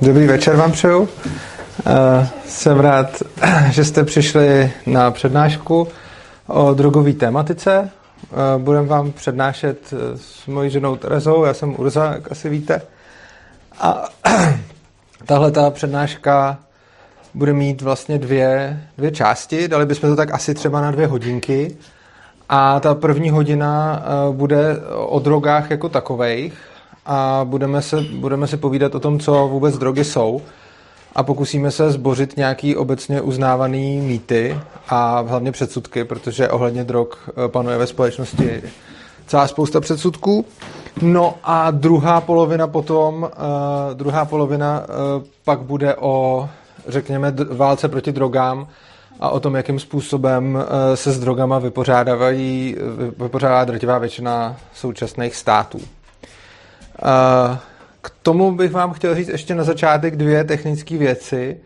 Dobrý večer vám přeju. Uh, jsem rád, že jste přišli na přednášku o drogové tématice. Uh, budeme vám přednášet s mojí ženou Terezou, já jsem Urza, jak asi víte. A tahle ta přednáška bude mít vlastně dvě, dvě části, dali bychom to tak asi třeba na dvě hodinky. A ta první hodina bude o drogách jako takovejch a budeme se, budeme se povídat o tom, co vůbec drogy jsou a pokusíme se zbořit nějaký obecně uznávaný mýty a hlavně předsudky, protože ohledně drog eh, panuje ve společnosti celá spousta předsudků. No a druhá polovina potom, uh, druhá polovina uh, pak bude o, řekněme, válce proti drogám a o tom, jakým způsobem uh, se s drogama vypořádávají, vypořádá drtivá většina současných států. K tomu bych vám chtěl říct ještě na začátek dvě technické věci.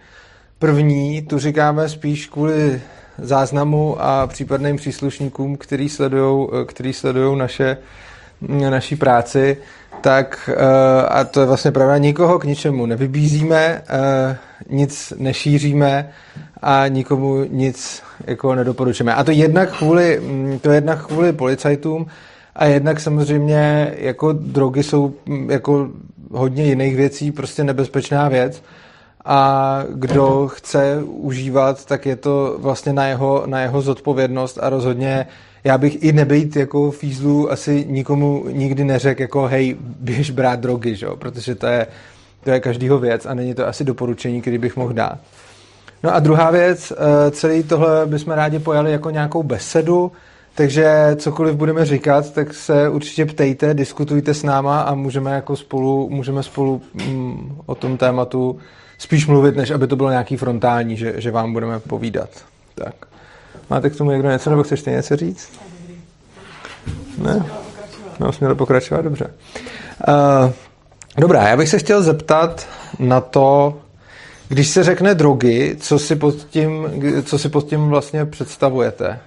První, tu říkáme spíš kvůli záznamu a případným příslušníkům, který sledují který sledujou naše, naší práci, tak, eh, a to je vlastně pravda, nikoho k ničemu nevybízíme, eh, nic nešíříme a nikomu nic jako nedoporučujeme. A to jednak kvůli, mm, to jednak kvůli policajtům, a jednak samozřejmě jako drogy jsou mm, jako hodně jiných věcí, prostě nebezpečná věc. A kdo chce užívat, tak je to vlastně na jeho, na jeho zodpovědnost a rozhodně já bych i nebejt jako fízlu asi nikomu nikdy neřekl jako hej, běž brát drogy, že? protože to je, to je každýho věc a není to asi doporučení, který bych mohl dát. No a druhá věc, eh, celý tohle bychom rádi pojali jako nějakou besedu, takže cokoliv budeme říkat, tak se určitě ptejte, diskutujte s náma a můžeme jako spolu, můžeme spolu mm, o tom tématu spíš mluvit, než aby to bylo nějaký frontální, že, že vám budeme povídat. Tak. Máte k tomu někdo něco, nebo chceš něco říct? Ne? No, směl pokračovat, dobře. Uh, dobrá, já bych se chtěl zeptat na to, když se řekne drogy, co si pod tím, co si pod tím vlastně představujete?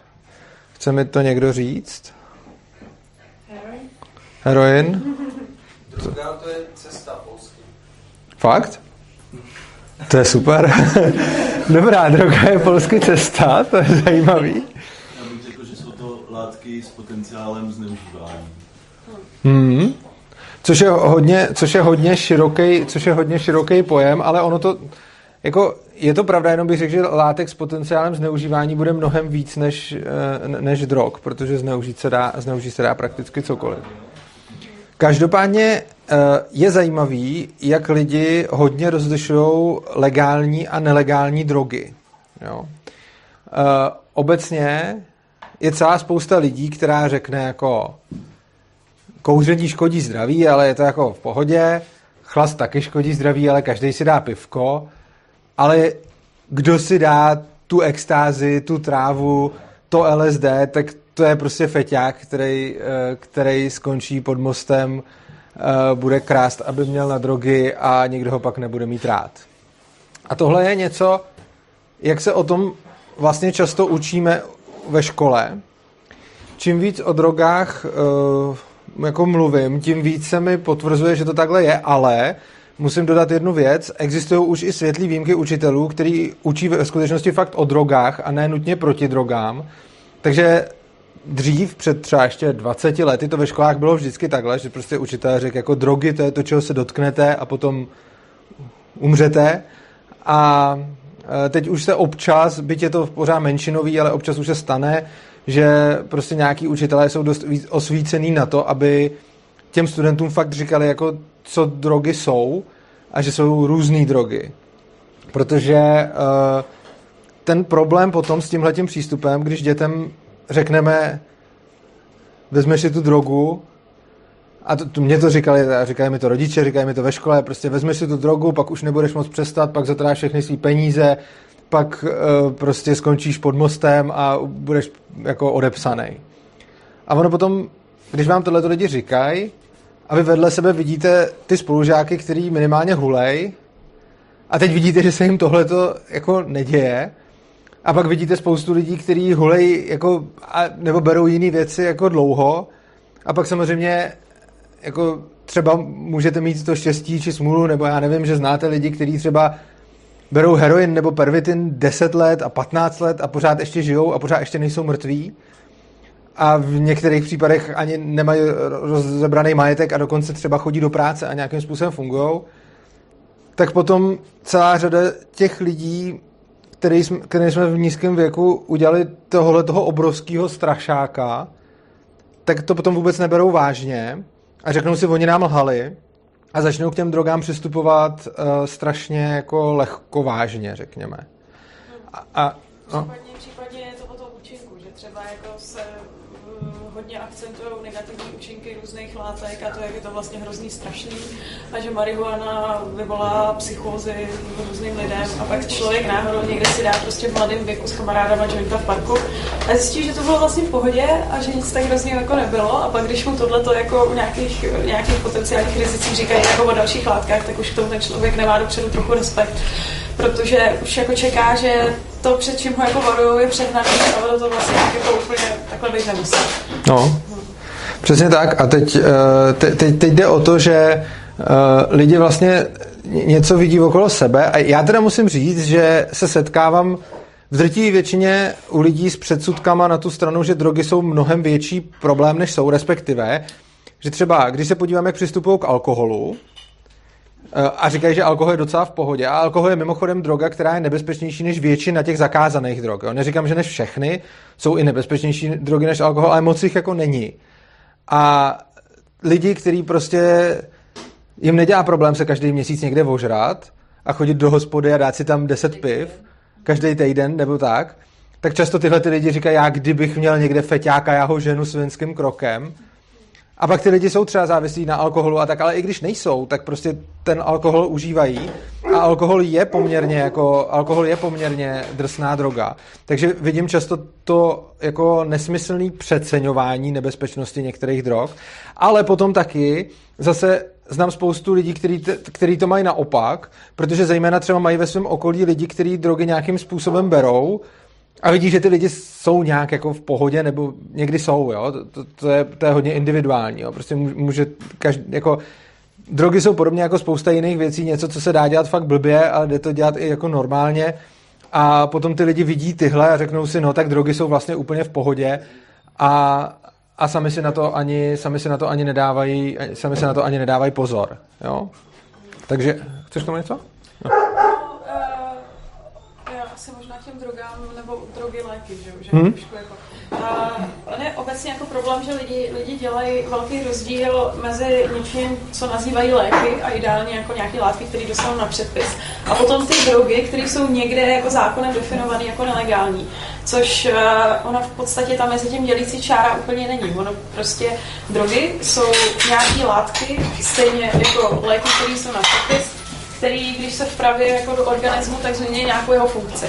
Chce mi to někdo říct? Heroin. Heroin? Droga to je cesta polský. Fakt? To je super. Dobrá, droga je polský cesta, to je zajímavý. Já bych řekl, že jsou to látky s potenciálem zneužívání. Hmm. Což je hodně, což je hodně široký, což je hodně široký pojem, ale ono to jako je to pravda, jenom bych řekl, že látek s potenciálem zneužívání bude mnohem víc než, eh, než drog, protože zneužít se dá, zneužít se dá prakticky cokoliv. Každopádně eh, je zajímavý, jak lidi hodně rozlišují legální a nelegální drogy. Jo. Eh, obecně je celá spousta lidí, která řekne jako kouření škodí zdraví, ale je to jako v pohodě, chlast taky škodí zdraví, ale každý si dá pivko, ale kdo si dá tu extázi, tu trávu, to LSD, tak to je prostě feťák, který, eh, který skončí pod mostem, eh, bude krást, aby měl na drogy a nikdo ho pak nebude mít rád. A tohle je něco, jak se o tom vlastně často učíme ve škole. Čím víc o drogách uh, jako mluvím, tím víc se mi potvrzuje, že to takhle je, ale musím dodat jednu věc. Existují už i světlý výjimky učitelů, který učí ve skutečnosti fakt o drogách a ne nutně proti drogám. Takže dřív, před třeba ještě 20 lety, to ve školách bylo vždycky takhle, že prostě učitel řekl, jako drogy, to je to, čeho se dotknete a potom umřete. A e, teď už se občas, byť je to pořád menšinový, ale občas už se stane, že prostě nějaký učitelé jsou dost osvícený na to, aby těm studentům fakt říkali, jako co drogy jsou a že jsou různé drogy. Protože uh, ten problém potom s tímhletím přístupem, když dětem řekneme, vezmeš si tu drogu, a to, to, mě to říkali, říkají mi to rodiče, říkají mi to ve škole, prostě vezmeš si tu drogu, pak už nebudeš moc přestat, pak zatráš všechny své peníze, pak uh, prostě skončíš pod mostem a budeš jako odepsaný. A ono potom, když vám tohle lidi říkají, a vy vedle sebe vidíte ty spolužáky, který minimálně hulej. A teď vidíte, že se jim tohleto jako neděje. A pak vidíte spoustu lidí, kteří hulej jako, a, nebo berou jiné věci jako dlouho. A pak samozřejmě jako třeba můžete mít to štěstí či smůlu, nebo já nevím, že znáte lidi, kteří třeba berou heroin nebo pervitin 10 let a 15 let a pořád ještě žijou a pořád ještě nejsou mrtví a v některých případech ani nemají rozebraný majetek a dokonce třeba chodí do práce a nějakým způsobem fungují, tak potom celá řada těch lidí, který jsme, který jsme v nízkém věku udělali tohle toho obrovského strašáka, tak to potom vůbec neberou vážně a řeknou si, oni nám lhali a začnou k těm drogám přistupovat uh, strašně jako lehko vážně, řekněme. A, a no. případně, případně je to o tom účinku, že třeba jako se hodně akcentují negativní účinky různých látek a to, jak je to vlastně hrozný strašný a že marihuana vyvolá psychózy různým lidem a pak člověk náhodou někde si dá prostě v mladém věku s kamarádama jointa v parku a zjistí, že to bylo vlastně v pohodě a že nic tak hrozně jako nebylo a pak když mu tohle jako u nějakých, nějakých potenciálních rizicích říkají jako o dalších látkách, tak už k tomu ten člověk nemá dopředu trochu respekt protože už jako čeká, že to, před čím ho jako varují, je přehnaný, ale to vlastně jako úplně takhle být nemusí. No, přesně tak. A teď, eh, te, teď, teď jde o to, že eh, lidi vlastně něco vidí okolo sebe a já teda musím říct, že se setkávám v drtí většině u lidí s předsudkama na tu stranu, že drogy jsou mnohem větší problém, než jsou, respektive, že třeba, když se podíváme, jak přistupují k alkoholu, a říkají, že alkohol je docela v pohodě. A alkohol je mimochodem droga, která je nebezpečnější než většina těch zakázaných drog. Jo? Neříkám, že než všechny, jsou i nebezpečnější drogy než alkohol, ale moc jich jako není. A lidi, kteří prostě jim nedělá problém se každý měsíc někde ožrat a chodit do hospody a dát si tam 10 piv každý týden nebo tak, tak často tyhle ty lidi říkají, já kdybych měl někde feťáka, já ho ženu svinským krokem, a pak ty lidi jsou třeba závislí na alkoholu a tak, ale i když nejsou, tak prostě ten alkohol užívají. A alkohol je poměrně jako, alkohol je poměrně drsná droga. Takže vidím často to jako nesmyslný přeceňování nebezpečnosti některých drog, ale potom taky zase znám spoustu lidí, který, který to mají naopak, protože zejména třeba mají ve svém okolí lidi, kteří drogy nějakým způsobem berou a vidí, že ty lidi jsou nějak jako v pohodě, nebo někdy jsou, jo? To, to, to, je, to je hodně individuální, jo? Prostě může každý, jako drogy jsou podobně jako spousta jiných věcí, něco, co se dá dělat fakt blbě, ale jde to dělat i jako normálně a potom ty lidi vidí tyhle a řeknou si, no tak drogy jsou vlastně úplně v pohodě a, a sami si na to ani, sami si na to ani nedávají, sami si na to ani nedávají pozor, jo? Takže, chceš tomu něco? No asi možná těm nebo drogy, léky, že, že hmm. trošku jako. A on je obecně jako problém, že lidi, lidi dělají velký rozdíl mezi něčím, co nazývají léky a ideálně jako nějaké látky, které dostanou na předpis. A potom ty drogy, které jsou někde jako zákonem definované jako nelegální. Což uh, ono v podstatě tam mezi tím dělící čára úplně není. Ono prostě drogy jsou nějaké látky, stejně jako léky, které jsou na předpis, který, když se vpraví jako do organismu, tak změní nějakou jeho funkci.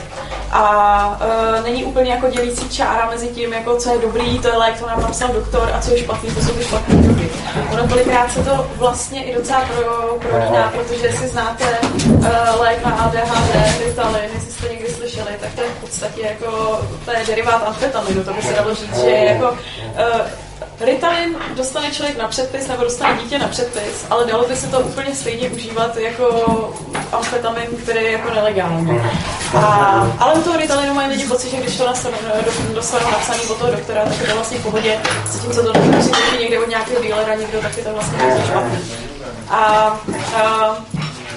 A e, není úplně jako dělící čára mezi tím, jako co je dobrý, to je lék, to nám napsal doktor, a co je špatný, to jsou ty špatné drogy. Ono kolikrát se to vlastně i docela pro, prolíná, protože si znáte e, lék na ADHD, Ritalin, jestli jste někdy slyšeli, tak to je v podstatě jako, to je derivát amfetaminu, to by se dalo říct, že jako e, Ritalin dostane člověk na předpis nebo dostane dítě na předpis, ale dalo by se to úplně stejně užívat jako amfetamin, který je jako nelegální. A, ale u toho Ritalinu mají lidi pocit, že když to dostanou, dostanou napsaný od toho doktora, tak je to vlastně v pohodě, zatímco to musí koupit někde od nějakého dealera někdo, tak je to vlastně špatný. A, a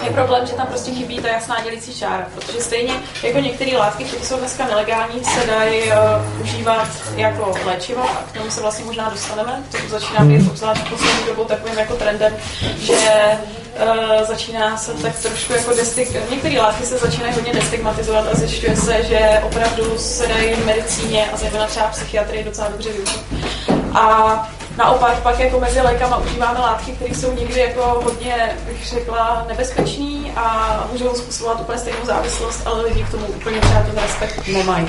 je problém, že tam prostě chybí ta jasná dělící čára, protože stejně jako některé látky, které jsou dneska nelegální, se dají uh, užívat jako léčivo a k tomu se vlastně možná dostaneme. To začíná být hmm. obzvlášť poslední dobou takovým jako trendem, že uh, začíná se tak trošku jako destig... Některé látky se začínají hodně destigmatizovat a zjišťuje se, že opravdu se dají v medicíně a zejména třeba psychiatrii docela dobře využít. A Naopak pak jako mezi lékama užíváme látky, které jsou někdy jako hodně, bych řekla, nebezpečný a můžou způsobovat úplně stejnou závislost, ale lidi k tomu úplně třeba ten respekt nemají.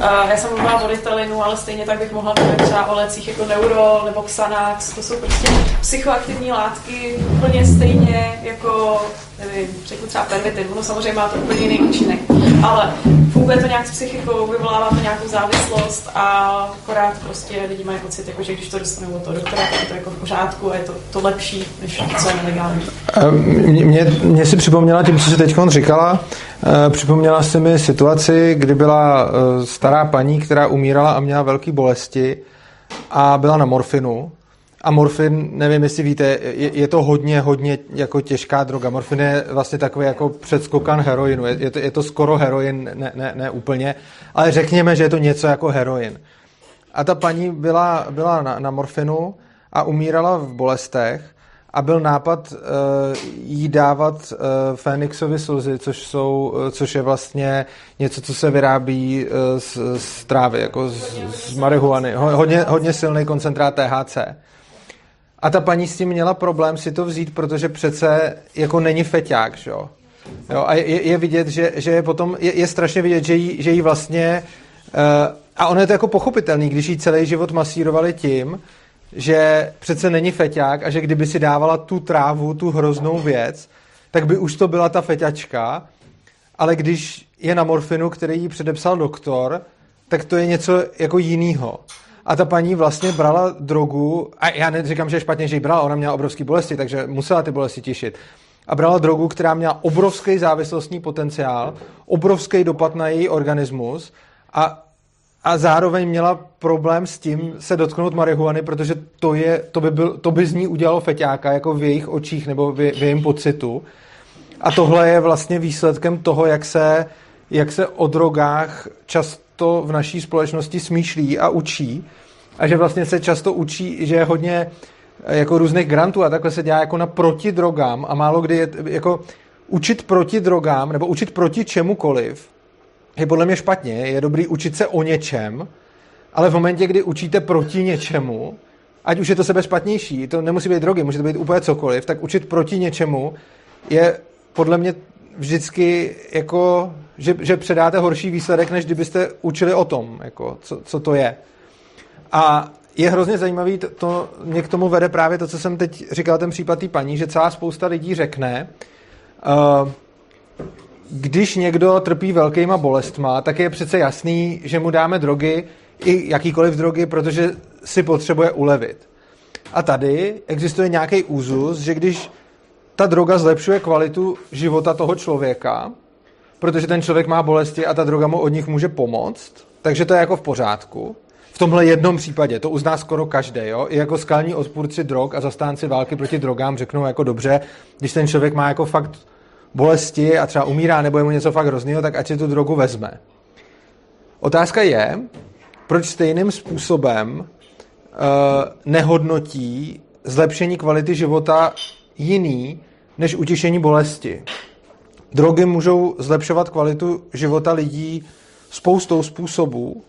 Uh, já jsem mluvila o Ritalinu, ale stejně tak bych mohla mluvit třeba o lécích jako Neuro nebo Xanax. To jsou prostě psychoaktivní látky úplně stejně jako nevím, řeknu třeba pervitin, ono samozřejmě má to úplně jiný účinek, ale funguje to nějak s psychikou, vyvolává to nějakou závislost a akorát prostě lidi mají pocit, jako, že když to dostanou od toho doktora, tak je to jako v pořádku a je to, to lepší, než co je nelegální. Mě, mě si připomněla tím, co jsi teď říkala, eh, připomněla si mi situaci, kdy byla eh, stará paní, která umírala a měla velké bolesti a byla na morfinu a morfin, nevím, jestli víte, je, je to hodně, hodně jako těžká droga. Morfin je vlastně takový jako předskokan heroinu. Je, je, to, je to skoro heroin, ne, ne, ne úplně, ale řekněme, že je to něco jako heroin. A ta paní byla, byla na, na morfinu a umírala v bolestech a byl nápad uh, jí dávat uh, Fénixovi slzy, což, jsou, uh, což je vlastně něco, co se vyrábí uh, z, z trávy, jako z, z marihuany. Hodně, hodně silný koncentrát THC. A ta paní s tím měla problém si to vzít, protože přece jako není feťák, že jo. jo a je, je vidět, že, že je potom, je, je strašně vidět, že jí, že jí vlastně, uh, a ono je to jako pochopitelný, když jí celý život masírovali tím, že přece není feťák a že kdyby si dávala tu trávu, tu hroznou věc, tak by už to byla ta feťačka, ale když je na morfinu, který jí předepsal doktor, tak to je něco jako jinýho a ta paní vlastně brala drogu, a já neříkám, že je špatně, že ji brala, ona měla obrovské bolesti, takže musela ty bolesti těšit. A brala drogu, která měla obrovský závislostní potenciál, obrovský dopad na její organismus a, a zároveň měla problém s tím se dotknout marihuany, protože to, je, to, by, byl, to by z ní udělalo feťáka jako v jejich očích nebo v, v jejím pocitu. A tohle je vlastně výsledkem toho, jak se, jak se o drogách často to v naší společnosti smýšlí a učí a že vlastně se často učí, že je hodně eh, jako různých grantů a takhle se dělá jako na proti drogám a málo kdy je jako učit proti drogám nebo učit proti čemukoliv je podle mě špatně. Je dobrý učit se o něčem, ale v momentě, kdy učíte proti něčemu, ať už je to sebe špatnější, to nemusí být drogy, může to být úplně cokoliv, tak učit proti něčemu je podle mě vždycky jako, že, že předáte horší výsledek, než kdybyste učili o tom, jako, co, co to je. A je hrozně zajímavý, to, to mě k tomu vede právě to, co jsem teď říkal, ten případ té paní, že celá spousta lidí řekne, uh, když někdo trpí velkýma bolestma, tak je přece jasný, že mu dáme drogy, i jakýkoliv drogy, protože si potřebuje ulevit. A tady existuje nějaký úzus, že když ta droga zlepšuje kvalitu života toho člověka, protože ten člověk má bolesti a ta droga mu od nich může pomoct, takže to je jako v pořádku. V tomhle jednom případě, to uzná skoro každý, jo? I jako skalní odpůrci drog a zastánci války proti drogám řeknou jako dobře, když ten člověk má jako fakt bolesti a třeba umírá nebo je mu něco fakt hroznýho, tak ať si tu drogu vezme. Otázka je, proč stejným způsobem uh, nehodnotí zlepšení kvality života jiný než utišení bolesti. Drogy můžou zlepšovat kvalitu života lidí spoustou způsobů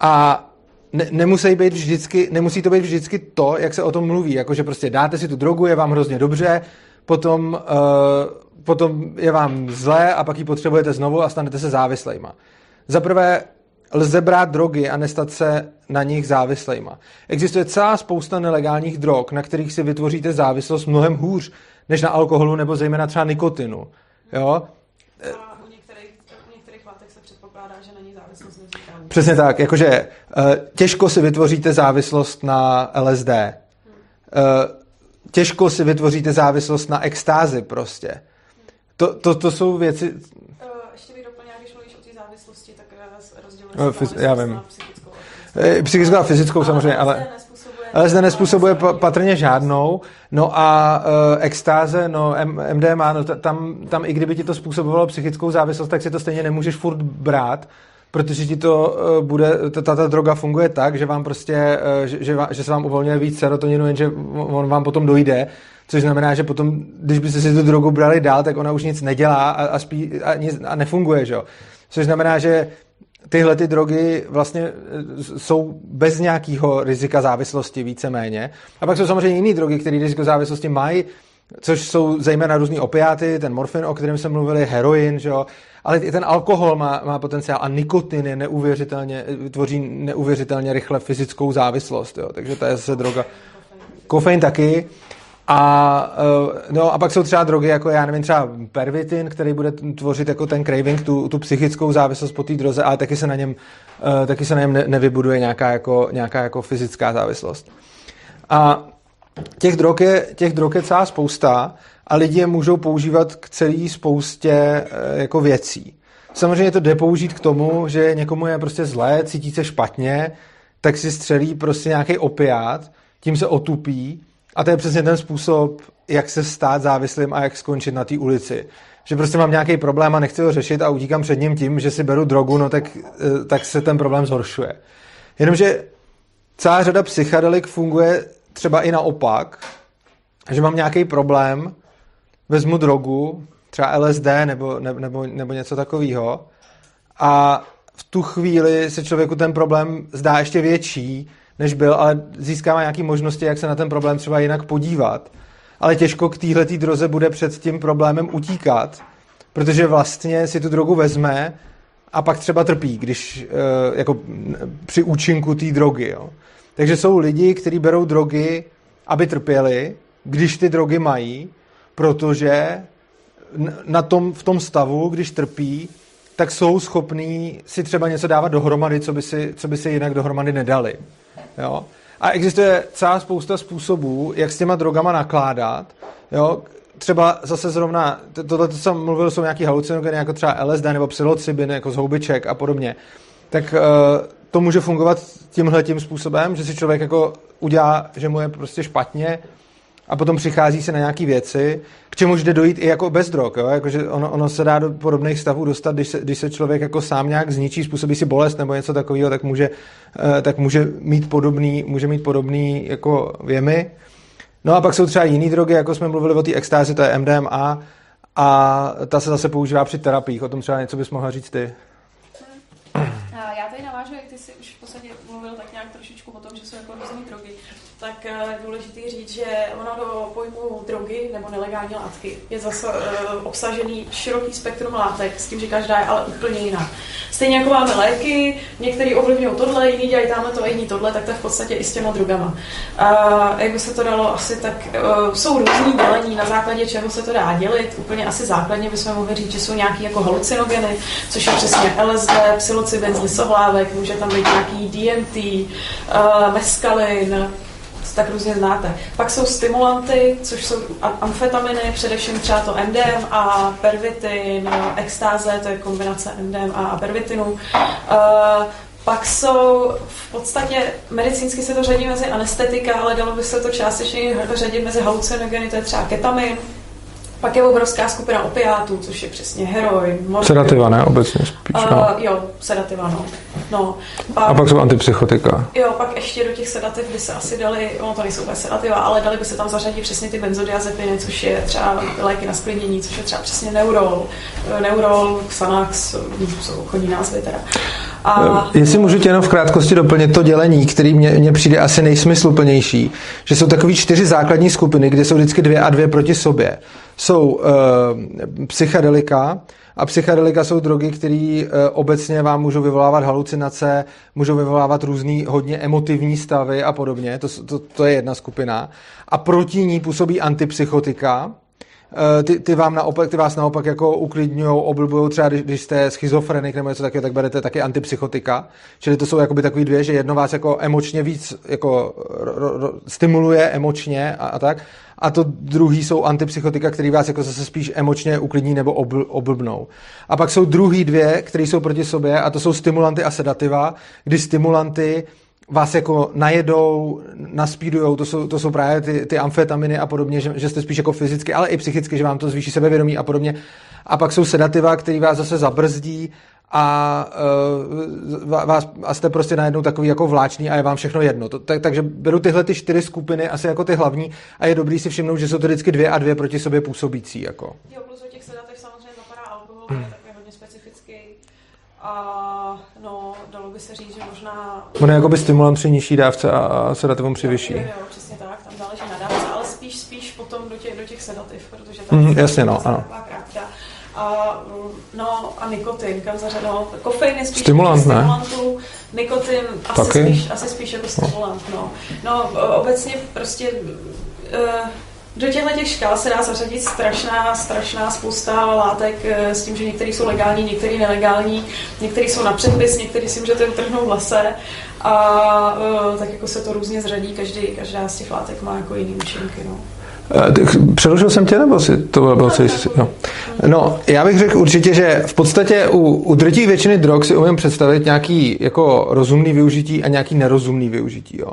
a ne, nemusí, být vždycky, nemusí to být vždycky to, jak se o tom mluví, jakože prostě dáte si tu drogu, je vám hrozně dobře, potom, uh, potom je vám zlé a pak ji potřebujete znovu a stanete se závislejma. Za prvé, lze brát drogy a nestat se na nich závislejma. Existuje celá spousta nelegálních drog, na kterých si vytvoříte závislost mnohem hůř než na alkoholu nebo zejména třeba nikotinu. Jo? A u některých, u některých látek se předpokládá, že na ní závislost nevzniká. Přesně tak, jakože eh, těžko si vytvoříte závislost na LSD. Hmm. Těžko si vytvoříte závislost na extázi prostě. To, to, to jsou věci... Eh, ještě bych doplnila, když mluvíš o té závislosti, tak rozděluješ no, já vím. psychickou. Psychickou a fyzickou samozřejmě, ale... LSD nespůsobuje patrně žádnou. No a uh, extáze, no MDMA, no tam, tam i kdyby ti to způsobovalo psychickou závislost, tak si to stejně nemůžeš furt brát, protože ti to uh, bude, ta, ta droga funguje tak, že vám prostě, uh, že, že, že se vám uvolňuje víc serotoninu, jenže on vám potom dojde, což znamená, že potom, když byste si tu drogu brali dál, tak ona už nic nedělá a, a, spí, a, nic, a nefunguje, že. Což znamená, že tyhle ty drogy vlastně e, jsou bez nějakého rizika závislosti víceméně. A pak jsou samozřejmě jiné drogy, které riziko závislosti mají, což jsou zejména různý opiáty, ten morfin, o kterém jsme mluvili, heroin, že jo? ale i ten alkohol má, má potenciál a nikotin je neuvěřitelně, tvoří neuvěřitelně rychle fyzickou závislost, jo? takže to je zase droga. Kofein taky. A, no, a pak jsou třeba drogy, jako já nevím, třeba pervitin, který bude tvořit jako ten craving, tu, tu psychickou závislost po té droze, ale taky se na něm, taky se na něm ne, nevybuduje nějaká jako, nějaká jako fyzická závislost. A těch drog, je, těch drog je celá spousta a lidi je můžou používat k celé spoustě jako věcí. Samozřejmě to jde použít k tomu, že někomu je prostě zlé, cítí se špatně, tak si střelí prostě nějaký opiát, tím se otupí a to je přesně ten způsob, jak se stát závislým a jak skončit na té ulici. Že prostě mám nějaký problém a nechci ho řešit a utíkám před ním tím, že si beru drogu, no tak, eh, tak se ten problém zhoršuje. Jenomže celá řada psychedelik funguje třeba i naopak, že mám nějaký problém, vezmu drogu, třeba LSD nebo, nebo, nebo něco takového a v tu chvíli se člověku ten problém zdá ještě větší, než byl, ale získává nějaké možnosti, jak se na ten problém třeba jinak podívat. Ale těžko k téhle droze bude před tím problémem utíkat, protože vlastně si tu drogu vezme a pak třeba trpí, když eh, jako při účinku té drogy. Jo. Takže jsou lidi, kteří berou drogy, aby trpěli, když ty drogy mají, protože na tom, v tom stavu, když trpí, tak jsou schopní si třeba něco dávat dohromady, co by si, co by si jinak dohromady nedali. Jo? A existuje celá spousta způsobů, jak s těma drogama nakládat. Jo? Třeba zase zrovna, tohle, co jsem mluvil, jsou nějaký halucinogeny, jako třeba LSD nebo psilocybin, jako z houbiček a podobně. Tak uh, to může fungovat tímhle tím způsobem, že si člověk jako udělá, že mu je prostě špatně, a potom přichází se na nějaké věci, k čemu jde dojít i jako bez drog. Jo? Jakože ono, ono, se dá do podobných stavů dostat, když se, když se člověk jako sám nějak zničí, způsobí si bolest nebo něco takového, tak může, eh, tak může mít podobný, může mít podobný jako věmy. No a pak jsou třeba jiné drogy, jako jsme mluvili o té extázi, to je MDMA, a ta se zase používá při terapiích. O tom třeba něco bys mohla říct ty. Já tady navážu, jak ty jsi už v podstatě mluvil tak nějak trošičku o tom, že jsou jako různé drogy tak je eh, důležité říct, že ono do pojmu drogy nebo nelegální látky je zase uh, obsažený široký spektrum látek, s tím, že každá je ale úplně jiná. Stejně jako máme léky, některý ovlivňují tohle, jiný dělají tamhle to, jiný tohle, tak to je v podstatě i s těma drogama. A jak by se to dalo asi, tak jsou různý dělení, na základě čeho se to dá dělit. Úplně asi základně bychom mohli říct, že jsou nějaký jako halucinogeny, což je přesně LSD, psilocybin z lisohlávek, může tam být nějaký DMT, meskalin, tak různě znáte. Pak jsou stimulanty, což jsou amfetaminy, především třeba to MDM a pervitin, extáze, to je kombinace MDM a pervitinu. Uh, pak jsou v podstatě, medicínsky se to řadí mezi anestetika, ale dalo by se to částečně řadit mezi halucinogeny, to je třeba ketamin, pak je obrovská skupina opiátů, což je přesně heroin, morfin. Sedativa, ne? Obecně spíš, no. uh, Jo, sedativa, no. no pak, a pak jsou antipsychotika. Jo, pak ještě do těch sedativ by se asi dali, no to nejsou úplně sedativa, ale dali by se tam zařadit přesně ty benzodiazepiny, což je třeba léky na sklidnění, což je třeba přesně neurol, neurol, Xanax, jsou chodní názvy teda. A... Jestli můžu tě jenom v krátkosti doplnit to dělení, který mě, mě přijde asi nejsmysluplnější, že jsou takové čtyři základní skupiny, kde jsou vždycky dvě a dvě proti sobě. Jsou uh, psychedelika, a psychedelika jsou drogy, které uh, obecně vám můžou vyvolávat halucinace, můžou vyvolávat různý hodně emotivní stavy a podobně. To, to, to je jedna skupina. A proti ní působí antipsychotika, ty, ty, vám naopak, ty vás naopak jako uklidňují, oblbují třeba, když, když jste schizofrenik nebo něco takového, tak berete taky antipsychotika. Čili to jsou jakoby takový dvě, že jedno vás jako emočně víc jako ro, ro, stimuluje emočně a, a tak. A to druhý jsou antipsychotika, který vás jako zase spíš emočně uklidní nebo obl, oblbnou. A pak jsou druhý dvě, které jsou proti sobě a to jsou stimulanty a sedativa, kdy stimulanty vás jako najedou, naspídujou, to jsou, to jsou právě ty, ty amfetaminy a podobně, že, že jste spíš jako fyzicky, ale i psychicky, že vám to zvýší sebevědomí a podobně. A pak jsou sedativa, které vás zase zabrzdí a, uh, vás, a jste prostě najednou takový jako vláčný a je vám všechno jedno. To, tak, takže beru tyhle ty čtyři skupiny asi jako ty hlavní a je dobrý si všimnout, že jsou to vždycky dvě a dvě proti sobě působící. Jako. Jo, plus těch sedativ samozřejmě zapadá alkohol, hmm. A no, dalo by se říct, že možná... On je jako by stimulant při nižší dávce a sedativum při vyšší. Jo, jo, přesně tak, tam záleží na dávce, ale spíš, spíš potom do těch, do těch sedativ, protože tam mm, jasně, no, ano. A, no, a nikotin, kam zařadil. Kofein je spíš stimulant, ne? nikotin asi spíš, asi spíš jako stimulant, no. No, obecně prostě uh, do těchto těch škál se dá zařadit strašná, strašná spousta látek eh, s tím, že některé jsou legální, některé nelegální, některé jsou na předpis, některé si můžete utrhnout v lese a uh, tak jako se to různě zradí, každý, každá z těch látek má jako jiný účinky. No. Eh, přeložil jsem tě, nebo si to bylo no, no. no, já bych řekl určitě, že v podstatě u, u drtí většiny drog si umím představit nějaký jako rozumný využití a nějaký nerozumný využití. Jo.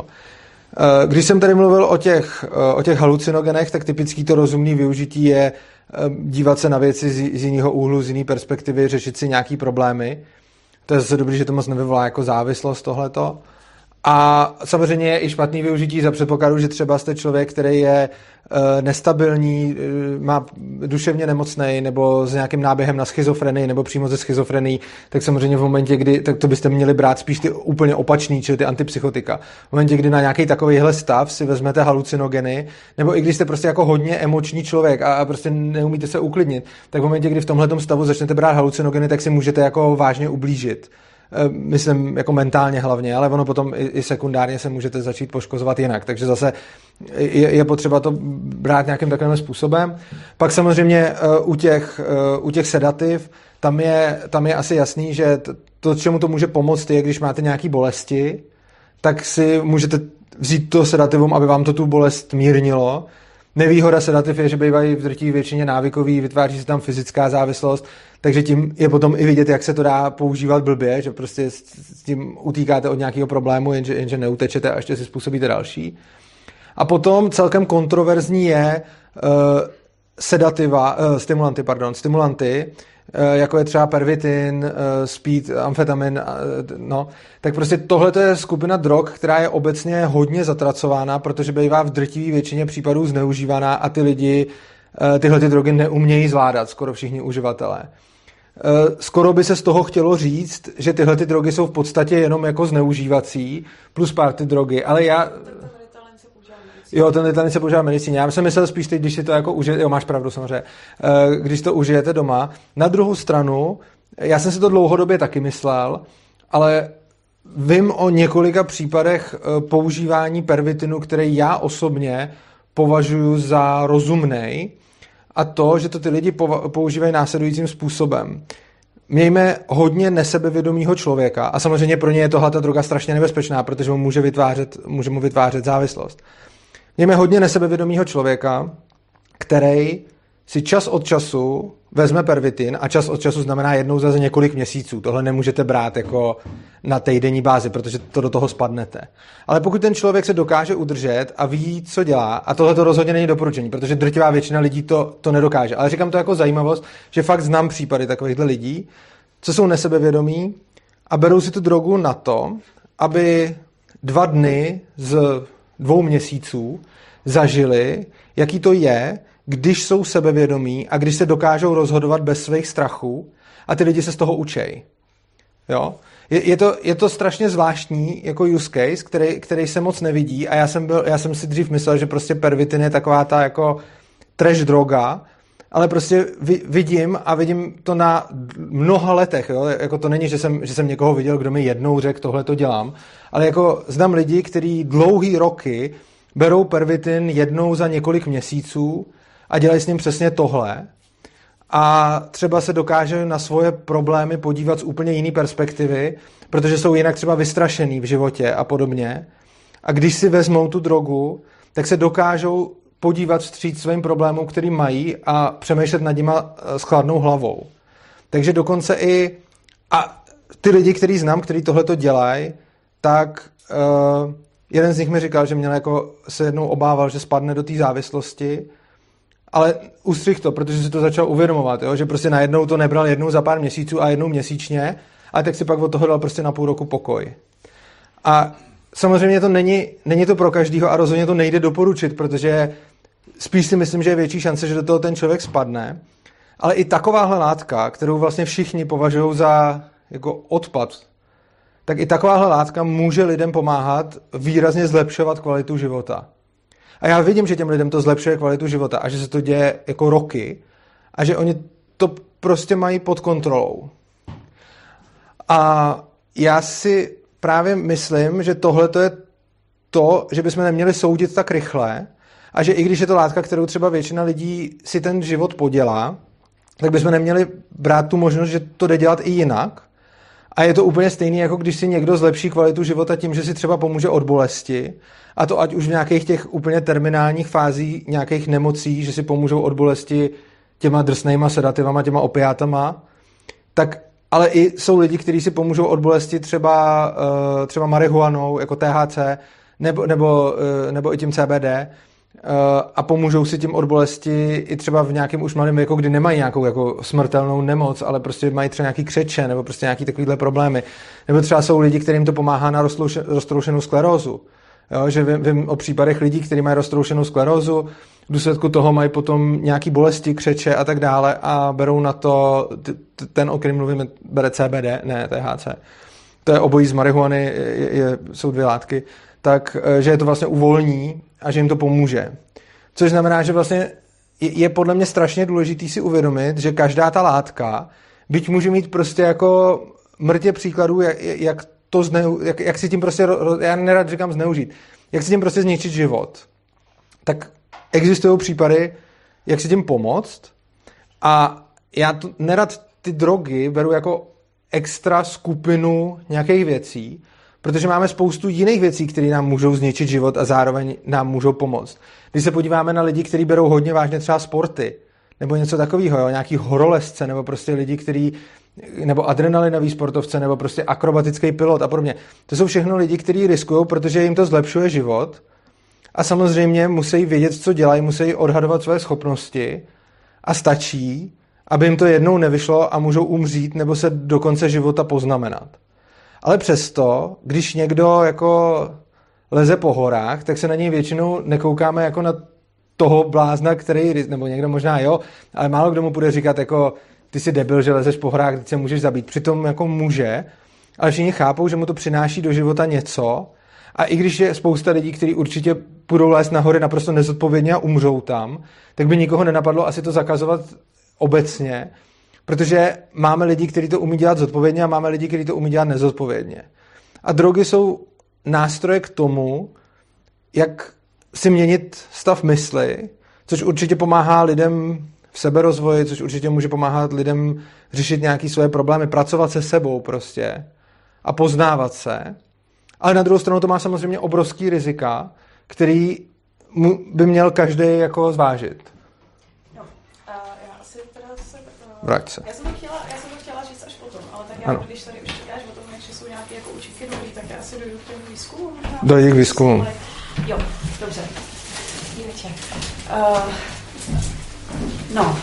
Eh, když jsem tady mluvil o těch, o těch halucinogenech, tak typický to rozumný využití je dívat se na věci z, z jiného úhlu, z jiné perspektivy, řešit si nějaký problémy. To je zase dobrý, že to moc nevyvolá jako závislost tohleto. A samozřejmě je i špatný využití za předpokladu, že třeba jste člověk, který je Eh, nestabilní, eh, má duševně nemocný nebo s nějakým náběhem na schizofrenii nebo přímo ze schizofrenii, tak samozřejmě v momentě, kdy, tak to byste měli brát spíš ty úplně opačný, čili ty antipsychotika. V momentě, kdy na nějaký takovýhle stav si vezmete halucinogeny, nebo i když jste prostě jako hodně emoční člověk a, a prostě neumíte se uklidnit, tak v momentě, kdy v tomhle stavu začnete brát halucinogeny, tak si můžete jako vážně ublížit. Eh, myslím jako mentálně hlavně, ale ono potom i, i sekundárně se můžete začít poškozovat jinak. Takže zase je, je potřeba to brát nějakým takovým způsobem. Pak samozřejmě eh, u těch, eh, u těch sedativ tam je, tam je asi jasný, že to, čemu to může pomoct, je, když máte nějaké bolesti, tak si můžete vzít to sedativum, aby vám to tu bolest mírnilo. Nevýhoda sedativ je, že bývají v drtí většině návykový, vytváří se tam fyzická závislost, takže tím je potom i vidět, jak se to dá používat blbě, že prostě s tím utíkáte od nějakého problému, jenže, jenže neutečete a ještě si způsobíte další. A potom celkem kontroverzní je uh, sedativa, uh, stimulanty, pardon, stimulanty, uh, jako je třeba pervitin, speed, amfetamin, no, tak prostě tohle je skupina drog, která je obecně hodně zatracována, protože bývá v drtivé většině případů zneužívaná a ty lidi tyhle ty drogy neumějí zvládat, skoro všichni uživatelé. Uh, skoro by se z toho chtělo říct, že tyhle ty drogy jsou v podstatě jenom jako zneužívací, plus party drogy, ale já... Jo, ten Ritalin se používá v medicíně. Já jsem myslel spíš teď, když si to jako užijete, jo, máš pravdu samozřejmě, eh, když to užijete doma. Na druhou stranu, já jsem si to dlouhodobě taky myslel, ale vím o několika případech eh, používání pervitinu, který já osobně považuji za rozumný, a to, že to ty lidi používají následujícím způsobem. Mějme hodně nesebevědomého člověka a samozřejmě pro ně je tohle ta droga strašně nebezpečná, protože mu může, vytvářet, může mu vytvářet závislost. Mějme hodně nesebevědomého člověka, který si čas od času vezme pervitin a čas od času znamená jednou za několik měsíců. Tohle nemůžete brát jako na týdenní bázi, protože to do toho spadnete. Ale pokud ten člověk se dokáže udržet a ví, co dělá, a tohle to rozhodně není doporučení, protože drtivá většina lidí to, to nedokáže. Ale říkám to jako zajímavost, že fakt znám případy takovýchhle lidí, co jsou nesebevědomí a berou si tu drogu na to, aby dva dny z dvou měsíců zažili, jaký to je, když jsou sebevědomí a když se dokážou rozhodovat bez svých strachů a ty lidi se z toho učej. Jo? Je, je, to, je to strašně zvláštní jako use case, který, který se moc nevidí a já jsem, byl, já jsem si dřív myslel, že prostě pervitin je taková ta jako trash droga, ale prostě vidím a vidím to na mnoha letech. Jo? Jako to není, že jsem, že jsem někoho viděl, kdo mi jednou řekl, tohle to dělám, ale jako znám lidi, kteří dlouhý roky berou pervitin jednou za několik měsíců a dělají s ním přesně tohle a třeba se dokáže na svoje problémy podívat z úplně jiné perspektivy, protože jsou jinak třeba vystrašený v životě a podobně. A když si vezmou tu drogu, tak se dokážou podívat vstříc svým problémům, který mají a přemýšlet nad nima eh, s chladnou hlavou. Takže dokonce i a ty lidi, který znám, kteří tohle to dělají, tak uh, jeden z nich mi říkal, že měl jako se jednou obával, že spadne do té závislosti, ale ustřih to, protože si to začal uvědomovat, jo? že prostě najednou to nebral jednou za pár měsíců a jednou měsíčně, a tak si pak od toho dal prostě na půl roku pokoj. A samozřejmě to není, není to pro každýho a rozhodně to nejde doporučit, protože spíš si myslím, že je větší šance, že do toho ten člověk spadne. Ale i takováhle látka, kterou vlastně všichni považují za jako odpad, tak i takováhle látka může lidem pomáhat výrazně zlepšovat kvalitu života. A já vidím, že těm lidem to zlepšuje kvalitu života a že se to děje jako roky a že oni to prostě mají pod kontrolou. A já si právě myslím, že tohle to je to, že bychom neměli soudit tak rychle, a že i když je to látka, kterou třeba většina lidí si ten život podělá, tak bychom neměli brát tu možnost, že to jde dělat i jinak. A je to úplně stejný, jako když si někdo zlepší kvalitu života tím, že si třeba pomůže od bolesti, a to ať už v nějakých těch úplně terminálních fází nějakých nemocí, že si pomůžou od bolesti těma drsnýma sedativama, těma opiátama, tak ale i jsou lidi, kteří si pomůžou od bolesti třeba, eh, třeba marihuanou, jako THC, nebo, nebo, eh, nebo i tím CBD, a pomůžou si tím od bolesti i třeba v nějakém už malém věku, kdy nemají nějakou jako smrtelnou nemoc, ale prostě mají třeba nějaký křeče nebo prostě nějaký takovýhle problémy. Nebo třeba jsou lidi, kterým to pomáhá na roztroušenou sklerózu. Jo, že vím, vím o případech lidí, kteří mají roztroušenou sklerózu, v důsledku toho mají potom nějaký bolesti, křeče a tak dále a berou na to, ten, o kterém mluvíme, bere CBD, ne THC. To je obojí z marihuany, je, je, jsou dvě látky. Tak, eh, že je to vlastně uvolní a že jim to pomůže. Což znamená, že vlastně je, podle mě strašně důležitý si uvědomit, že každá ta látka, byť může mít prostě jako mrtě příkladů, jak, jak to zneu, jak, jak si tím prostě, já nerad říkám zneužít, jak si tím prostě zničit život, tak existují případy, jak si tím pomoct a já to, nerad ty drogy beru jako extra skupinu nějakých věcí, protože máme spoustu jiných věcí, které nám můžou zničit život a zároveň nám můžou pomoct. Když se podíváme na lidi, kteří berou hodně vážně třeba sporty, nebo něco takového, jo, nějaký horolezce, nebo prostě lidi, kteří nebo adrenalinový sportovce, nebo prostě akrobatický pilot a podobně. To jsou všechno lidi, kteří riskují, protože jim to zlepšuje život a samozřejmě musí vědět, co dělají, musí odhadovat své schopnosti a stačí, aby jim to jednou nevyšlo a můžou umřít nebo se do konce života poznamenat. Ale přesto, když někdo jako leze po horách, tak se na něj většinou nekoukáme jako na toho blázna, který, nebo někdo možná jo, ale málo kdo mu bude říkat jako ty jsi debil, že lezeš po horách, teď se můžeš zabít. Přitom jako může, ale všichni chápou, že mu to přináší do života něco a i když je spousta lidí, kteří určitě budou lézt nahory naprosto nezodpovědně a umřou tam, tak by nikoho nenapadlo asi to zakazovat obecně, protože máme lidi, kteří to umí dělat zodpovědně a máme lidi, kteří to umí dělat nezodpovědně. A drogy jsou nástroje k tomu, jak si měnit stav mysli, což určitě pomáhá lidem v seberozvoji, což určitě může pomáhat lidem řešit nějaké svoje problémy, pracovat se sebou prostě a poznávat se. Ale na druhou stranu to má samozřejmě obrovský rizika, který by měl každý jako zvážit. Vrať se. Já jsem, to chtěla, já jsem to chtěla říct až potom, ale tak já, ano. když tady už říkáš o tom, že jsou nějaké jako učitky dobrý, tak já asi dojdu k tomu výzkumu. Do jejich výzkumu. Jo, dobře. Uh, no,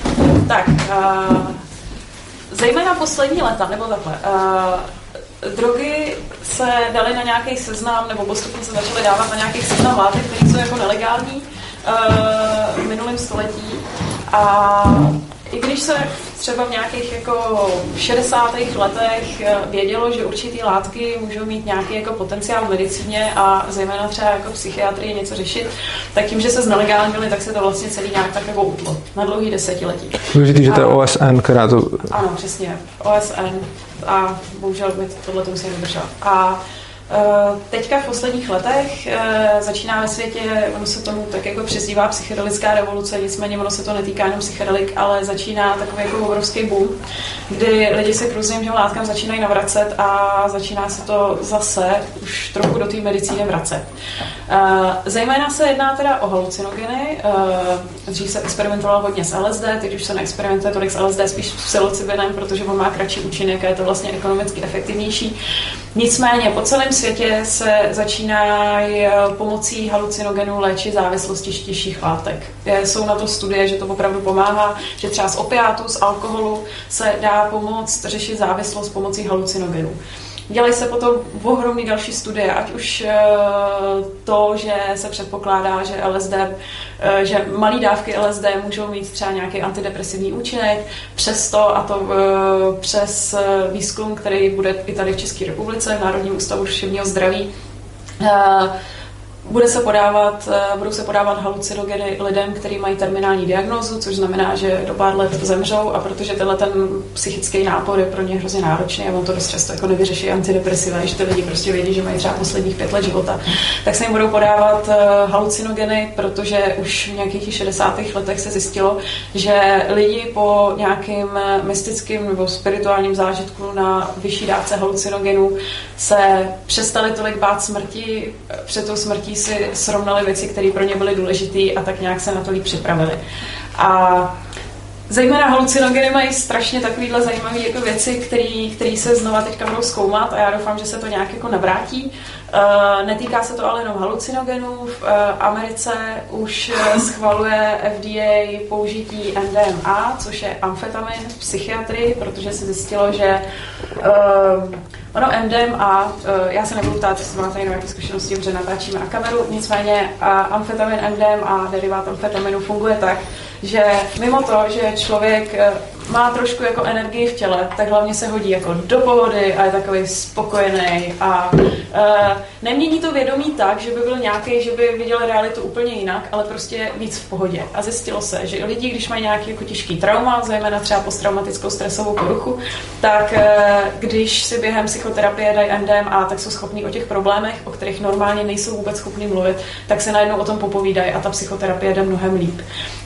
tak, uh, zejména poslední leta, nebo takhle, uh, drogy se daly na nějaký seznam, nebo postupně se začaly dávat na nějaký seznam látek, které jsou jako nelegální uh, v minulém století. A i když se třeba v nějakých jako 60. letech eh, vědělo, že určitý látky můžou mít nějaký jako potenciál v medicíně a zejména třeba jako psychiatrii něco řešit, tak tím, že se znelegálnili, tak se to vlastně celý nějak tak jako utlo na dlouhý desetiletí. Důležitý, že to je OSN, která to... Ano, přesně. OSN a bohužel by tohle to musím vydržet. A teďka v posledních letech eh, začíná ve světě, ono se tomu tak jako přezdívá psychedelická revoluce, nicméně ono se to netýká jenom psychedelik, ale začíná takový jako obrovský boom, kdy lidi se k různým látkám začínají navracet a začíná se to zase už trochu do té medicíny vracet. Eh, zejména se jedná teda o halucinogeny. Dřív se experimentovalo hodně s LSD, teď už se neexperimentuje tolik s LSD, spíš s psilocybinem, protože on má kratší účinek a je to vlastně ekonomicky efektivnější. Nicméně po celém světě se začíná pomocí halucinogenů léčit závislosti těžších látek. Jsou na to studie, že to opravdu pomáhá, že třeba z opiátu, z alkoholu se dá pomoct řešit závislost pomocí halucinogenů. Dělají se potom ohromný další studie, ať už eh, to, že se předpokládá, že LSD, eh, že malé dávky LSD můžou mít třeba nějaký antidepresivní účinek, přesto a to eh, přes výzkum, který bude i tady v České republice, v Národním ústavu duševního zdraví, bude se podávat, eh, budou se podávat halucinogeny lidem, kteří mají terminální diagnózu, což znamená, že do pár let zemřou a protože tenhle ten psychický nápor je pro ně hrozně náročný a on to dost často jako nevyřeší antidepresiva, když ty lidi prostě vědí, že mají třeba posledních pět let života, tak se jim budou podávat eh, halucinogeny, protože už v nějakých 60. letech se zjistilo, že lidi po nějakým eh, mystickým nebo spirituálním zážitku na vyšší dávce halucinogenů se přestali tolik bát smrti, před tou smrtí si srovnali věci, které pro ně byly důležité a tak nějak se na to líp připravili. A Zejména halucinogeny mají strašně takovýhle zajímavé jako věci, které se znova teďka budou zkoumat a já doufám, že se to nějak jako navrátí. Uh, netýká se to ale jenom halucinogenů. V uh, Americe už uh, schvaluje FDA použití MDMA, což je amfetamin v psychiatrii, protože se zjistilo, že ono MDMA, uh, já se nebudu ptát, jestli máte nějaké zkušenosti, protože natáčíme na kameru, nicméně uh, amfetamin MDMA, derivát amfetaminu, funguje tak, že mimo to, že člověk eh, má trošku jako energii v těle, tak hlavně se hodí jako do pohody a je takový spokojený a uh, nemění to vědomí tak, že by byl nějaký, že by viděl realitu úplně jinak, ale prostě víc v pohodě. A zjistilo se, že lidi, když mají nějaký jako těžký trauma, zejména třeba posttraumatickou stresovou poruchu, tak uh, když si během psychoterapie dají MDMA, tak jsou schopní o těch problémech, o kterých normálně nejsou vůbec schopni mluvit, tak se najednou o tom popovídají a ta psychoterapie jde mnohem líp.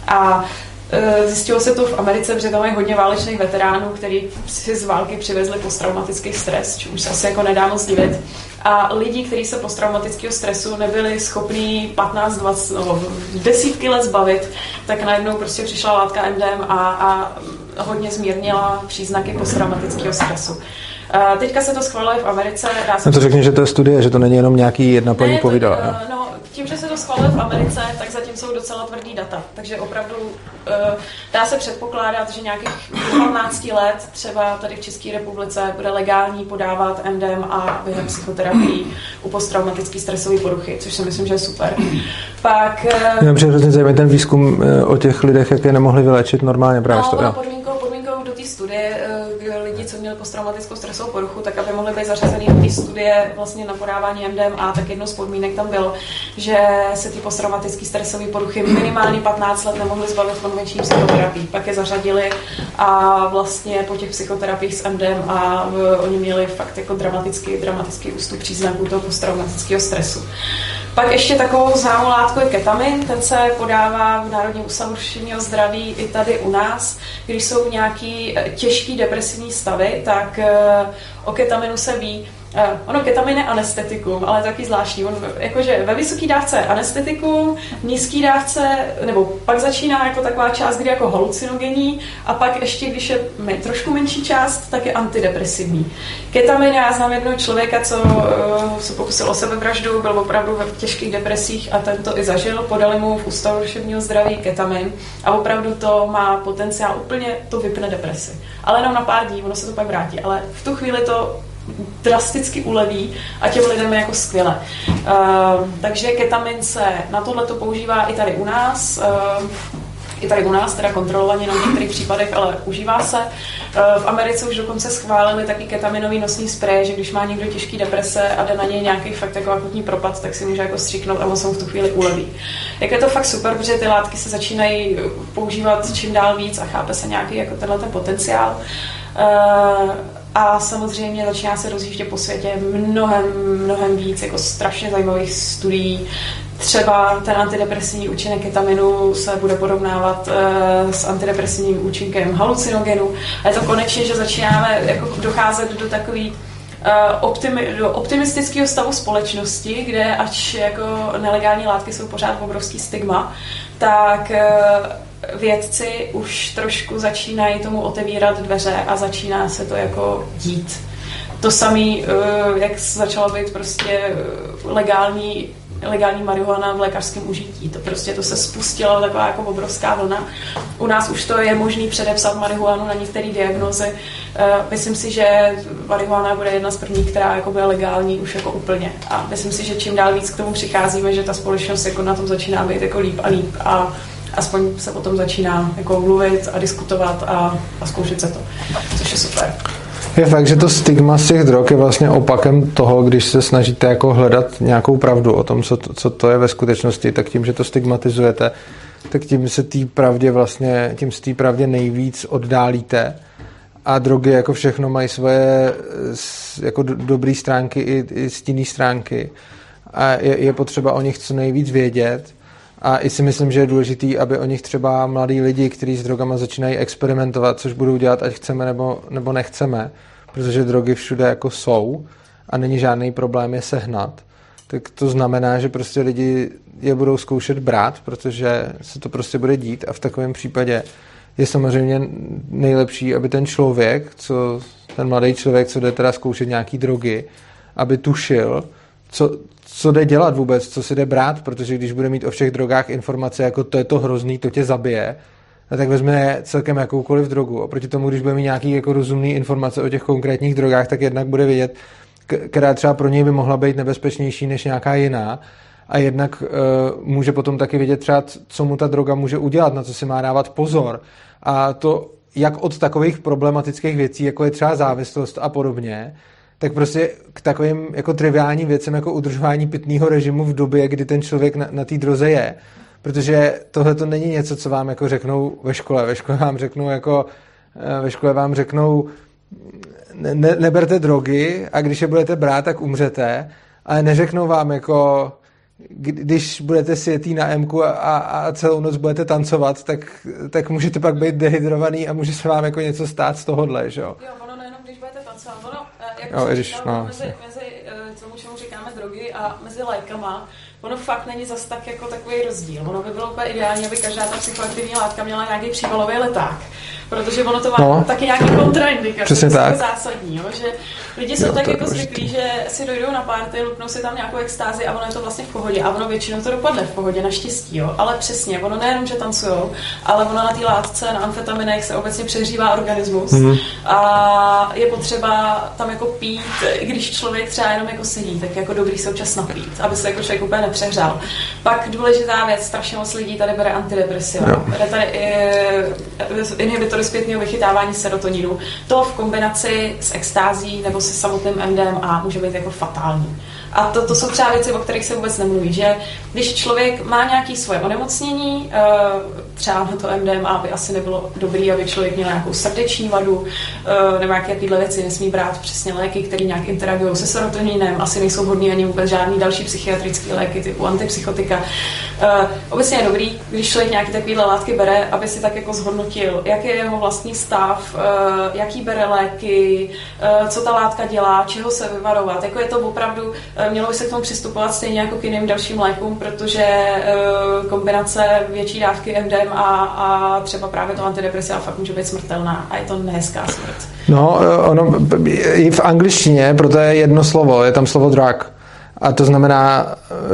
A e, Zjistilo se to v Americe, protože tam je hodně válečných veteránů, kteří si z války přivezli posttraumatický stres, čemu se asi jako nedá moc divit. A lidi, kteří se posttraumatického stresu nebyli schopní 15, 20, no, desítky let zbavit, tak najednou prostě přišla látka MDMA a hodně zmírnila příznaky posttraumatického stresu. Teďka se to schvaluje v Americe. Dá se no to řekni, že to je studie, že to není jenom nějaký jedna paní povídala. No. Tím, že se to schvaluje v Americe, tak zatím jsou docela tvrdý data. Takže opravdu uh, dá se předpokládat, že nějakých 15 let třeba tady v České republice bude legální podávat MDMA během psychoterapii u posttraumatické stresové poruchy, což si myslím, že je super. Pak... Uh, Mě hrozně zajímavý ten výzkum uh, o těch lidech, jak je nemohli vylečit normálně právě no, té studie uh, lidi, co měli posttraumatickou stresovou poruchu, tak aby mohli být zařazený do té studie vlastně na podávání MDMA, tak jednou z podmínek tam bylo, že se ty posttraumatické stresové poruchy minimálně 15 let nemohly zbavit konvenční psychoterapii. Pak je zařadili a vlastně po těch psychoterapiích s MDMA oni měli fakt jako dramatický, dramatický ústup příznaků toho posttraumatického stresu. Pak ještě takovou známou látku je ketamin, ten se podává v Národním ústavu duševního zdraví i tady u nás. Když jsou nějaký těžký depresivní stavy, tak eh, o ketaminu se ví, Uh, ono ketamin je anestetikum, ale taky zvláštní. On, jakože ve vysoké dávce anestetikum, v nízké dávce, nebo pak začíná jako taková část, kdy jako halucinogenní a pak ještě, když je trošku menší část, tak je antidepresivní. Ketamin, já znám jednoho člověka, co uh, se pokusil o sebevraždu, byl opravdu ve těžkých depresích a ten to i zažil. Podali mu v ústavu duševního zdraví ketamin a opravdu to má potenciál úplně, to vypne depresi. Ale jenom na pár dní, ono se to pak vrátí. Ale v tu chvíli to drasticky uleví a těm lidem je jako skvěle. Uh, takže ketamin se na tohle to používá i tady u nás. Uh, i tady u nás, teda kontrolovaně na některých případech, ale užívá se. V Americe už dokonce schválili taky ketaminový nosní sprej, že když má někdo těžký deprese a jde na něj nějaký fakt jako akutní propad, tak si může jako stříknout a on se mu v tu chvíli uleví. Jak je to fakt super, protože ty látky se začínají používat čím dál víc a chápe se nějaký jako tenhle ten potenciál. A samozřejmě začíná se rozjíždět po světě mnohem, mnohem víc jako strašně zajímavých studií. Třeba ten antidepresivní účinek ketaminu se bude porovnávat uh, s antidepresivním účinkem halucinogenu. A je to konečně, že začínáme jako docházet do takový uh, optimi, do optimistického stavu společnosti, kde ač jako nelegální látky jsou pořád obrovský stigma, tak uh, vědci už trošku začínají tomu otevírat dveře a začíná se to jako dít. To samé, eh, jak začalo být prostě eh, legální legální marihuana v lékařském užití. To prostě to se spustilo taková jako obrovská vlna. U nás už to je možný předepsat marihuanu na některé diagnozy. Eh, myslím si, že marihuana bude jedna z prvních, která jako bude legální už jako úplně. A myslím si, že čím dál víc k tomu přicházíme, že ta společnost jako na tom začíná být jako líp a líp. A aspoň se o tom začíná jako mluvit a diskutovat a, a zkoušet se to, což je super. Je fakt, že to stigma z těch drog je vlastně opakem toho, když se snažíte jako hledat nějakou pravdu o tom, co to, co to je ve skutečnosti, tak tím, že to stigmatizujete, tak tím se té pravdě vlastně, tím se té pravdě nejvíc oddálíte. A drogy jako všechno mají svoje jako dobré stránky i, i stinné stránky. A je, je potřeba o nich co nejvíc vědět a i si myslím, že je důležitý, aby o nich třeba mladí lidi, kteří s drogama začínají experimentovat, což budou dělat, ať chceme nebo, nebo nechceme, protože drogy všude jako jsou a není žádný problém je sehnat, tak to znamená, že prostě lidi je budou zkoušet brát, protože se to prostě bude dít a v takovém případě je samozřejmě nejlepší, aby ten člověk, co, ten mladý člověk, co jde teda zkoušet nějaký drogy, aby tušil, co, co jde dělat vůbec, co si jde brát, protože když bude mít o všech drogách informace, jako to je to hrozný, to tě zabije, tak vezme celkem jakoukoliv drogu. Oproti tomu, když bude mít nějaký jako rozumný informace o těch konkrétních drogách, tak jednak bude vědět, která třeba pro něj by mohla být nebezpečnější než nějaká jiná. A jednak uh, může potom taky vědět třeba, co mu ta droga může udělat, na co si má dávat pozor. A to jak od takových problematických věcí, jako je třeba závislost a podobně, tak prostě k takovým jako triviálním věcem, jako udržování pitného režimu v době, kdy ten člověk na, na té droze je. Protože tohle to není něco, co vám jako řeknou ve škole. Ve škole vám řeknou jako, eh, ve škole vám řeknou, ne, neberte drogy a když je budete brát, tak umřete, ale neřeknou vám jako, když budete sjetý na m a, a celou noc budete tancovat, tak, tak můžete pak být dehydrovaný a může se vám jako něco stát z tohohle, že? Jo, ono nejenom, když budete tancovat, ono, eh, jak jo, když, no, mezi, mezi eh, tomu, čemu říkáme drogy a mezi lékama, ono fakt není zas tak jako takový rozdíl. Ono by bylo úplně ideální, aby každá ta psychoaktivní látka měla nějaký příbalový leták protože ono to má no. taky nějaký kontraindikace. Přesně tak. zásadní, jo? že lidi jsou jo, tak jako zvyklí, že si dojdou na párty, lupnou si tam nějakou extázi a ono je to vlastně v pohodě. A ono většinou to dopadne v pohodě, naštěstí. Jo? Ale přesně, ono nejenom, že tancujou, ale ono na té látce, na amfetaminech se obecně přehřívá organismus. Mm. A je potřeba tam jako pít, i když člověk třeba jenom jako sedí, tak jako dobrý se občas napít, aby se jako člověk úplně nepřehřál. Pak důležitá věc, strašně moc lidí tady bere antidepresiva. Bere tady inhibitor zpětného vychytávání serotoninu. To v kombinaci s extází nebo se samotným MDMA může být jako fatální. A to, to jsou třeba věci, o kterých se vůbec nemluví, že když člověk má nějaké svoje onemocnění, eh, třeba na to MDMA by asi nebylo dobrý, aby člověk měl nějakou srdeční vadu, eh, nebo nějaké tyhle věci, nesmí brát přesně léky, které nějak interagují se serotoninem, asi nejsou vhodné ani vůbec žádný další psychiatrické léky typu antipsychotika. Eh, obecně je dobrý, když člověk nějaké takovéhle látky bere, aby si tak jako zhodnotil, jaký je jeho vlastní stav, jaký bere léky, co ta látka dělá, čeho se vyvarovat. Jako je to opravdu Eh, mělo by se k tomu přistupovat stejně jako k jiným dalším lékům, protože eh, kombinace větší dávky MDMA a třeba právě to antidepresiva fakt může být smrtelná a je to nehezká smrt. No, eh, ono i v angličtině, proto je jedno slovo, je tam slovo drug. A to znamená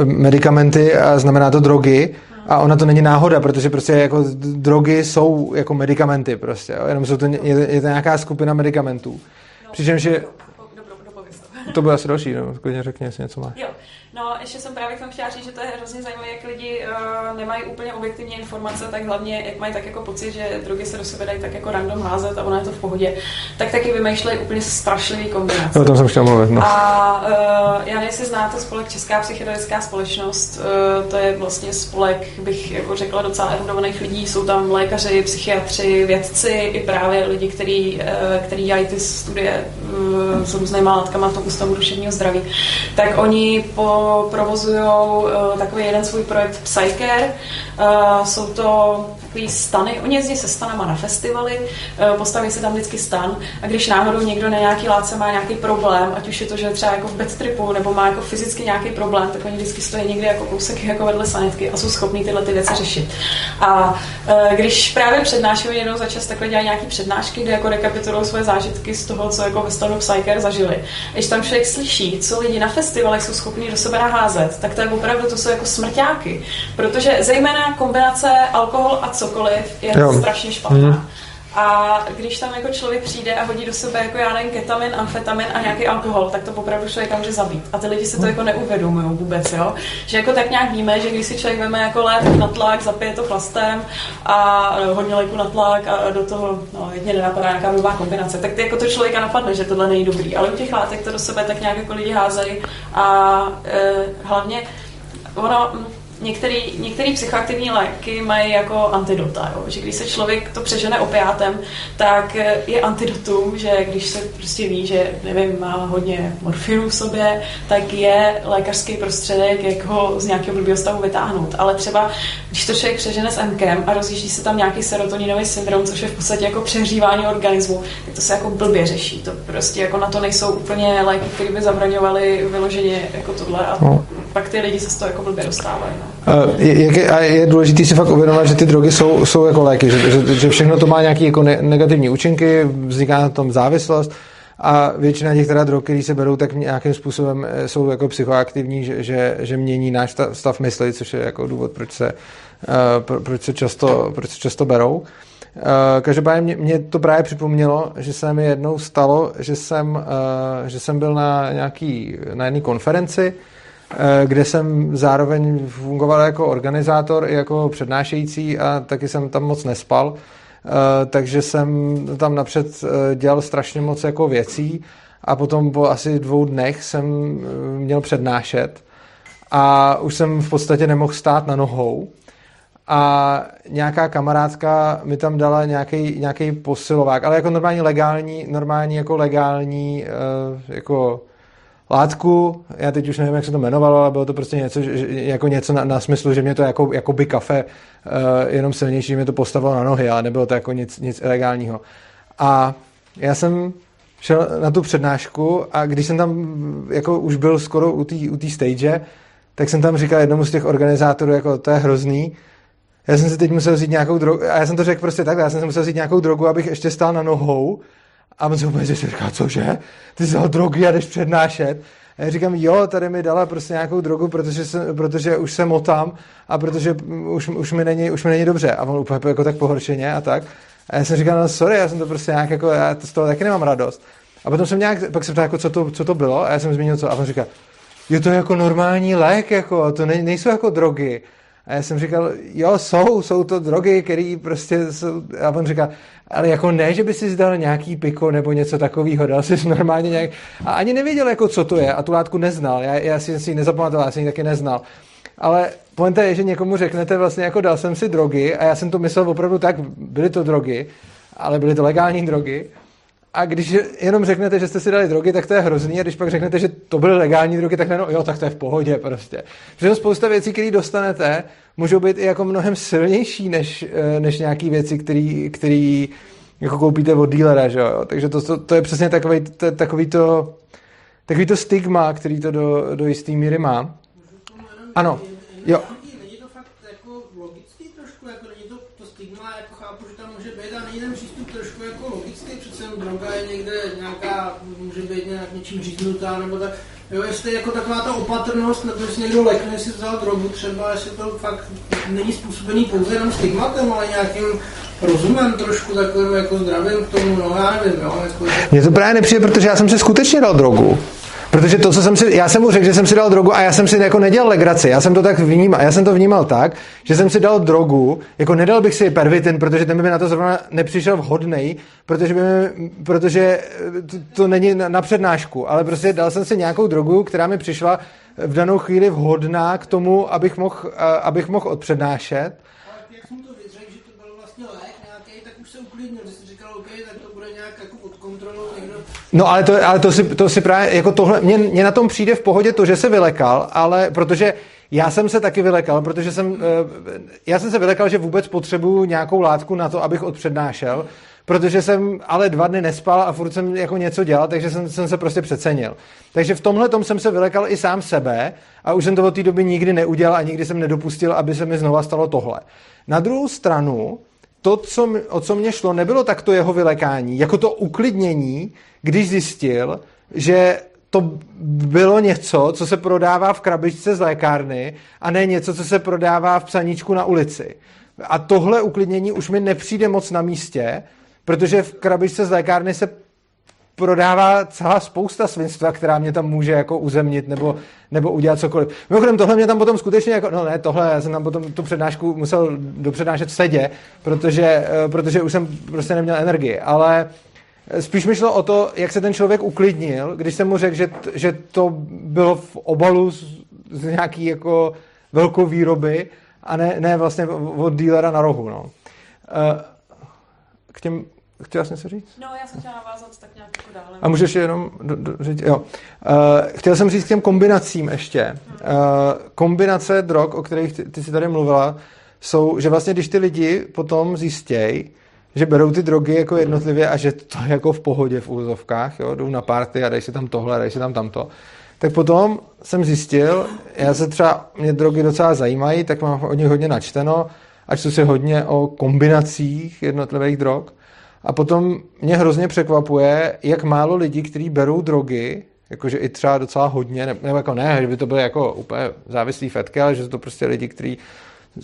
medicamenty a znamená to drogy. A ona to není náhoda, protože prostě jako drogy jsou jako medicamenty prostě, jo? jenom jsou to, je, je to nějaká skupina medicamentů. No, Přičemž je, to bude asi další, no, klidně řekni, jestli něco máš. Jo, no ještě jsem právě k tomu chtěla říct, že to je hrozně zajímavé, jak lidi uh, nemají úplně objektivní informace, tak hlavně, jak mají tak jako pocit, že drogy se do sebe dají tak jako random házet a ono je to v pohodě, tak taky vymýšlejí úplně strašlivý kombinace. O tom jsem chtěl mluvit, no. A uh, já nevím, jestli znáte spolek Česká psychedelická společnost, uh, to je vlastně spolek, bych jako řekla, docela erudovaných lidí, jsou tam lékaři, psychiatři, vědci, i právě lidi, kteří uh, který dělají ty studie uh, s různýma látkama v tom Ústavu duševního zdraví, tak oni provozují uh, takový jeden svůj projekt Psycare. Uh, jsou to takový stany, oni jezdí se stanama na festivaly, uh, postaví se tam vždycky stan a když náhodou někdo na nějaký látce má nějaký problém, ať už je to, že třeba jako v bed tripu nebo má jako fyzicky nějaký problém, tak oni vždycky stojí někde jako kousek jako vedle sanitky a jsou schopní tyhle ty věci řešit. A uh, když právě přednášejí jednou za čas, takhle dělají nějaké přednášky, kde jako rekapitulují svoje zážitky z toho, co jako ve stanu Psycare zažili. Když tam člověk slyší, co lidi na festivalech jsou schopni do sebe naházet, tak to je opravdu, to jsou jako smrťáky. Protože zejména kombinace alkohol a cokoliv je jo. strašně špatná. Mm. A když tam jako člověk přijde a hodí do sebe jako já nevím, ketamin, amfetamin a nějaký alkohol, tak to opravdu člověka může zabít. A ty lidi si to jako neuvědomují vůbec, jo. Že jako tak nějak víme, že když si člověk veme jako lék na tlak, zapije to chlastem a hodně léku na tlak a do toho, no, jedně nenapadá nějaká blbá kombinace, tak ty jako to člověka napadne, že tohle není dobrý. Ale u těch látek to do sebe tak nějak jako lidi házejí a e, hlavně ono, některé některý psychoaktivní léky mají jako antidota, jo? že když se člověk to přežene opiátem, tak je antidotum, že když se prostě ví, že nevím, má hodně morfinu v sobě, tak je lékařský prostředek, jak ho z nějakého blbého stavu vytáhnout. Ale třeba, když to člověk přežene s MKem a rozjíždí se tam nějaký serotoninový syndrom, což je v podstatě jako přehřívání organismu, tak to se jako blbě řeší. To prostě jako na to nejsou úplně léky, které by zabraňovaly vyloženě jako tohle a no. Pak ty lidi se z toho jako blbě dostávají. No. Je, a je důležité si fakt uvědomit, že ty drogy jsou, jsou jako léky, že, že, že všechno to má nějaké jako ne, negativní účinky, vzniká na tom závislost a většina těch teda drog, které se berou, tak nějakým způsobem eh, jsou jako psychoaktivní, že, že, že mění náš stav mysli, což je jako důvod, proč se, uh, proč se, často, proč se často berou. Uh, každopádně mě, mě to právě připomnělo, že se mi jednou stalo, že jsem, že jsem byl na nějaký, na jedné konferenci, Eh, kde jsem zároveň fungoval jako organizátor i jako přednášející a taky jsem tam moc nespal, eh, takže jsem tam napřed eh, dělal strašně moc jako věcí a potom po asi dvou dnech jsem měl přednášet a už jsem v podstatě nemohl stát na nohou. A nějaká kamarádka mi tam dala nějaký, nějaký posilovák, ale jako normální legální, normální jako legální jako látku, já teď už nevím, jak se to jmenovalo, ale bylo to prostě něco, že, jako něco na, na smyslu, že mě to jako, jako by kafe, uh, jenom silnější, že mě to postavilo na nohy, ale nebylo to jako nic, nic ilegálního. A já jsem šel na tu přednášku a když jsem tam jako už byl skoro u té u stage, tak jsem tam říkal jednomu z těch organizátorů, jako to je hrozný, já jsem si teď musel vzít nějakou drogu, a já jsem to řekl prostě tak, já jsem si musel vzít nějakou drogu, abych ještě stál na nohou, a on se úplně si říká, cože? Ty jsi drogy a jdeš přednášet. A já říkám, jo, tady mi dala prostě nějakou drogu, protože, se, protože už se motám a protože už, už, mi není, už mi není dobře. A on úplně jako tak pohoršeně a tak. A já jsem říkal, no sorry, já jsem to prostě nějak jako, já to z toho taky nemám radost. A potom jsem nějak, pak se ptal, jako, co, to, co to bylo a já jsem zmínil co. A on říká, je to jako normální lék, jako, to ne, nejsou jako drogy. A já jsem říkal, jo, jsou, jsou to drogy, které prostě jsou... A on říká, ale jako ne, že by si dal nějaký piko nebo něco takového, dal si normálně nějak... A ani nevěděl, jako co to je a tu látku neznal. Já, já si ji nezapamatoval, já jsem ji taky neznal. Ale pointa je, že někomu řeknete vlastně jako dal jsem si drogy a já jsem to myslel opravdu tak, byly to drogy, ale byly to legální drogy a když jenom řeknete, že jste si dali drogy, tak to je hrozný. A když pak řeknete, že to byly legální drogy, tak no, jo, tak to je v pohodě prostě. Protože spousta věcí, které dostanete, můžou být i jako mnohem silnější než, eh, než nějaké věci, které jako koupíte od dílera, že jo. Takže to, to, to je přesně takový, to, takový, to, takový to stigma, který to do, do jisté míry má. Ano, jo. Není to fakt jako logický trošku, jako není to, to stigma, jako chápu, že tam může být, a není ten přístup trošku jako logický, přece droga je někde nějaká, může být nějak něčím říznutá, nebo tak, Jo, jestli jako taková ta opatrnost, nebo jestli někdo lekne, jestli vzal drogu třeba, jestli to fakt není způsobený pouze jenom stigmatem, ale nějakým rozumem trošku takovým jako zdravým k tomu, no já nevím, jo. Jako, Mně to právě nepřijde, protože já jsem si skutečně dal drogu. Protože to, co jsem si, já jsem mu řekl, že jsem si dal drogu a já jsem si jako nedělal legraci. Já jsem to tak vnímal, já jsem to vnímal tak, že jsem si dal drogu, jako nedal bych si pervitin, protože ten by mi na to zrovna nepřišel vhodný, protože, by mi, protože to, to není na, na přednášku, ale prostě dal jsem si nějakou drogu, která mi přišla v danou chvíli vhodná k tomu, abych mohl, abych mohl odpřednášet. Ale jak jsem to vyřekl, že to byl vlastně lék nějaký, tak už se uklidnil, že jsi říkal, OK, tak to bude nějak jako pod kontrolou, někdo No ale to, ale to, si, to si právě, jako tohle, mě, mě na tom přijde v pohodě to, že se vylekal, ale protože já jsem se taky vylekal, protože jsem, eh, já jsem se vylekal, že vůbec potřebuju nějakou látku na to, abych odpřednášel, protože jsem ale dva dny nespal a furt jsem jako něco dělal, takže jsem, jsem se prostě přecenil. Takže v tomhle tom jsem se vylekal i sám sebe a už jsem to od té doby nikdy neudělal a nikdy jsem nedopustil, aby se mi znova stalo tohle. Na druhou stranu, to, co, o co mě šlo, nebylo takto jeho vylekání, jako to uklidnění, když zjistil, že to bylo něco, co se prodává v krabičce z lékárny a ne něco, co se prodává v psaníčku na ulici. A tohle uklidnění už mi nepřijde moc na místě, protože v krabičce z lékárny se prodává celá spousta svinstva, která mě tam může jako uzemnit nebo, nebo udělat cokoliv. Mimochodem, tohle mě tam potom skutečně jako, no ne, tohle, já jsem tam potom tu přednášku musel dopřednášet v sedě, protože, eh, protože už jsem prostě neměl energii, ale spíš mi šlo o to, jak se ten člověk uklidnil, když jsem mu řekl, že, že to bylo v obalu z, z nějaký jako velkou výroby a ne, ne vlastně od dílera na rohu, no. Eh, k těm Chtěla jsi něco říct? No, já jsem chtěla navázat tak nějak jako dále. A můžeš jenom do, do, říct, jo. Uh, chtěl jsem říct k těm kombinacím ještě. Uh, kombinace drog, o kterých ty, ty jsi tady mluvila, jsou, že vlastně když ty lidi potom zjistějí, že berou ty drogy jako jednotlivě a že to je jako v pohodě v úzovkách, jo, jdou na party a dají si tam tohle, dají si tam tamto, tak potom jsem zjistil, já se třeba, mě drogy docela zajímají, tak mám od nich hodně načteno, ať se si hodně o kombinacích jednotlivých drog, a potom mě hrozně překvapuje, jak málo lidí, kteří berou drogy, jakože i třeba docela hodně, nebo jako ne, že by to byly jako úplně závislí fetky, ale že jsou to prostě lidi, kteří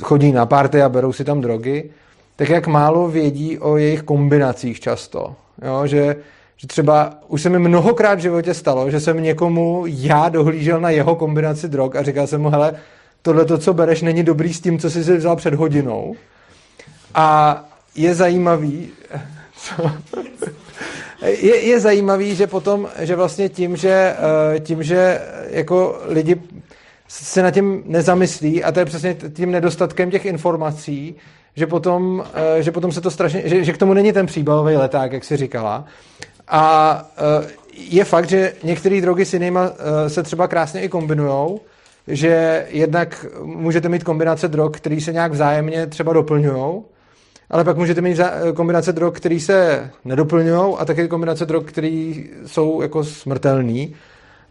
chodí na party a berou si tam drogy, tak jak málo vědí o jejich kombinacích často. Jo, že, že třeba už se mi mnohokrát v životě stalo, že jsem někomu já dohlížel na jeho kombinaci drog a říkal jsem mu, hele, tohle to, co bereš, není dobrý s tím, co jsi si vzal před hodinou. A je zajímavý? Je, je zajímavý, že potom, že vlastně tím, že, eh, tím, že jako lidi se na tím nezamyslí a to je přesně tím nedostatkem těch informací, že potom, eh, že potom se to strašně, že, že k tomu není ten příbalový leták, jak si říkala. A eh, je fakt, že některé drogy s jinýma se třeba krásně i kombinujou, že jednak můžete mít kombinace drog, které se nějak vzájemně třeba doplňují, ale pak můžete mít kombinace drog, které se nedoplňují a také kombinace drog, které jsou jako smrtelné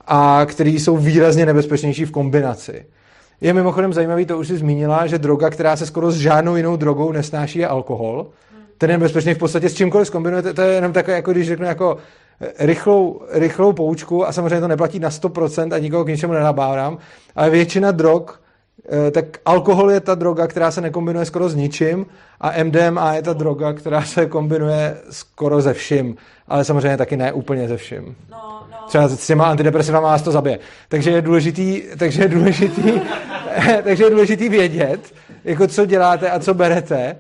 a které jsou výrazně nebezpečnější v kombinaci. Je mimochodem zajímavý, to už si zmínila, že droga, která se skoro s žádnou jinou drogou nesnáší, je alkohol. Ten je nebezpečný v podstatě s čímkoliv zkombinujete, to je jenom takové, jako když řeknu jako eh, rychlou, rychlou poučku a samozřejmě to neplatí na 100% a nikoho k ničemu nenabávám, ale většina drog Eh, tak alkohol je ta droga, která se nekombinuje skoro s ničím a MDMA je ta droga, která se kombinuje skoro ze vším, ale samozřejmě taky ne úplně ze vším. No, no. Třeba s těma antidepresivama vás to zabije. Takže je důležitý, takže je důležitý, takže je důležitý vědět, jako co děláte a co berete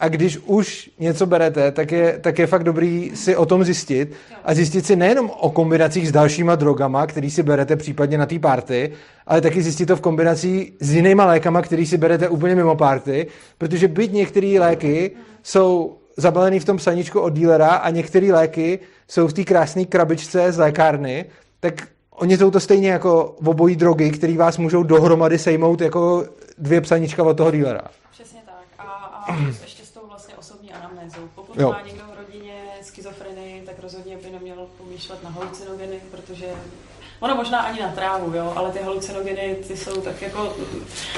a když už něco berete, tak je, tak je fakt dobrý si o tom zjistit a zjistit si nejenom o kombinacích s dalšíma drogama, který si berete případně na té party, ale taky zjistit to v kombinací s jinýma lékama, který si berete úplně mimo party, protože byť některé léky jsou zabalený v tom psaníčku od dílera a některé léky jsou v té krásné krabičce z lékárny, tak oni jsou to stejně jako obojí drogy, které vás můžou dohromady sejmout jako dvě psaníčka od toho dílera. Přesně. A, ještě s tou vlastně osobní anamnézou. Pokud jo. má někdo v rodině schizofrenii, tak rozhodně by neměl pomýšlet na halucinogeny, protože Ono možná ani na trávu, jo, ale ty halucinogeny ty jsou tak jako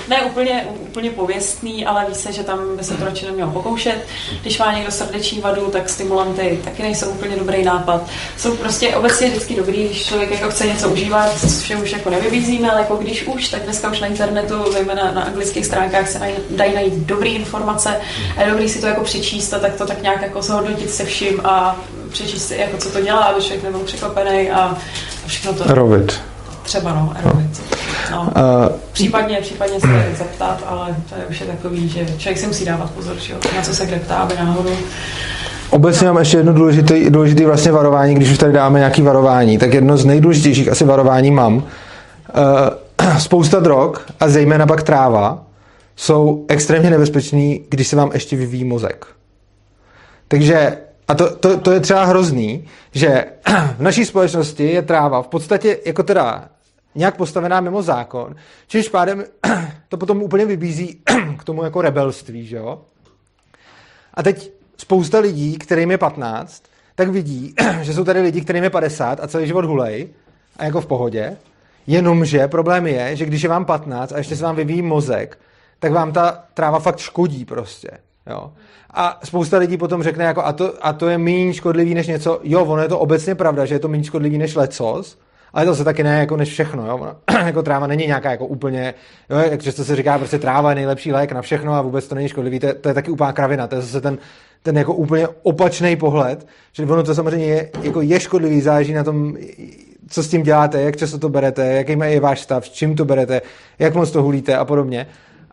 ne úplně, úplně pověstný, ale ví se, že tam by se to radši nemělo pokoušet. Když má někdo srdeční vadu, tak stimulanty taky nejsou úplně dobrý nápad. Jsou prostě obecně vždycky dobrý, když člověk jako chce něco užívat, vše už jako nevybízíme, ale jako když už, tak dneska už na internetu, zejména na anglických stránkách se dají najít dobré informace a je dobrý si to jako přečíst a tak to tak nějak jako zhodnotit se vším a přečíst si, jako co to dělá, aby člověk nebyl překvapený a všechno to... Aerobit. Třeba no, aerobit. No. Uh, případně, případně se zeptat, ale to je už je takový, že člověk si musí dávat pozor, že jo, na co se kde ptá, aby náhodou Obecně mám ještě jedno důležité, důležité vlastně varování, když už tady dáme nějaké varování, tak jedno z nejdůležitějších asi varování mám. Uh, spousta drog a zejména pak tráva jsou extrémně nebezpečný, když se vám ještě vyvíjí mozek. Takže a to, to, to je třeba hrozný, že v naší společnosti je tráva v podstatě jako teda nějak postavená mimo zákon, čímž pádem to potom úplně vybízí k tomu jako rebelství, že jo? A teď spousta lidí, kterým je 15, tak vidí, že jsou tady lidi, kterým je 50 a celý život hulej a jako v pohodě, jenomže problém je, že když je vám 15 a ještě se vám vyvíjí mozek, tak vám ta tráva fakt škodí prostě. Jo. A spousta lidí potom řekne, jako, a, to, a to je méně škodlivý než něco. Jo, ono je to obecně pravda, že je to méně škodlivý než lecos, ale to se taky ne jako než všechno. Jo. Jako tráva není nějaká jako úplně, jo, jak často se říká, prostě tráva je nejlepší lék na všechno a vůbec to není škodlivý. To je, to je taky úplná kravina. To je zase ten, ten jako úplně opačný pohled, že ono to samozřejmě je, jako je škodlivý, záleží na tom, co s tím děláte, jak často to berete, jaký je váš stav, čím to berete, jak moc to hulíte a podobně.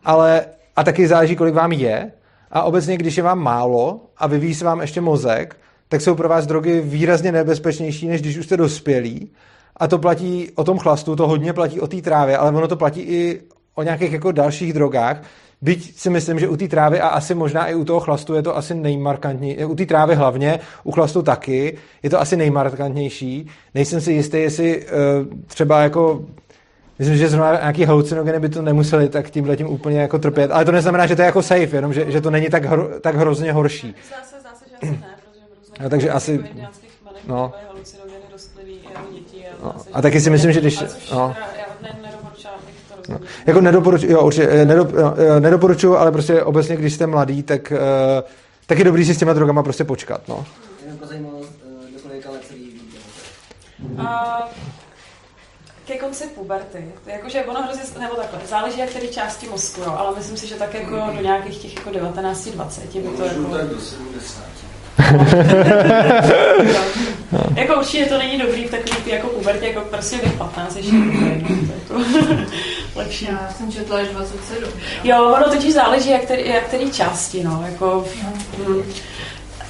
Ale a taky záleží, kolik vám je. A obecně, když je vám málo a vyvíjí se vám ještě mozek, tak jsou pro vás drogy výrazně nebezpečnější, než když už jste dospělí. A to platí o tom chlastu, to hodně platí o té trávě, ale ono to platí i o nějakých jako dalších drogách. Byť si myslím, že u té trávy a asi možná i u toho chlastu je to asi nejmarkantnější. U té trávy hlavně, u chlastu taky, je to asi nejmarkantnější. Nejsem si jistý, jestli uh, třeba jako Myslím, že zrovna nějaký halucinogeny by to nemuseli tak tímhle tím úplně jako trpět. Ale to neznamená, že to je jako safe, jenom že, že to není tak, hro, tak hrozně horší. Zdá se, zdá se, že asi ne, protože různých No, takže asi- no. no. A, No, taky si myslím, že když- no. rozhodně. Jako nedoporučuji, jo, určitě, eh, nedop, jo, eh, nedoporučuju, ale prostě obecně, když jste mladý, tak, uh, tak je dobrý si s těma drogama prostě počkat, no. Pro zajímavost, eh, do kolika let celý víte. Ke konci puberty. To je jako, že ono hrozně, nebo takhle, záleží jak který části mozku, jo, ale myslím si, že tak jako do nějakých těch jako 19-20 by to jako... tak do 70. jako určitě to není dobrý v takový jako pubertě, jako prostě věk 15 ještě no, jako lepší. Já jsem četla až 27. Jo, ono totiž záleží, jak který, jak který části, no, jako... Hm.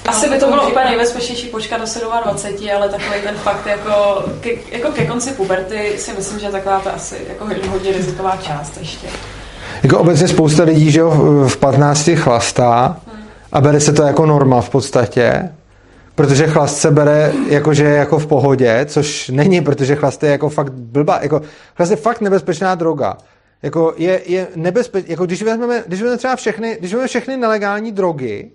Asi by to bylo úplně nejbezpečnější počkat do 27, ale takový ten fakt jako ke, jako ke konci puberty si myslím, že taková to asi jako hodně, hodně riziková část ještě. Jako obecně spousta lidí, že jo, v 15 chlastá a bere se to jako norma v podstatě, protože chlast se bere jako, že je jako v pohodě, což není, protože chlast je jako fakt blbá, jako chlast je fakt nebezpečná droga. Jako je, je nebezpeč, jako když vezmeme, když vezmeme třeba všechny, když vezmeme všechny nelegální drogy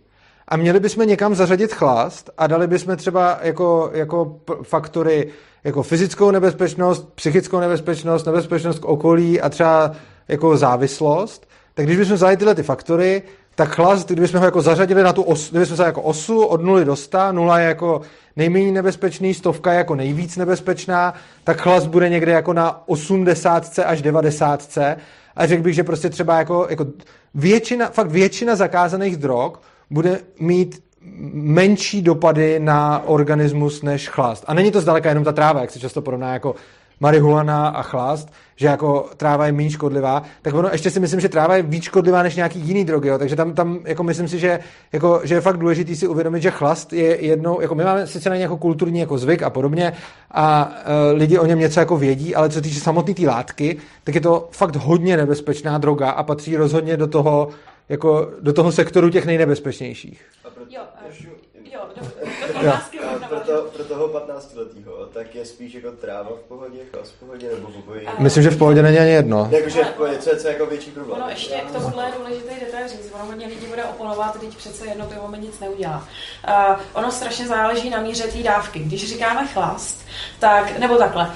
a měli bychom někam zařadit chlast a dali bychom třeba jako, jako faktory jako fyzickou nebezpečnost, psychickou nebezpečnost, nebezpečnost k okolí a třeba jako závislost, tak když bychom vzali tyhle ty faktory, tak chlast, kdybychom ho jako zařadili na tu osu, kdybychom vzali jako osu od 0 do 100, 0 je jako nejméně nebezpečný, stovka je jako nejvíc nebezpečná, tak chlast bude někde jako na 80 až 90 a řekl bych, že prostě třeba jako, jako většina, fakt většina zakázaných drog bude mít menší dopady na organismus než chlast. A není to zdaleka jenom ta tráva, jak se často porovná jako marihuana a chlast, že jako tráva je méně škodlivá, tak ono ještě si myslím, že tráva je víc škodlivá než nějaký jiný drogy, jo. takže tam, tam jako myslím si, že, jako, že je fakt důležitý si uvědomit, že chlast je jednou, jako my máme sice na ně jako kulturní jako zvyk a podobně a uh, lidi o něm něco jako vědí, ale co týče samotné té látky, tak je to fakt hodně nebezpečná droga a patří rozhodně do toho, jako do toho sektoru těch nejnebezpečnějších. A pro, Jo, a- ještě- Jo, do, do 15 a pro, to, pro toho 15 letého, tak je spíš jako tráva v pohodě, chlast v pohodě, nebo v obojí. Myslím, že v pohodě není ani jedno. Jakože v pohodě, co je, co je jako větší problém? Ono ještě k tomuhle je důležitý detail říct. Ono hodně lidí bude oponovat, teď přece jedno pivo mi nic neudělá. Uh, ono strašně záleží na míře té dávky. Když říkáme chlast, tak, nebo takhle,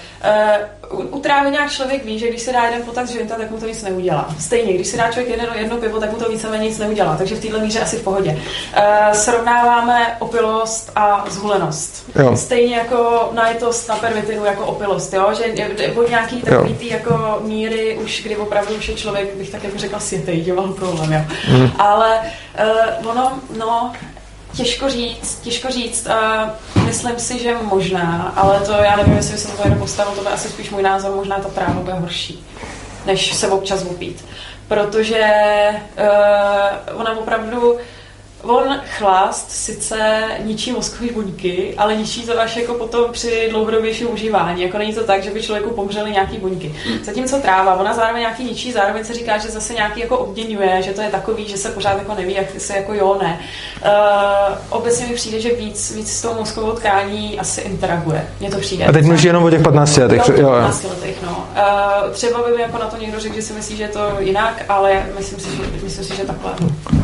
uh, u, nějak člověk ví, že když si dá jeden potaz žinta, tak mu to nic neudělá. Stejně, když si dá člověk jedno, jedno pivo, tak mu to víceméně nic neudělá. Takže v této míře asi v pohodě. Uh, srovnáváme opilost a zhulenost. Jo. Stejně jako najetost na pervitinu jako opilost, jo? že je- od nějaký takový ty jako míry už, kdy opravdu už je člověk, bych tak jako řekla, světej, mám problém, jo. Hmm. Ale uh, ono, no, těžko říct, těžko říct, uh, myslím si, že možná, ale to já nevím, jestli by se to jenom postavil, to je asi spíš můj názor, možná ta tráva bude horší, než se občas opít. Protože uh, ona opravdu, On chlast sice ničí mozkové buňky, ale ničí to až jako potom při dlouhodobějším užívání. Jako není to tak, že by člověku pomřely nějaký buňky. Zatímco tráva, ona zároveň nějaký ničí, zároveň se říká, že zase nějaký jako obměňuje, že to je takový, že se pořád jako neví, jak se jako jo, ne. Uh, obecně mi přijde, že víc, víc s tou mozkovou tkání asi interaguje. Mně to přijde. A teď mluvíš jenom o těch 15 letech. Jo, jo. 15 letech, no. Uh, třeba by mi jako na to někdo řekl, že si myslí, že je to jinak, ale myslím si, že, myslím si, že takhle.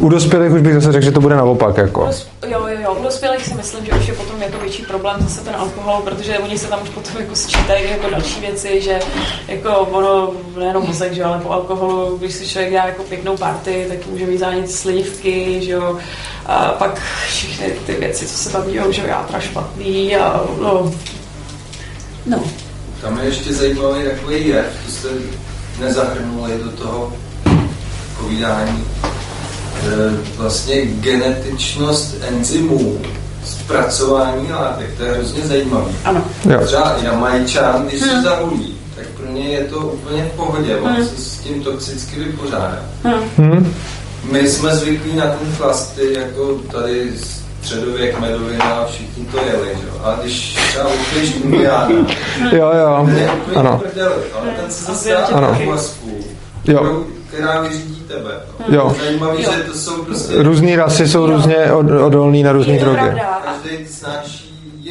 U dospělých už bych zase řekl, že to bude naopak. Jako. Jo, jo, jo. U dospělých si myslím, že už je potom jako větší problém zase ten alkohol, protože oni se tam už potom jako sčítají jako další věci, že jako ono, nejenom mozek, že ale po alkoholu, když si člověk dá jako pěknou party, tak může mít zánět slivky, že jo, a pak všechny ty věci, co se tam dějou, že jo, játra špatný a no, no. Tam je ještě zajímavý takový jev, to jste nezahrnuli do toho povídání, vlastně genetičnost enzymů, zpracování látek, to je hrozně zajímavé. Ano. Jo. Třeba Jamajčan, když se zahulí, tak pro ně je to úplně v pohodě, on se s tím toxicky vypořádá. Hm? My jsme zvyklí na ten chlasty, jako tady středověk, medovina a všichni to jeli, že? jo. A když třeba uklíš Indiána, Jo, jo. ten je úplně Ano. prdeli, ale ten se zase Ano. dá masku, Jo. která vyřídí tebe. Jo. Zajímavé, Jo. že to jsou prostě Různý rasy jsou různě od, odolný na různé drogy. každý snáší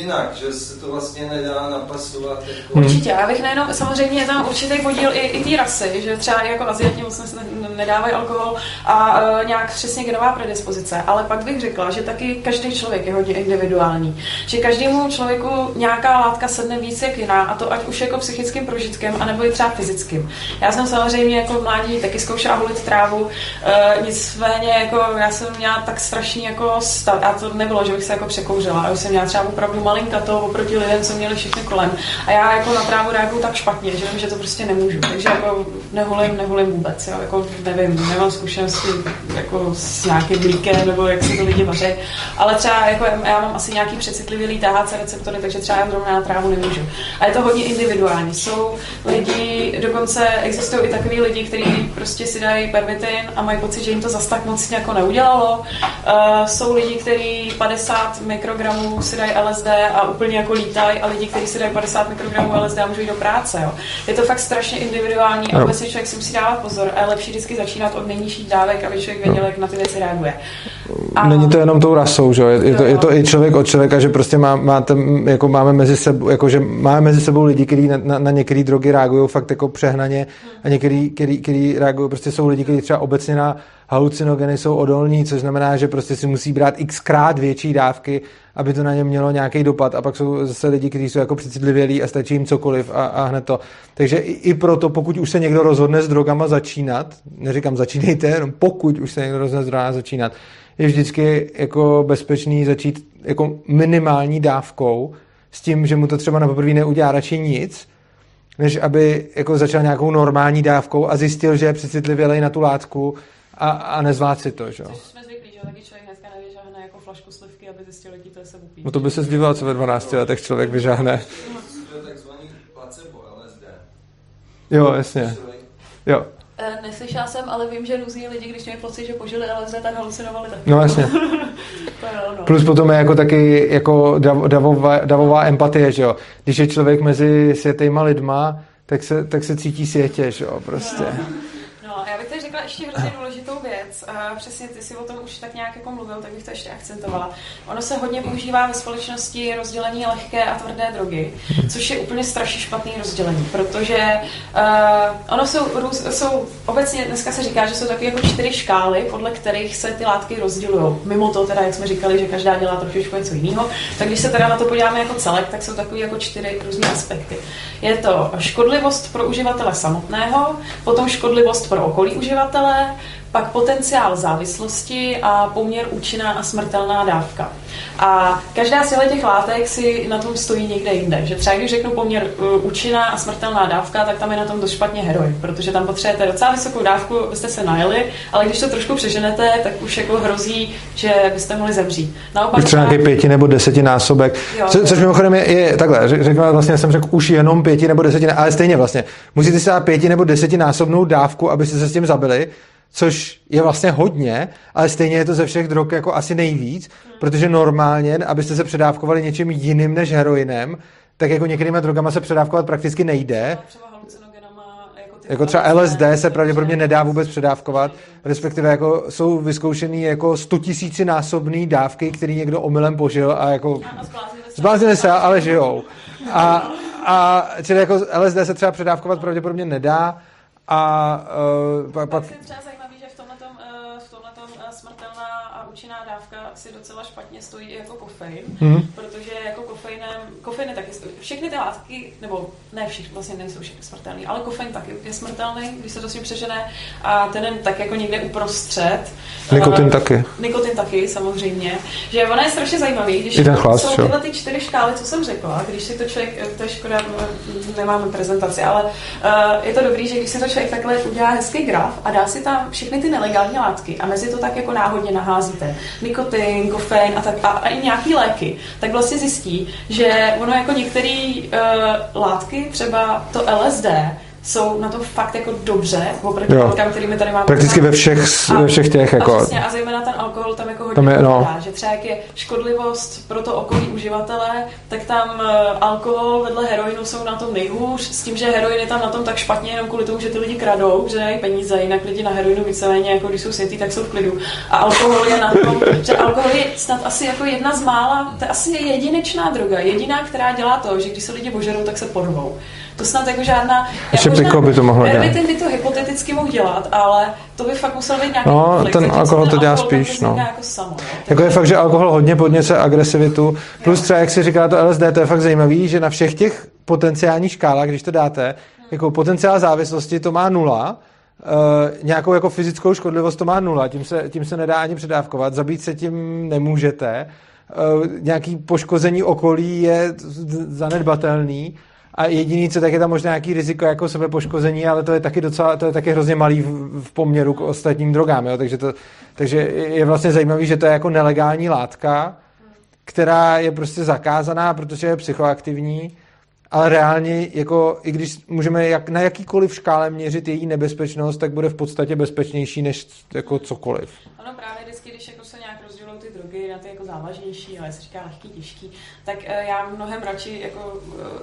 jinak, že se to vlastně nedá napasovat jako... Hmm. Určitě, já bych nejenom, samozřejmě je tam určitý podíl i, i té rasy, že třeba jako Aziati moc ne- nedávají alkohol a uh, nějak přesně genová predispozice, ale pak bych řekla, že taky každý člověk je hodně individuální, že každému člověku nějaká látka sedne víc jak jiná a to ať už jako psychickým prožitkem, anebo i třeba fyzickým. Já jsem samozřejmě jako v mládí taky zkoušela hulit trávu, uh, nicméně jako já jsem měla tak strašný jako stav, a to nebylo, že bych se jako překouřila, já už jsem měla třeba opravdu malinkato oproti lidem, co měli všechny kolem. A já jako na trávu reaguju tak špatně, že vím, že to prostě nemůžu. Takže jako nehulím, nehulím vůbec. Jo. Jako nevím, nemám zkušenosti jako s nějakým mlíkem, nebo jak si to lidi vaří. Ale třeba jako já mám asi nějaký přecitlivělý THC receptory, takže třeba já zrovna na trávu nemůžu. A je to hodně individuální. Jsou lidi, dokonce existují i takový lidi, kteří prostě si dají pervitin a mají pocit, že jim to zas tak moc jako neudělalo. Uh, jsou lidi, kteří 50 mikrogramů si dají LSD a úplně jako lítají a lidi, kteří si dají 50 mikrogramů LSD a můžou jít do práce. Jo. Je to fakt strašně individuální a Jo. obecně člověk si musí dávat pozor a je lepší vždycky začínat od nejnižších dávek, aby člověk věděl, jak na ty věci reaguje. A Není to jenom tou rasou, že jo? Je, je, to, je to i člověk od člověka, že prostě má, máte, jako máme mezi sebou, jako že máme mezi sebou lidi, kteří na, na, na některé drogy reagují fakt jako přehnaně a některý, který, který reagují, prostě jsou lidi, kteří třeba obecně na halucinogeny jsou odolní, což znamená, že prostě si musí brát xkrát větší dávky, aby to na ně mělo nějaký dopad. A pak jsou zase lidi, kteří jsou jako přecitlivělí a stačí jim cokoliv a, a hned to. Takže i, i proto, pokud už se někdo rozhodne s drogama začínat, neříkám začínejte, jenom pokud už se někdo rozhodne s drogama začínat, je vždycky jako bezpečný začít jako minimální dávkou s tím, že mu to třeba na poprvé neudělá radši nic, než aby jako začal nějakou normální dávkou a zjistil, že je přecitlivělej na tu látku a, a nezvlád si to, že? jo. Což jsme zvyklí, že taky člověk dneska nevyžáhne jako flašku slivky, aby zjistil, jaký to je se upít. No to by se zdivilo, co ve 12 letech člověk vyžáhne. To je takzvaný placebo LSD. Jo, jasně. Jo, Eh, Neslyšela jsem, ale vím, že různí lidi, když měli pocit, že požili LSD, tak halucinovali taky. no jasně. To je ono. Plus potom je jako taky jako dav, davová, davová empatie, že jo. Když je člověk mezi světejma lidma, tak se, tak se cítí světě, že jo, prostě. No, já bych tady řekla ještě hrozně důležitou věc. A přesně ty si o tom už tak nějak jako mluvil, tak bych to ještě akcentovala. Ono se hodně používá ve společnosti rozdělení lehké a tvrdé drogy, což je úplně strašně špatný rozdělení, protože uh, ono jsou, růz, jsou, obecně dneska se říká, že jsou takové jako čtyři škály, podle kterých se ty látky rozdělují. Mimo to teda, jak jsme říkali, že každá dělá trošičku něco jiného, tak když se teda na to podíváme jako celek, tak jsou takové jako čtyři různé aspekty. Je to škodlivost pro uživatele samotného, potom škodlivost pro okolí uživatele, pak potenciál závislosti a poměr účinná a smrtelná dávka. A každá z těch látek si na tom stojí někde jinde. Že třeba když řeknu poměr uh, účinná a smrtelná dávka, tak tam je na tom dost špatně heroin, protože tam potřebujete docela vysokou dávku, abyste se najeli, ale když to trošku přeženete, tak už jako hrozí, že byste mohli zemřít. Naopak třeba nějaký pěti nebo desetinásobek. Jo. Co, což mimochodem je, je takhle, řek- řekl, vlastně jsem řekl už jenom pěti nebo desetinásobek, ale stejně vlastně. Musíte si dát pěti nebo desetinásobnou dávku, abyste se s tím zabili, což je vlastně hodně, ale stejně je to ze všech drog jako asi nejvíc, protože normálně, abyste se předávkovali něčím jiným než heroinem, tak jako některýma drogama se předávkovat prakticky nejde. jako, Jako třeba LSD se pravděpodobně nedá vůbec předávkovat, respektive jako jsou vyzkoušený jako 100 násobný dávky, který někdo omylem požil a jako A zbláznili se. ale žijou. A, a čili jako LSD se třeba předávkovat pravděpodobně nedá a uh, pak, pak třeba asi docela špatně stojí jako kofein, Mhm. protože jako kofeinem, kofein je taky, všechny ty látky, nebo ne všechny, vlastně nejsou všechny smrtelné, ale kofein taky je smrtelný, když se to s ním přežene a ten je tak jako někde uprostřed. Nikotin Eh, taky. Nikotin taky, samozřejmě. Že ona je strašně zajímavý, když I ten chlast, jsou tyhle ty čtyři škály, co jsem řekla, když si to člověk, to je škoda, m, nemáme prezentaci, ale uh, je to dobrý, že když si to člověk takhle udělá hezký graf a dá si tam všechny ty nelegální látky a mezi to tak jako náhodně naházíte, nikotin, kofein a, tak, a, a i nějaký léky, tak vlastně zjistí, že ono jako některé uh, látky, třeba to LSD, jsou na to fakt jako dobře, oproti Jo. látkám, kterými tady máme. Prakticky ve všech, ve všech těch, A jako, přesně, a zejména ten alkohol tam jako hodně Tam je, no. že třeba jak je škodlivost pro to okolí uživatele, tak tam eh, alkohol vedle heroinu jsou na tom nejhůř, s tím, že heroin je tam na tom tak špatně jenom kvůli tomu, že ty lidi kradou, že dají peníze, jinak lidi na heroinu víceméně, jako když jsou světí, tak jsou v klidu. A alkohol je na tom, že alkohol je snad asi jako jedna z mála, to je asi jedinečná droga, jediná, která dělá to, že když se lidi ožerou, tak se porvou. To snad jako žádná... Ještě možná- piko by to mohlo dělat. By to hypoteticky mohl dělat, ale to by fakt musel být nějaký No, konflikt, ten alkohol to dělá spíš, no. Jako samo, no. Jako je fakt, že alkohol hodně podněce agresivitu, plus třeba, jak si říká to LSD, to je fakt zajímavý, že na všech těch potenciálních škálách, když to dáte, jako potenciál závislosti to má nula, Uh, nějakou jako fyzickou škodlivost to má nula, tím se, tím se nedá ani předávkovat, zabít se tím nemůžete, uh, nějaký poškození okolí je zanedbatelný a jediný, co tak je tam možná nějaký riziko jako sebepoškození, ale to je taky docela, to je taky hrozně malý v, v poměru k ostatním drogám, jo? Takže, to, takže je vlastně zajímavý, že to je jako nelegální látka, která je prostě zakázaná, protože je psychoaktivní, ale reálně, jako, i když můžeme jak, na jakýkoliv škále měřit její nebezpečnost, tak bude v podstatě bezpečnější než jako cokoliv. Ono právě vždycky, když jako se nějak rozdělou ty drogy na ty jako závažnější, ale se říká lehký, těžký, tak eh, já mnohem radši jako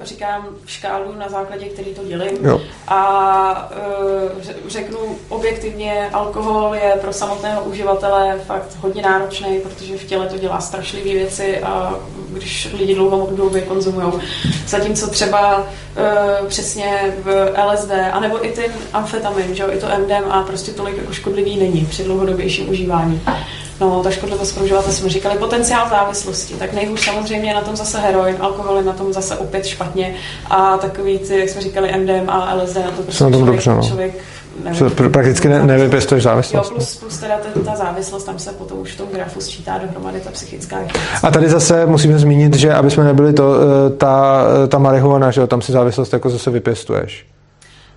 eh, říkám škálu na základě, který to dělím. Jo. A eh, ře- řeknu objektivně, alkohol je pro samotného uživatele fakt hodně náročný, protože v těle to dělá strašlivé věci a když lidi dlouhodobě konzumují. Zatímco třeba přesně v LSD, anebo i ten amfetamin, že jo, i to MDMA prostě tolik jako škodlivý není při dlouhodobějším užívání. No, ta škodlivost pro uživatele jsme říkali, potenciál závislosti. Tak nejhůř samozřejmě je na tom zase heroin, alkohol je na tom zase opět špatně a takový ty, jak jsme říkali, MDMA, LSD na to prostě na tom člověk, dobře, no. člověk Se pr- prakticky ne, nevypěstuješ Jo, závislost. plus, plus teda ta, ta závislost, tam se potom už v tom grafu sčítá dohromady ta psychická A tady zase musíme zmínit, že aby jsme nebyli to, eh, ta, ta marihuana, že jo, tam si závislost jako zase vypěstuješ.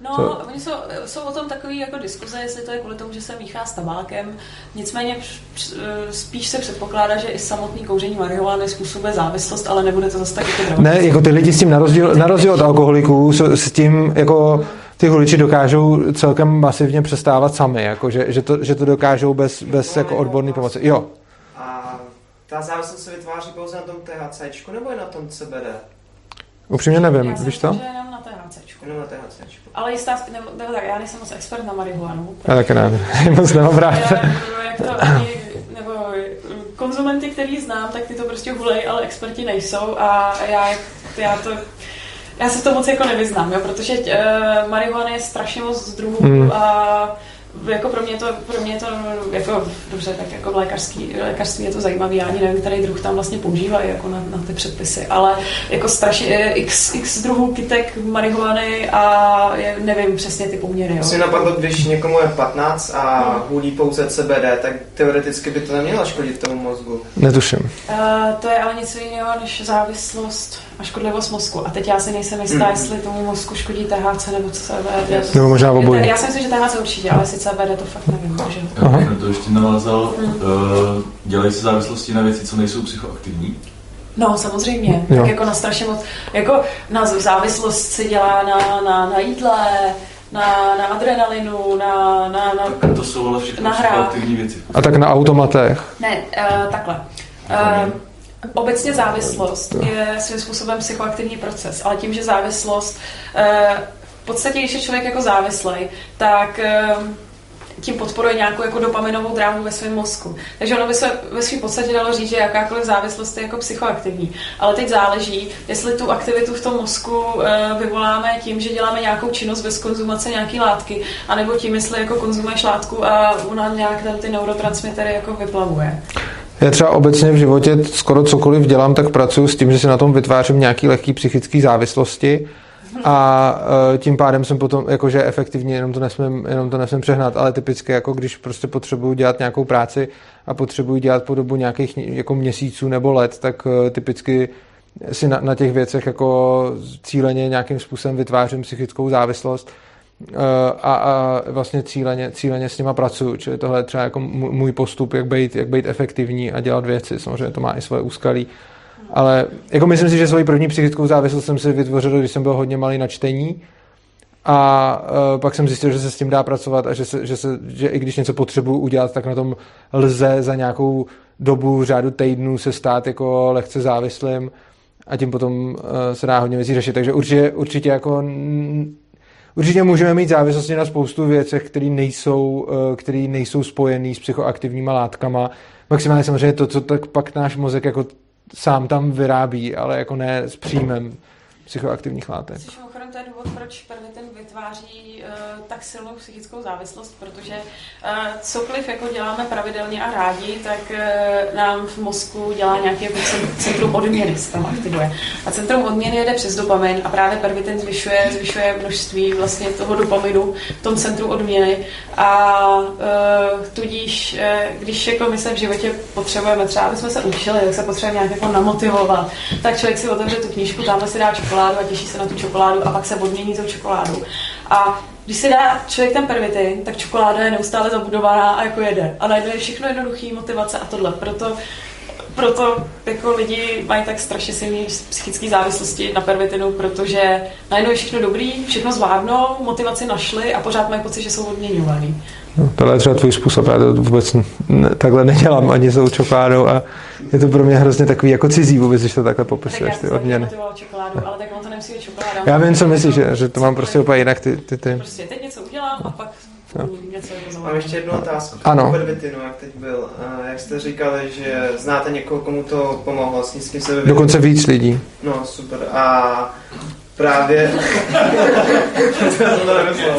No, To- oni jsou, jsou o tom takové jako diskuze, jestli to je kvůli tomu, že se míchá s tabákem. Nicméně př- spíš se předpokládá, že i samotný kouření marihuany způsobuje závislost, ale nebude to zase tak jako Ne, jako ty lidi s tím na rozdíl, na rozdíl od alkoholiků s, s tím jako ty huliči dokážou celkem masivně přestávat sami, jako že, že, to, že to dokážou bez, bez jako odborné pomoci. Jo, A ta závislost se vytváří pouze na tom THC, nebo je na tom CBD? upřímně nevím, víš to? že jenom na THCčku. Jenom na THC. Ale jistá, nebo, nebo tak, já nejsem moc expert na marihuanu. Já taky nevím, moc nemám rád. Já, nebo jak to oni, nebo konzumenty, který znám, tak ty to prostě hulej, ale experti nejsou a já, já to já se v tom moc jako nevyznám, jo, protože uh, marihuana je strašně moc druhů Mm. a jako pro mě to, pro mě to jako, dobře, tak jako v lékařský, lékařství je to zajímavé, já ani nevím, který druh tam vlastně používají jako na, na ty předpisy, ale jako strašně je x, x druhů kytek marihuany a je, nevím přesně ty poměry, jo. Mě napadlo, když někomu je 15 a hulí pouze CBD, tak teoreticky by to nemělo škodit tomu mozgu. Netuším. Uh, to je ale něco jiného než závislost a škodlivost mozku. A teď já si nejsem jistá, Mhm. jestli tomu mozku škodí THC nebo CBD. Nebo možná obojí. Já si myslím, že THC určitě, ale jestli CBD to fakt nevím. Takže... Já Aha. bych na to ještě navázal. Mm. Uh, dělají se závislosti na věci, co nejsou psychoaktivní. No, samozřejmě. Jo. Tak jako na strašně moc. Jako na závislost se dělá na, na, na jídle, na, na adrenalinu, na, na, na Tak to jsou ale všechno Na věci. A tak na automatech. Ne, uh, takhle. Uh, obecně závislost je svým způsobem psychoaktivní proces, ale tím, že závislost, uh, v podstatě, když je člověk jako závislej, tak uh, tím podporuje nějakou jako dopaminovou dráhu ve svém mozku. Takže ono by se ve svém podstatě dalo říct, že jakákoliv závislost je jako psychoaktivní. Ale teď záleží, jestli tu aktivitu v tom mozku uh, vyvoláme tím, že děláme nějakou činnost bez konzumace nějaký látky, anebo tím, jestli jako konzumuješ látku a ona nějak tam ty neurotransmitery jako vyplavuje. Já třeba obecně v životě skoro cokoliv dělám, tak pracuji s tím, že si na tom vytvářím nějaký lehký psychický závislosti a e, tím pádem jsem potom, jakože efektivně, jenom to nesmím, jenom to nesmím přehnat, ale typicky, jako když prostě potřebuji dělat nějakou práci a potřebuji dělat po dobu nějakých jako měsíců nebo let, tak e, typicky si na, na těch věcech jako cíleně nějakým způsobem vytvářím psychickou závislost a, a vlastně cíleně, cíleně s nima pracuju. Čili tohle je třeba jako můj postup, jak být, jak být efektivní a dělat věci. Samozřejmě to má i svoje úskalí. Ale jako myslím si, že svoji první psychickou závislost jsem si vytvořil, když jsem byl hodně malý na čtení. A uh, pak jsem zjistil, že se s tím dá pracovat a že, se, že, se, že i když něco potřebuji udělat, tak na tom lze za nějakou dobu řádu týdnů se stát jako lehce závislým a tím potom uh, se dá hodně věcí řešit. Takže určitě, určitě jako Určitě můžeme mít závislosti na spoustu věcech, které nejsou, uh, které nejsou spojené s psychoaktivníma látkama. Maximálně samozřejmě to, co tak pak náš mozek jako sám tam vyrábí, ale jako ne s příjmem psychoaktivních látek. To je důvod, proč pervitin vytváří uh, tak silnou psychickou závislost, protože uh, cokoliv jako děláme pravidelně a rádi, tak uh, nám v mozku dělá nějaké jako centrum odměny, se tam aktivuje. A centrum odměny jede přes dopamin a právě pervitin zvyšuje, zvyšuje množství vlastně toho dopaminu v tom centru odměny a uh, tudíž, uh, když jako my se v životě potřebujeme třeba, aby jsme se učili, tak se potřebujeme nějak jako namotivovat, tak člověk si otevře tu knížku, tamhle si dá čokoládu a těší se na tu čokoládu a pak se odmění tou čokoládou. A když si dá člověk ten pervitin, tak čokoláda je neustále zabudovaná a jako jede. A najednou je všechno jednoduchý, motivace a tohle. Proto proto jako lidi mají tak strašně silné psychické závislosti na pervitinu, protože najednou je všechno dobrý, všechno zvládnou, motivaci našli a pořád mají pocit, že jsou odměňovaný. No, tohle je třeba tvůj způsob, já to vůbec ne, takhle nedělám ani s čokoládou a je to pro mě hrozně takový jako cizí vůbec, když to takhle popisuješ, ty odměny. Čokoládu, ale tak on to nemusí být čokoláda. Já vím, co myslíš, že, že to mám prostě úplně jinak ty, ty, ty. Prostě teď něco udělám a pak No. Mám ještě jednu otázku. Ano. Pervitinu, jak teď byl. Jak jste říkali, že znáte někoho, komu to pomohlo, s kým se vyvinul. Dokonce víc lidí. No, super. A právě... to to nemyslel.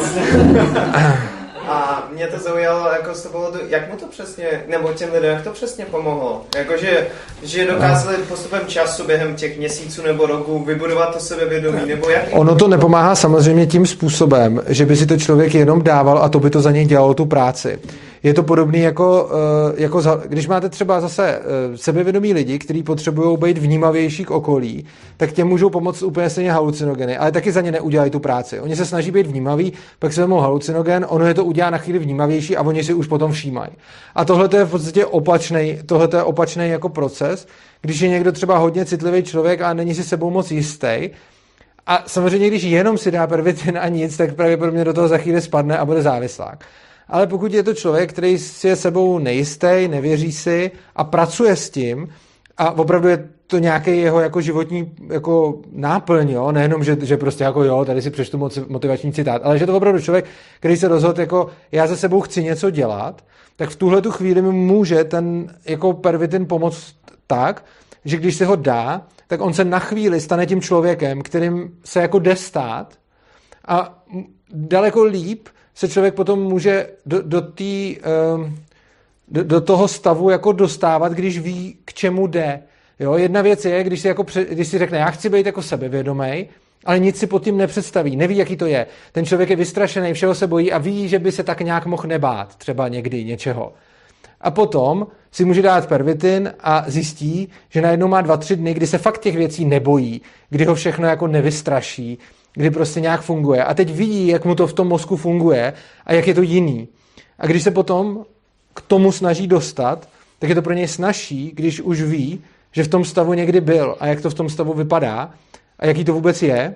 A mě to zaujalo, jako z toho, jak mu to přesně, nebo těm lidem, jak to přesně pomohlo. Jakože, že dokázali postupem času během těch měsíců nebo roku vybudovat to sebevědomí, nebo jak... Ono to nepomáhá samozřejmě tím způsobem, že by si to člověk jenom dával a to by to za něj dělalo tu práci je to podobný jako, eh, jako za, když máte třeba zase eh, sebevědomí lidi, kteří potřebují být vnímavější k okolí, tak těm můžou pomoct úplně stejně halucinogeny, ale taky za ně neudělají tu práci. Oni se snaží být vnímaví, pak se vezmou halucinogen, ono je to udělá na chvíli vnímavější a oni si už potom všímají. A tohle je v podstatě opačný, tohle je opačný jako proces, když je někdo třeba hodně citlivý člověk a není si sebou moc jistý, a samozřejmě, když jenom si dá pervitin a nic, tak pravděpodobně do toho za chvíli spadne a bude závislák ale pokud je to člověk, který si je sebou nejistý, nevěří si a pracuje s tím a opravdu je to nějaký jeho jako životní jako náplň, jo? nejenom, že, že prostě jako jo, tady si přečtu motivační citát, ale že to opravdu člověk, který se rozhodl jako já za sebou chci něco dělat, tak v tuhle tu chvíli mi může ten jako pervitin pomoct tak, že když se ho dá, tak on se na chvíli stane tím člověkem, kterým se jako jde stát a daleko líp se člověk potom může do, do, tý, um, do, do toho stavu jako dostávat, když ví, k čemu jde. Jo, jedna věc je, když si, jako, když si řekne, já chci být jako sebevědomý, ale nic si pod tím nepředstaví, neví, jaký to je. Ten člověk je vystrašený, všeho se bojí a ví, že by se tak nějak mohl nebát, třeba někdy něčeho. A potom si může dát pervitin a zjistí, že najednou má dva, tři dny, kdy se fakt těch věcí nebojí, kdy ho všechno jako nevystraší, kdy prostě nějak funguje. A teď vidí, jak mu to v tom mozku funguje a jak je to jiný. A když se potom k tomu snaží dostat, tak je to pro něj snažší, když už ví, že v tom stavu někdy byl a jak to v tom stavu vypadá a jaký to vůbec je,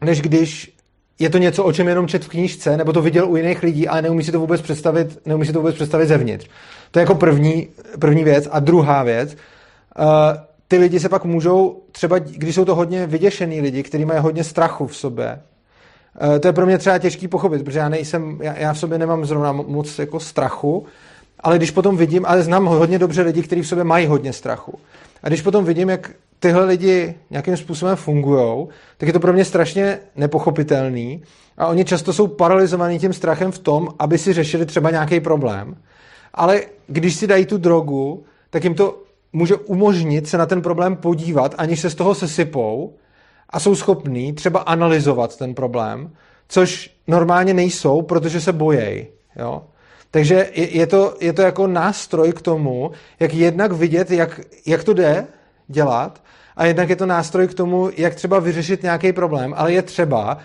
než když je to něco, o čem jenom čet v knížce, nebo to viděl u jiných lidí, ale neumí si to vůbec představit, neumí si to vůbec představit zevnitř. To je jako první, první věc. A druhá věc, uh, ty lidi se pak můžou, třeba když jsou to hodně vyděšený lidi, kteří mají hodně strachu v sobě, eh, to je pro mě třeba těžký pochopit, protože já nejsem, já, já v sobě nemám zrovna moc jako strachu, ale když potom vidím, ale znám hodně dobře lidi, kteří v sobě mají hodně strachu. A když potom vidím, jak tyhle lidi nějakým způsobem fungují, tak je to pro mě strašně nepochopitelný a oni často jsou paralizovaní tím strachem v tom, aby si řešili třeba nějaký problém. Ale když si dají tu drogu, tak jim to může umožnit se na ten problém podívat, aniž se z toho sesypou a jsou schopní třeba analyzovat ten problém, což normálně nejsou, protože se bojejí. Jo? Takže je, je, to, je to jako nástroj k tomu, jak jednak vidět, jak, jak to jde dělat, a jednak je to nástroj k tomu, jak třeba vyřešit nějaký problém, ale je třeba,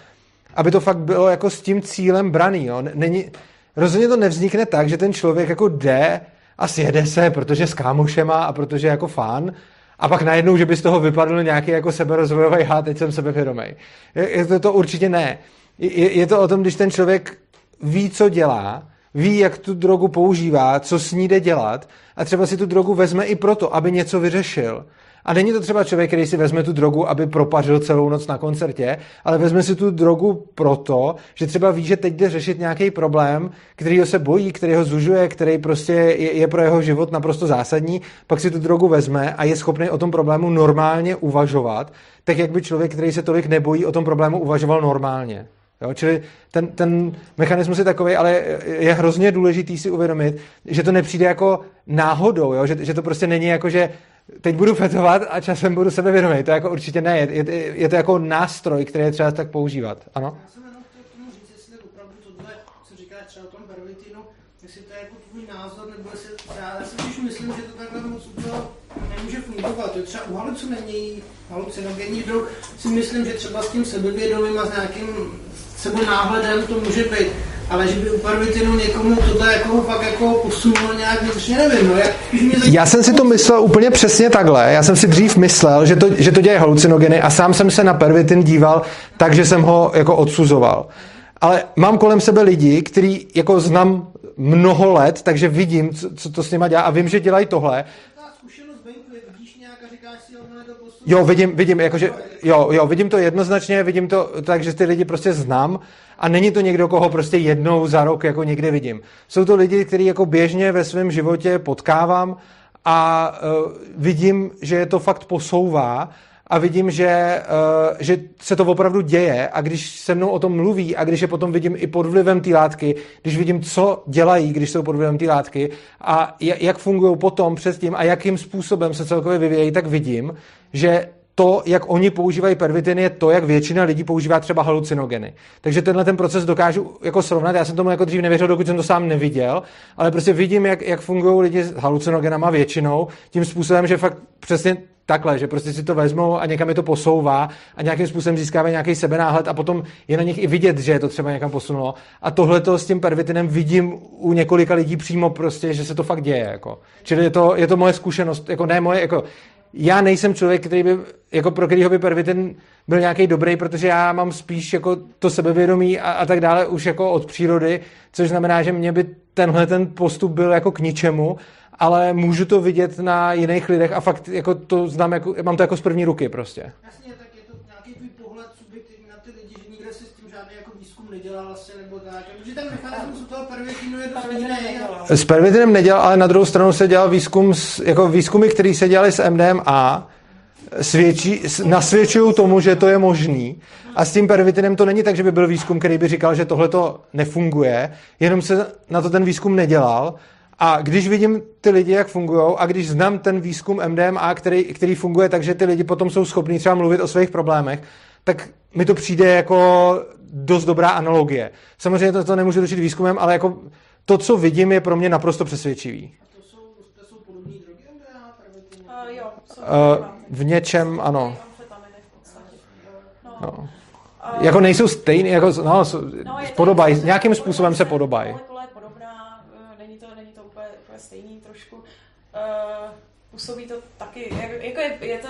aby to fakt bylo jako s tím cílem braný. Jo? Není, rozhodně to nevznikne tak, že ten člověk jako jde a sjede se, protože s kámošema a protože jako fán, a pak najednou, že by z toho vypadl nějaký jako seberozvojový há, teď jsem sebevědomý. Je, je to, to určitě ne. Je, je to o tom, když ten člověk ví, co dělá, ví, jak tu drogu používá, co s ní jde dělat a třeba si tu drogu vezme i proto, aby něco vyřešil. A není to třeba člověk, který si vezme tu drogu, aby propařil celou noc na koncertě, ale vezme si tu drogu proto, že třeba ví, že teď jde řešit nějaký problém, který ho se bojí, který ho zužuje, který prostě je, je pro jeho život naprosto zásadní, pak si tu drogu vezme a je schopný o tom problému normálně uvažovat, tak jak by člověk, který se tolik nebojí, o tom problému uvažoval normálně. Jo, čili ten, ten mechanismus je takový, ale je hrozně důležitý si uvědomit, že to nepřijde jako náhodou, jo? Že, že to prostě není jako, že teď budu fetovat a časem budu sebevědomý. To jako určitě ne. Je, je, je to jako nástroj, který je třeba tak používat. Ano? Já jsem jenom chtěl k tomu říct, jestli opravdu tohle, co říká třeba o tom pervitinu, jestli to je jako tvůj názor, nebo jestli já si myslím, že to takhle moc úplně nemůže fungovat. Je třeba u halucinogenní drog, si myslím, že třeba s tím sebevědomím a s nějakým sebou náhledem to může být ale že by u pervitinu někomu tohle jako fakt jako posunulo nějak vnitřně, nevím, no, jak, mě Já jsem si to myslel úplně přesně takhle, já jsem si dřív myslel, že to, že to dělají halucinogeny a sám jsem se na pervitin díval tak, že jsem ho jako odsuzoval. Ale mám kolem sebe lidi, který jako znám mnoho let, takže vidím, co, co to s nima dělá a vím, že dělají tohle. Jo, vidím, vidím, jakože, jo, jo, vidím to jednoznačně, vidím to tak, že ty lidi prostě znám a není to někdo, koho prostě jednou za rok jako někde vidím. Jsou to lidi, který jako běžně ve svém životě potkávám a uh, vidím, že je to fakt posouvá a vidím, že, uh, že se to opravdu děje a když se mnou o tom mluví a když je potom vidím i pod vlivem té látky, když vidím, co dělají, když jsou pod vlivem té látky a jak fungují potom předtím a jakým způsobem se celkově vyvíjejí, tak vidím, že to, jak oni používají pervitin, je to, jak většina lidí používá třeba halucinogeny. Takže tenhle ten proces dokážu jako srovnat. Já jsem tomu jako dřív nevěřil, dokud jsem to sám neviděl, ale prostě vidím, jak, jak fungují lidi s halucinogenama většinou, tím způsobem, že fakt přesně takhle, že prostě si to vezmou a někam je to posouvá a nějakým způsobem získávají nějaký sebenáhled a potom je na nich i vidět, že je to třeba někam posunulo. A tohle to s tím pervitinem vidím u několika lidí přímo prostě, že se to fakt děje. Jako. Čili je to, je to moje zkušenost, jako ne moje, jako já nejsem člověk, který by, jako pro kterýho by pervitin byl nějaký dobrý, protože já mám spíš jako to sebevědomí a, a tak dále už jako od přírody, což znamená, že mě by tenhle ten postup byl jako k ničemu, ale můžu to vidět na jiných lidech a fakt jako to znám, jako, mám to jako z první ruky prostě. Jasně, tak je to nějaký tvůj pohled subjektivní na ty lidi, že nikde si s tím žádný jako výzkum nedělal vlastně, nebo tak, protože ten mechanismus u toho pervitinu je dost jiný. S pervitinem nedělal, ale na druhou stranu se dělal výzkum, s, jako výzkumy, které se dělaly s MDMA, svědčí, nasvědčují tomu, že to je možný. A s tím pervitinem to není tak, že by byl výzkum, který by říkal, že tohle to nefunguje, jenom se na to ten výzkum nedělal a když vidím ty lidi, jak fungují, a když znám ten výzkum MDMA, který, který funguje tak, že ty lidi potom jsou schopní třeba mluvit o svých problémech, tak mi to přijde jako dost dobrá analogie. Samozřejmě to, to nemůžu řešit výzkumem, ale jako to, co vidím, je pro mě naprosto přesvědčivý. To jsou, to jsou podobné drogy MDMA? Uh, jo, uh, v něčem, ano. No. Jako nejsou stejný, jako, no, no podobají, nějakým způsobem se podobají. Působí to taky, jako je, je to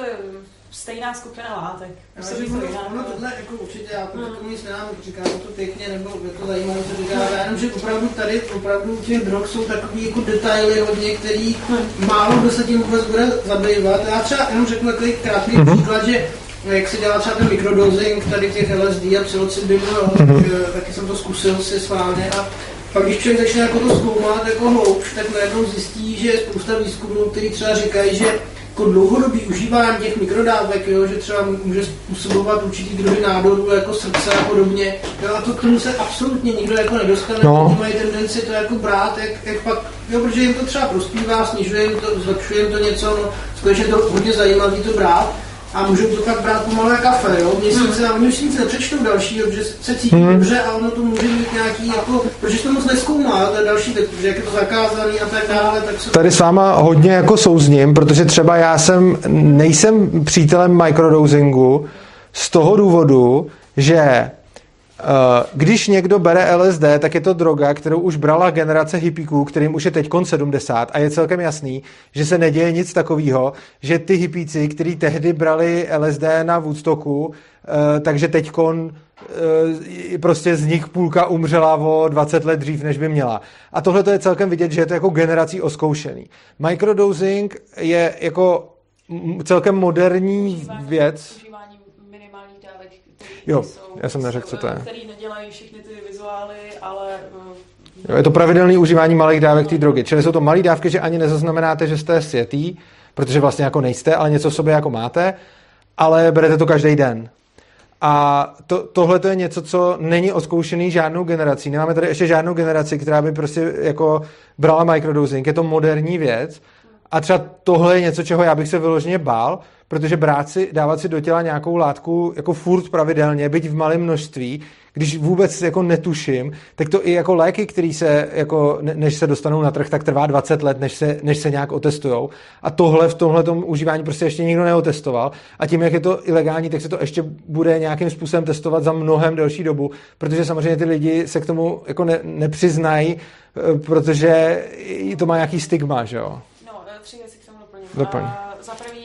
stejná skupina látek. Působí to jinak. Ono tohle jako určitě, já to hmm. nic nemám, říká to pěkně, nebo je to zajímavé, co říká, já jenom, že opravdu tady, opravdu u těch drog jsou takový jako detaily hodně, který hmm. málo kdo se tím vůbec bude zabývat. Já třeba jenom řeknu takový krátký hmm. příklad, že jak se dělá třeba ten mikrodosing tady těch LSD a psilocybinu, mm-hmm. taky jsem to zkusil si sválně a pak když člověk začne jako to zkoumat jako hloubš, tak najednou zjistí, že je spousta výzkumů, který třeba říkají, že jako dlouhodobý užívání těch mikrodávek, jo, že třeba může způsobovat určitý druhy nádorů jako srdce a podobně. Jo, a to k tomu se absolutně nikdo jako nedostane, No. mají tendenci to jako brát, jak, jak pak, jo, protože jim to třeba prospívá, snižuje jim to, zlepšuje jim to něco, no, skutečně je to hodně zajímavé to brát. A můžou to pak brát pomalu jako kafe, jo? Měsíce, a oni už si nic nepřečtou další, protože se cítí Hmm. dobře a ono to může mít nějaký, jako, protože to moc neskoumá, to je další protože jak je to zakázaný a tak dále, tak se Tady s váma hodně jako souzním, protože třeba já jsem, nejsem přítelem microdosingu z toho důvodu, že když někdo bere LSD, tak je to droga, kterou už brala generace hippíků, kterým už je teď 70 a je celkem jasný, že se neděje nic takového, že ty hippíci, kteří tehdy brali LSD na Woodstocku, eh, takže teď prostě z nich půlka umřela o 20 let dřív, než by měla. A tohle to je celkem vidět, že je to jako generací oskoušený. Microdosing je jako celkem moderní věc. Užívání minimálních dávek, který Jo, jsou, já jsem neřekl, co to je. Který nedělají všechny ty vizuály, ale eh, Jo, je to pravidelné užívání malých dávek té drogy. Čili jsou to malé dávky, že ani nezaznamenáte, že jste světý, protože vlastně jako nejste, ale něco v sobě jako máte, ale berete to každý den. A to, tohle to je něco, co není oskoušený žádnou generací. Nemáme tady ještě žádnou generaci, která by prostě jako brala microdosing. Je to moderní věc. A třeba tohle je něco, čeho já bych se vyloženě bál, protože brát si, dávat si do těla nějakou látku jako furt pravidelně, byť v malém množství, když vůbec jako netuším, tak to i jako léky, které se, jako, ne- než se dostanou na trh, tak trvá 20 let, než se, než se nějak otestujou. A tohle v tomhle užívání prostě ještě nikdo neotestoval. A tím, jak je to ilegální, tak se to ještě bude nějakým způsobem testovat za mnohem delší dobu, protože samozřejmě ty lidi se k tomu jako ne, nepřiznají, eh, protože i to má nějaký stigma, že jo? No, eh, tři věci k tomu doplním. Doplň. A Za prvý,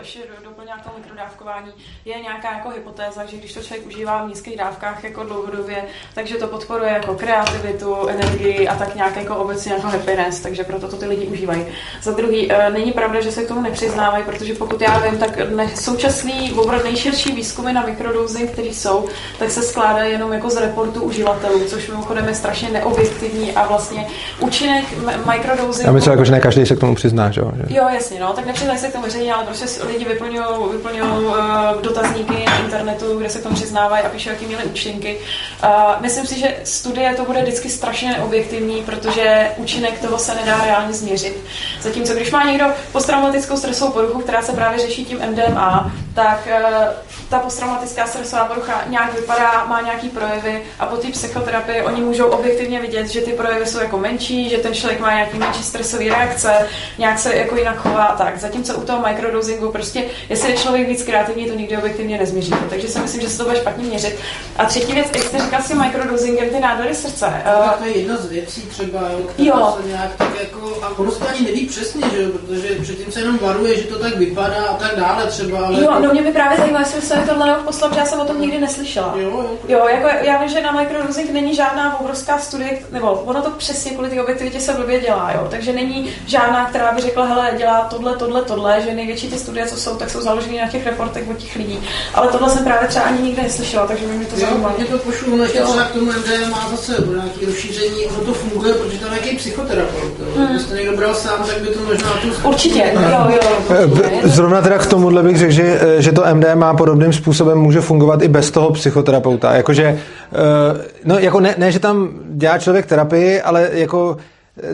jenom abych ještě do- doplnila tomu mikrodávkování, je nějaká jako hypotéza, že když to člověk užívá v nízkých dávkách jako dlouhodobě, takže to podporuje jako kreativitu, energii a tak nějak jako obecně jako happiness, takže proto to ty lidi užívají. Za druhý, eh, není pravda, že se k tomu nepřiznávají, protože pokud já vím, tak současný opravdu nejširší výzkumy na mikrodosing, které jsou, tak se skládají jenom jako z reportu uživatelů, což mimochodem je strašně neobjektivní a vlastně účinek m- mikrodosingu... Já myslím, jako, že ne každý se k tomu přizná, že jo? Jo, jasně, no, tak nepřiznají se k tomu veřejně, ale prostě lidi vyplňují vyplňují, uh, dotazníky na internetu, kde se k tomu přiznávají a píšou, jaký měli účinky. Uh, myslím si, že studie to bude vždycky strašně neobjektivní, protože účinek toho se nedá reálně změřit. Zatímco když má někdo posttraumatickou stresovou poruchu, která se právě řeší tím MDMA, tak uh, ta posttraumatická stresová porucha nějak vypadá, má nějaký projevy a po té psychoterapii oni můžou objektivně vidět, že ty projevy jsou jako menší, že ten člověk má nějaký menší stresové reakce, nějak se jako jinak chová tak. Zatímco u toho microdosingu prostě, jestli je člověk víc kreativní, to nikdy objektivně nezměříte. Takže si myslím, že se to bude špatně měřit. A třetí věc, jak jste říkal s tím microdosingem, ty nádory srdce. Tak Uh, to je jedna z věcí třeba, jo, která Jo. se nějak tak jako, a ono se to ani neví přesně, že jo, protože předtím se jenom varuje, že to tak vypadá a tak dále třeba, ale... Jo, no mě by právě zajímalo, jestli se tohle poslal, protože já jsem o tom nikdy neslyšela. Jo, jo. Jo, jako já vím, že na microdosing není žádná obrovská studie, nebo ono to přesně kvůli té objektivitě se blbě dělá, jo. Takže není žádná, která by řekla, hele, dělá tohle, tohle, tohle, že největší ty studie, co jsou, tak jsou založené na těch reportech od těch lidí. Ale tohle jsem právě třeba ani nikdy neslyšela, takže by mě to zajímalo. mě to pošlu, ještě Jo. třeba k tomu MDMA zase bude nějaký rozšíření, ono to funguje, protože tam je nějaký psychoterapeut. Hmm. Kdybyste někdo bral sám, tak by to možná tu... Určitě, jo, jo. Eh, Zrovna teda k tomuhle bych řekl, že, eh, že to MDMA podobným způsobem může fungovat i bez toho psychoterapeuta. Jakože, eh, no jako ne, ne, že tam dělá člověk terapii, ale jako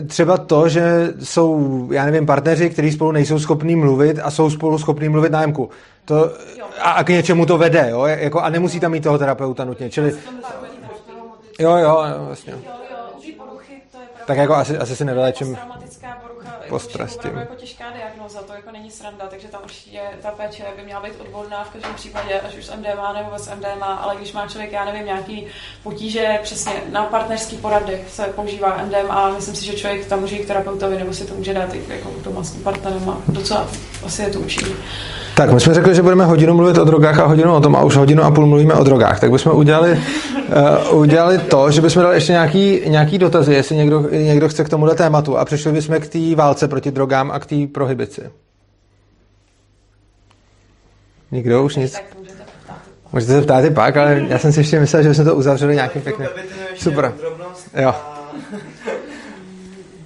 třeba to, že jsou, já nevím, partneři, kteří spolu nejsou schopní mluvit a jsou spolu schopní mluvit nájemku. To, a, a k něčemu to vede, jo? Jako, a nemusí tam mít toho terapeuta nutně. Čili, jo, jo, jo, vlastně. Tak jako asi, asi si nevylečím. Posttraumatická porucha je jako těžká diagnoza, to jako není sranda, takže tam určitě ta péče by měla být odborná v každém případě, až už s MDMA nebo bez MDMA, ale když má člověk, já nevím, nějaký potíže, přesně na partnerský poradech se používá MDMA, myslím si, že člověk tam může jít k terapeutovi, nebo si to může dát i jako doma s tím partnerem a docela asi je to účinný. Tak, my jsme řekli, že budeme hodinu mluvit o drogách a hodinu o tom a už hodinu a půl mluvíme o drogách. Tak bychom udělali, uh, udělali to, že bychom dali ještě nějaký, nějaký dotazy, jestli někdo, někdo chce k tomuhle tématu a přešli bychom k té válce proti drogám a k té prohibici. Nikdo už nic? Tak můžete se ptát i pak, ale já jsem si ještě myslel, že jsme to uzavřeli nějakým pěkným. Super. Jo. A,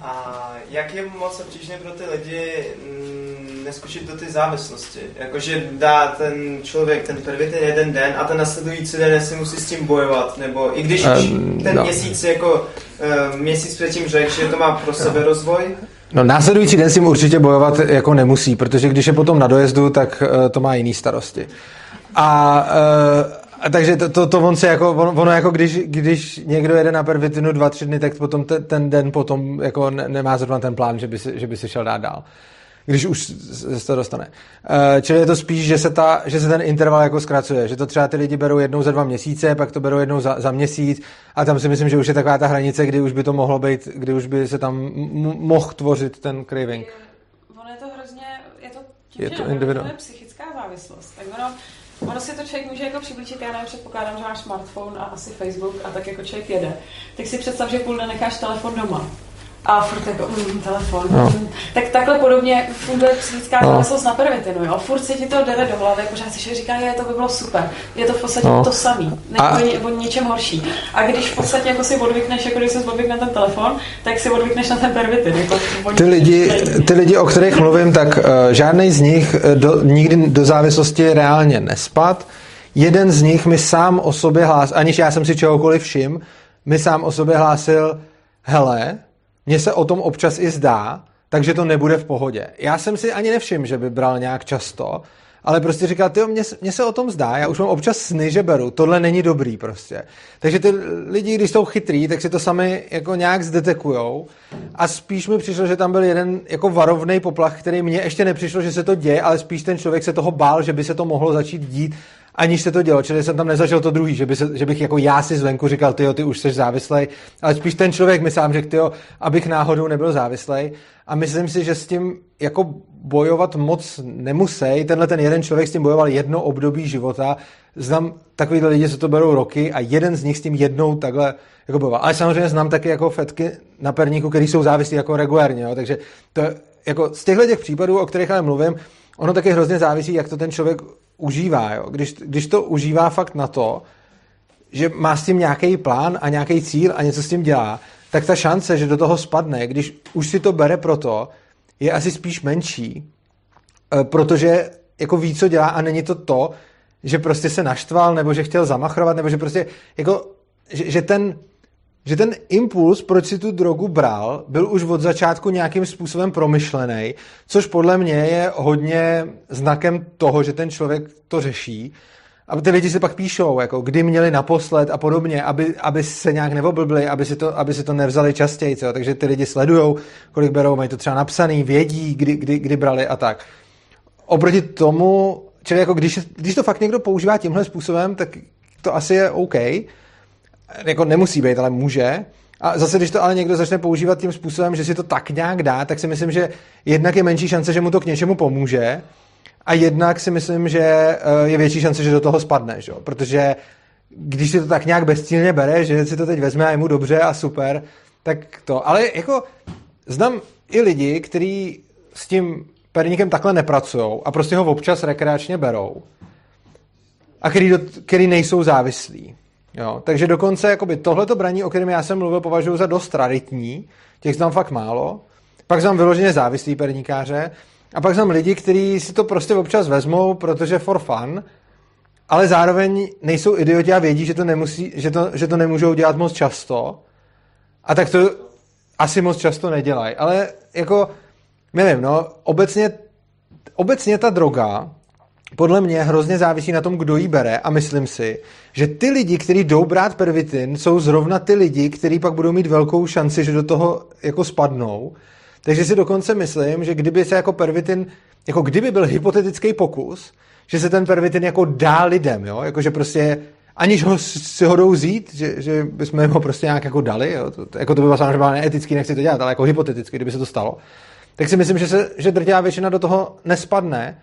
a jak je moc obtížné pro ty lidi mm, neskočit do té závislosti. Jakože dá ten člověk ten pervitin jeden den a ten nasledující den si musí s tím bojovat. Nebo i když Um, ten no. měsíc jako uh, měsíc předtím řekl, že to má pro sebe rozvoj, No následující den s tím určitě bojovat jako nemusí, protože když je potom na dojezdu, tak uh, to má jiný starosti. A uh, a takže to, to, to on se jako, on, ono jako když, když někdo jede na pervitinu dva, tři dny, tak potom te, ten den potom jako ne, nemá zrovna ten plán, že by, si, že by si šel dát dál. Když už se to dostane. Uh, čili je to spíš, že se, ta, že se ten interval jako zkracuje, že to třeba ty lidi berou jednou za dva měsíce, pak to berou jednou za, za měsíc a tam si myslím, že už je taková ta hranice, kdy už by to mohlo být, kdy už by se tam m- mohl tvořit ten craving. Ono je to hrozně, je to, tím, Je to individuální. je psychická závislost. Tak ono, ono si to člověk může jako přiblížit, já nevím, předpokládám, že máš smartphone a asi Facebook a tak jako člověk jede. Tak si představ, že půl dne necháš telefon doma. A furt jako, mm, telefon. No. Tak takhle podobně funguje psychická No. závislost na pervitinu, jo. Furt si ti to jde do hlavy, pořád si říká, je, to by bylo super. Je to v podstatě No. to samý, A- ne, o, ni- o ničem horší. A když v podstatě jako si odvykneš, jako když si odvyk na ten telefon, tak si odvykneš na ten pervitin. Jako, o Ty lidi, ty lidi, o kterých mluvím, tak uh, žádný z nich eh, do, nikdy do závislosti reálně nespad. Jeden z nich mi sám o sobě hlásil, aniž já jsem si čehokoliv všim, mi sám o sobě hlásil, hele, mně se o tom občas i zdá, takže to nebude v pohodě. Já jsem si ani nevšiml, že by bral nějak často, ale prostě říkal, ty mně, mně se o tom zdá, já už mám občas sny, že beru, tohle není dobrý prostě. Takže ty lidi, když jsou chytrý, tak si to sami jako nějak zdetekujou a spíš mi přišlo, že tam byl jeden jako varovný poplach, který mně ještě nepřišlo, že se to děje, ale spíš ten člověk se toho bál, že by se to mohlo začít dít, aniž se to dělo. Čili jsem tam nezažil to druhý, že, by se, že bych jako já si zvenku říkal, ty ty už jsi závislej, ale spíš ten člověk mi sám řekl, tyjo, abych náhodou nebyl závislej. A myslím si, že s tím jako bojovat moc nemusí. Tenhle ten jeden člověk s tím bojoval jedno období života. Znám takovýhle lidi, co to berou roky a jeden z nich s tím jednou takhle jako bojoval. Ale samozřejmě znám taky jako fetky na perníku, který jsou závislí jako regulárně. Jo? Takže to jako z těchto těch případů, o kterých ale mluvím, ono taky hrozně závisí, jak to ten člověk užívá. Jo? Když, když to užívá fakt na to, že má s tím nějaký plán a nějaký cíl a něco s tím dělá, tak ta šance, že do toho spadne, když už si to bere proto, je asi spíš menší, eh, protože jako ví, co dělá a není to to, že prostě se naštval, nebo že chtěl zamachrovat, nebo že prostě jako, že, že ten že ten impuls, proč si tu drogu bral, byl už od začátku nějakým způsobem promyšlený, což podle mě je hodně znakem toho, že ten člověk to řeší. A ty lidi si pak píšou, jako kdy měli naposled a podobně, aby, aby se nějak neoblbli, aby si to, aby si to nevzali častěji. Co? Takže ty lidi sledují, kolik berou, mají to třeba napsaný, vědí, kdy, kdy, kdy brali a tak. Oproti tomu, čili jako když, když to fakt někdo používá tímhle způsobem, tak to asi je OK. Jako nemusí být, ale může. A zase, když to ale někdo začne používat tím způsobem, že si to tak nějak dá, tak si myslím, že jednak je menší šance, že mu to k něčemu pomůže, a jednak si myslím, že eh, je větší šance, že do toho spadne, že? protože když si to tak nějak bezcílně bere, že si to teď vezme a je mu dobře a super, tak to. Ale jako znám i lidi, kteří s tím perníkem takhle nepracují a prostě ho občas rekreačně berou a který, do, který nejsou závislí. Jo? Takže dokonce jakoby tohleto braní, o kterém já jsem mluvil, považuji za dost traditní, těch znám fakt málo. Pak znám vyloženě závislí perníkáře a pak znám lidi, kteří si to prostě občas vezmou, protože for fun, ale zároveň nejsou idioti a vědí, že to, nemusí, že to, že to nemůžou dělat moc často. A tak to asi moc často nedělají. Ale jako, nevím, no, obecně, obecně ta droga podle mě hrozně závisí na tom, kdo ji bere a myslím si, že ty lidi, kteří jdou brát pervitin, jsou zrovna ty lidi, kteří pak budou mít velkou šanci, že do toho jako spadnou. Takže si dokonce myslím, že kdyby se jako pervitin, jako kdyby byl hypotetický pokus, že se ten pervitin jako dá lidem, jo? Jako, že prostě aniž ho si ho jdou vzít, že, že bychom ho prostě nějak jako dali, jo? To, jako to by bylo samozřejmě neetický, nechci to dělat, ale jako hypoteticky, kdyby se to stalo, tak si myslím, že, se, že drtivá většina do toho nespadne,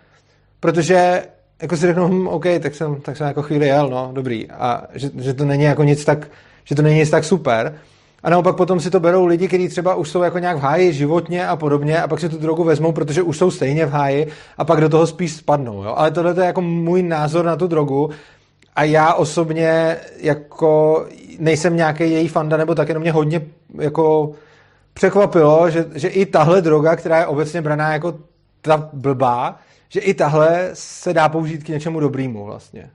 protože jako si řeknou, hm, OK, tak jsem, tak jsem jako chvíli jel, no, dobrý. A že, že, to není jako nic tak, že to není nic tak super. A naopak potom si to berou lidi, kteří třeba už jsou jako nějak v háji životně a podobně a pak si tu drogu vezmou, protože už jsou stejně v háji a pak do toho spíš spadnou. Jo? Ale tohle je jako můj názor na tu drogu a já osobně jako nejsem nějaký její fanda, nebo tak jenom mě hodně jako překvapilo, že, že i tahle droga, která je obecně braná jako ta blbá, že i tahle se dá použít k něčemu dobrýmu vlastně.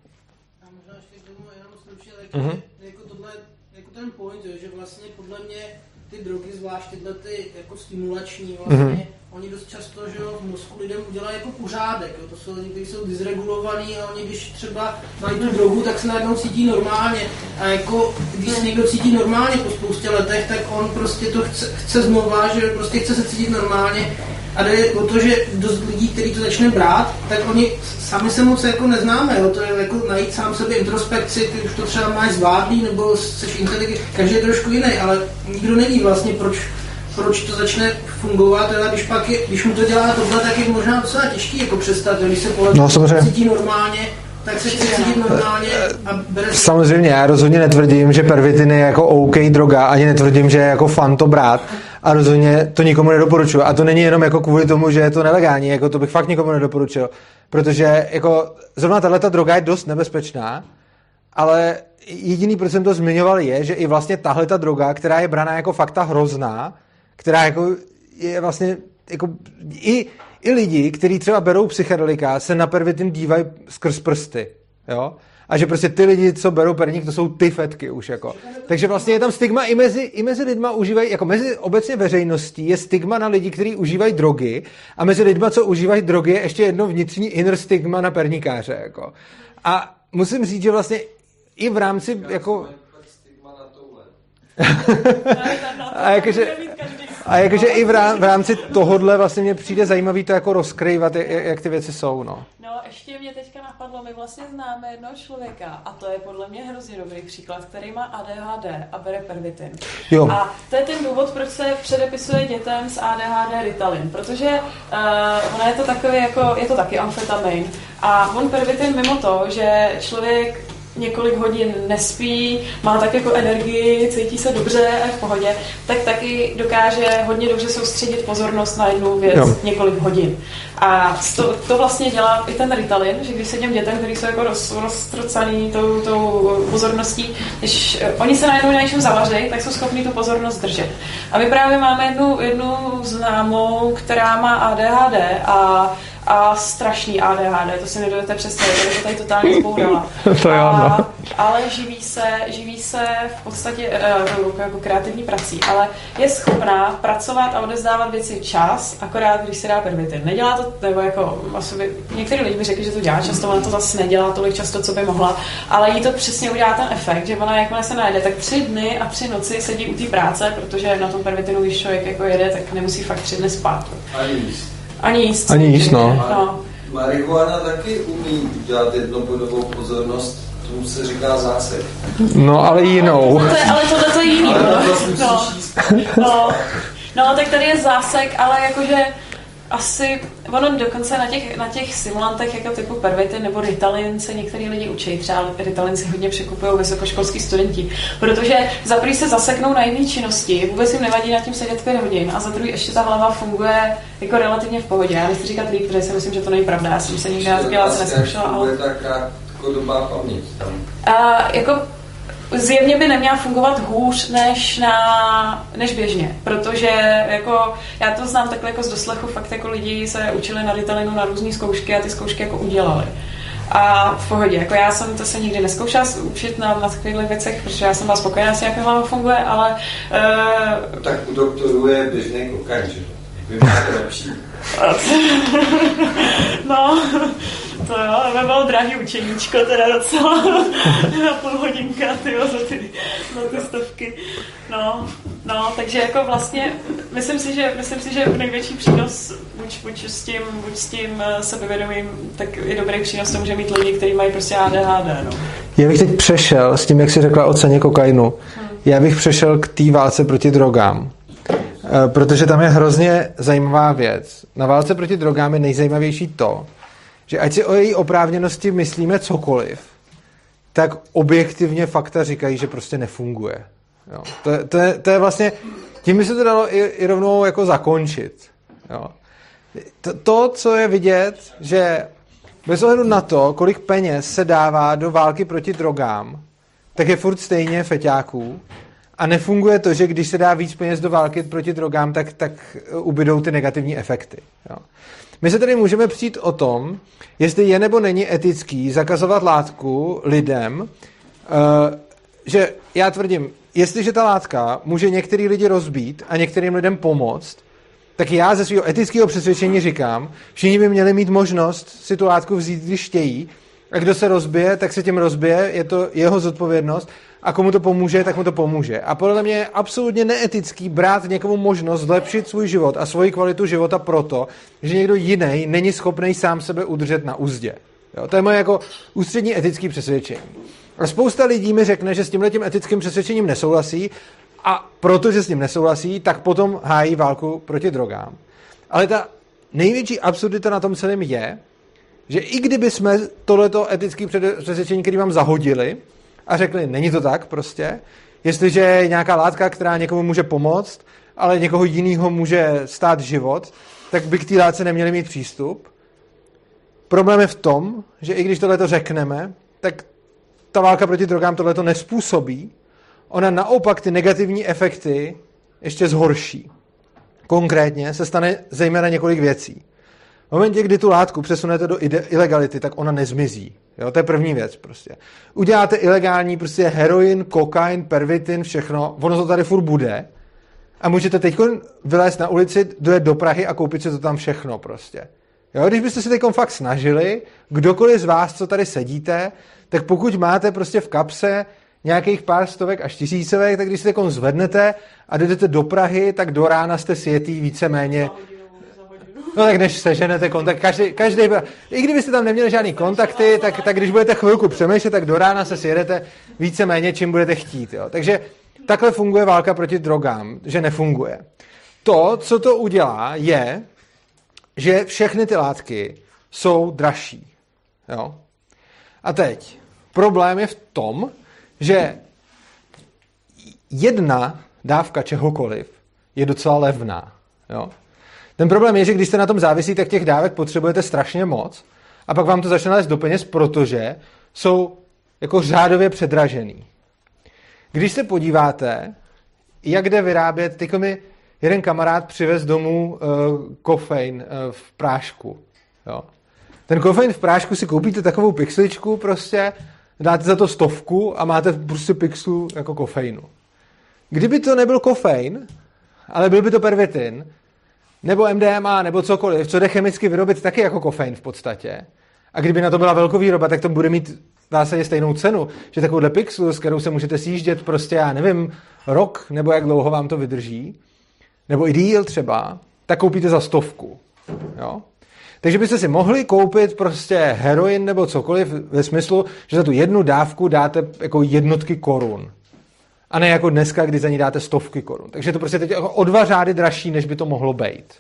A možná ještě k tomu jenom stručně, tak Mhm. jako tohle, jako ten point, že vlastně podle mě ty drogy, zvlášť tyhle ty jako stimulační, vlastně, Mhm. Oni dost často, že jo, v mozku lidem udělají jako pořádek, jo, to jsou lidi, kteří jsou dysregulovaní a oni když třeba mají tu drogu, tak se najednou cítí normálně. A jako když se někdo cítí normálně po spoustě letech, tak on prostě to chce, chce znova, že prostě chce se cítit normálně. A jde o to, že dost lidí, kteří to začne brát, tak oni sami se moc jako neznáme, jo? to je jako najít sám sebe introspekci, ty už to třeba máš zvládlý, nebo jsi inteligentní, každý je trošku jiný, ale nikdo neví vlastně, proč, proč to začne fungovat, ale když pak je, když mu to dělá tohle, tak je možná docela těžký jako přestat, když se po No, samozřejmě. cítí normálně, tak se chce cítit normálně a bere si Samozřejmě, já rozhodně netvrdím, že pervitin je jako OK droga, ani netvrdím, že je jako fan to brát a rozhodně to nikomu nedoporučuju. A to není jenom jako kvůli tomu, že je to nelegální, jako to bych fakt nikomu nedoporučil, protože jako zrovna tahle droga je dost nebezpečná, ale jediný, proč jsem to zmiňoval, je, že i vlastně tahle ta droga, která je braná jako fakta hrozná, která jako je vlastně jako i, i lidi, kteří třeba berou psychedelika, se na pervitin dívají skrz prsty, jo? A že prostě ty lidi, co berou perník, to jsou ty fetky už jako. Takže vlastně je tam stigma i mezi, i mezi lidma užívají, jako mezi obecně veřejností je stigma na lidi, kteří užívají drogy a mezi lidma, co užívají drogy, je ještě jedno vnitřní inner stigma na perníkáře, jako. A musím říct, že vlastně i v rámci jako... A jakože, a jakože i v rám- v rámci tohohle vlastně mě přijde zajímavý to jako rozkrývat, jak, ty věci jsou, no. No, ještě mě teďka napadlo, my vlastně známe jednoho člověka a to je podle mě hrozně dobrý příklad, který má ADHD a bere pervitin. Jo. A to je ten důvod, proč se předepisuje dětem s ADHD Ritalin, protože uh, ono je to takový jako, je to taky amfetamin a on pervitin mimo to, že člověk několik hodin nespí, má tak jako energii, cítí se dobře a v pohodě, tak taky dokáže hodně dobře soustředit pozornost na jednu věc Jo. několik hodin. A to, to vlastně dělá i ten Ritalin, že když se těm dětem, kteří jsou jako roz, roztrocaný tou, tou pozorností, když eh, oni se najednou na něčem zavaří, tak jsou schopni tu pozornost držet. A my právě máme jednu, jednu známou, která má ADHD a a strašný ADHD, to si nedovedete představit, já to tady totálně zbourala. To a, no. ale živí se, živí se v podstatě uh, jako kreativní prací, ale je schopná pracovat a odezdávat věci čas, akorát když si dá pervitin. Nedělá to, nebo jako, asi by, některý lidi by řekli, že to dělá často, ona to zase nedělá tolik často, co by mohla, ale jí to přesně udělá ten efekt, že ona jakmile se najde, tak tři dny a tři noci sedí u té práce, protože na tom pervitinu, když člověk jako jede, tak nemusí fakt tři dny spát. Ani jíst. Ani jíst. Ani jíst, no. no. Marihuana taky umí dělat jednobodovou pozornost, tomu se říká zásek. No, ale jinou. To je, ale tohle to je jiný. Ale no. no. no. no, tak tady je zásek, ale jakože asi, ono dokonce na těch, na těch simulantech jako typu Pervitin nebo Ritalin se některý lidi učí, třeba Ritalin si hodně překupují vysokoškolský studenti, protože za prvý se zaseknou na jiné činnosti, vůbec jim nevadí na tím sedět pět hodin a za druhý ještě ta hlava funguje jako relativně v pohodě. Já nechci říkat líp, protože si myslím, že to není pravda, já jsem se nikdy dělat se neskoušela, ale... Krátkodobá paměť tam. A jako zjevně by neměla fungovat hůř než, na, než běžně, protože jako, já to znám takhle jako z doslechu, fakt jako lidi se učili na Ritalinu na různé zkoušky a ty zkoušky jako udělali. A v pohodě, jako já jsem to se nikdy neskoušela učit na, na takových věcech, protože já jsem byla spokojená s jak hlava funguje, ale uh, Tak u doktorů je běžný kokain, že? Vy máte lepší. no, to jo, ale bylo drahý učeníčko, teda docela na půl hodinka, tyjo, za ty, za ty stovky. No, no, takže jako vlastně, myslím si, že, myslím si, že největší přínos buď, buď s tím, buď s tím eh, sebevědomím, tak i dobrý přínos to může mít lidi, kteří mají prostě ADHD, no. Já bych teď přešel s tím, jak jsi řekla o ceně kokainu. Já bych přešel k té válce proti drogám. Eh, Protože tam je hrozně zajímavá věc. Na válce proti drogám je nejzajímavější to, že ať si o její oprávněnosti myslíme cokoliv, tak objektivně fakta říkají, že prostě nefunguje. Jo. To, je, to, je, to je vlastně, tím by se to dalo i, i rovnou jako zakončit. Jo. To, to, co je vidět, že bez ohledu na to, kolik peněz se dává do války proti drogám, tak je furt stejně feťáků A nefunguje to, že když se dá víc peněz do války proti drogám, tak, tak ubydou ty negativní efekty. Jo. My se tedy můžeme přijít o tom, jestli je nebo není etický zakazovat látku lidem, eh, že já tvrdím, jestliže ta látka může některý lidi rozbít a některým lidem pomoct, tak já ze svého etického přesvědčení říkám, všichni by měli mít možnost si tu látku vzít, když chtějí, a kdo se rozbije, tak se tím rozbije, je to jeho zodpovědnost a komu to pomůže, tak mu to pomůže. A podle mě je absolutně neetický brát někomu možnost zlepšit svůj život a svoji kvalitu života proto, že někdo jiný není schopný sám sebe udržet na úzdě. Jo, to je moje jako ústřední etický přesvědčení. A spousta lidí mi řekne, že s tímhle tím etickým přesvědčením nesouhlasí a protože s ním nesouhlasí, tak potom hájí válku proti drogám. Ale ta největší absurdita na tom celém je, že i kdyby jsme tohleto etické přesvědčení, který vám zahodili a řekli, není to tak prostě, jestliže je nějaká látka, která někomu může pomoct, ale někoho jiného může stát život, tak by k té látce neměli mít přístup. Problém je v tom, že i když tohleto řekneme, tak ta válka proti drogám tohleto nespůsobí, ona naopak ty negativní efekty ještě zhorší. Konkrétně se stane zejména několik věcí. V momentě, kdy tu látku přesunete do ilegality, tak ona nezmizí. Jo, to je první věc prostě. Uděláte ilegální prostě heroin, kokain, pervitin, všechno, ono to tady furt bude a můžete teď vylézt na ulici, dojet do Prahy a koupit si to tam všechno prostě. Jo, když byste se teď fakt snažili, kdokoliv z vás, co tady sedíte, tak pokud máte prostě v kapse nějakých pár stovek až tisícovek, tak když se teď zvednete a jdete do Prahy, tak do rána jste světý víceméně No tak než seženete kontakt, každý, každý, i kdybyste tam neměli žádný kontakty, tak, tak když budete chvilku přemýšlet, tak do rána se sjedete víceméně, čím budete chtít. Jo. Takže takhle funguje válka proti drogám, že nefunguje. To, co to udělá, je, že všechny ty látky jsou dražší. Jo? A teď, problém je v tom, že jedna dávka čehokoliv je docela levná. Jo? Ten problém je, že když jste na tom závisí, tak těch dávek potřebujete strašně moc a pak vám to začne lézt do peněz, protože jsou jako řádově předražený. Když se podíváte, jak jde vyrábět, tyko mi jeden kamarád přivez domů uh, kofein uh, v prášku. Jo. Ten kofein v prášku si koupíte takovou pixličku prostě, dáte za to stovku a máte prostě pixlu jako kofeinu. Kdyby to nebyl kofein, ale byl by to pervitin, nebo MDMA, nebo cokoliv, co jde chemicky vyrobit taky jako kofein v podstatě. A kdyby na to byla velkovýroba, tak to bude mít v zásadě stejnou cenu, že takovouhle pixlu, s kterou se můžete sjíždět prostě, já nevím, rok, nebo jak dlouho vám to vydrží, nebo i díl třeba, tak koupíte za stovku. Jo? Takže byste si mohli koupit prostě heroin nebo cokoliv ve smyslu, že za tu jednu dávku dáte jako jednotky korun. A ne jako dneska, kdy za ní dáte stovky korun. Takže to prostě teď jako o dva řády dražší, než by to mohlo být.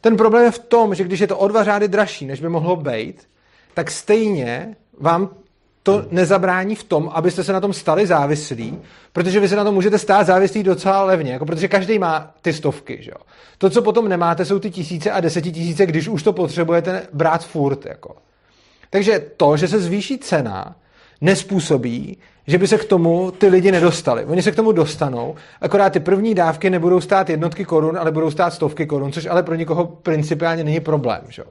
Ten problém je v tom, že když je to o dva řády dražší, než by mohlo být, tak stejně vám to nezabrání v tom, abyste se na tom stali závislí, protože vy se na tom můžete stát závislí docela levně, jako protože každý má ty stovky. Že jo? To, co potom nemáte, jsou ty tisíce a desetitisíce, když už to potřebujete brát furt. Jako. Takže to, že se zvýší cena, nespůsobí, že by se k tomu ty lidi nedostali. Oni se k tomu dostanou, akorát ty první dávky nebudou stát jednotky korun, ale budou stát stovky korun, což ale pro nikoho principiálně není problém. Že?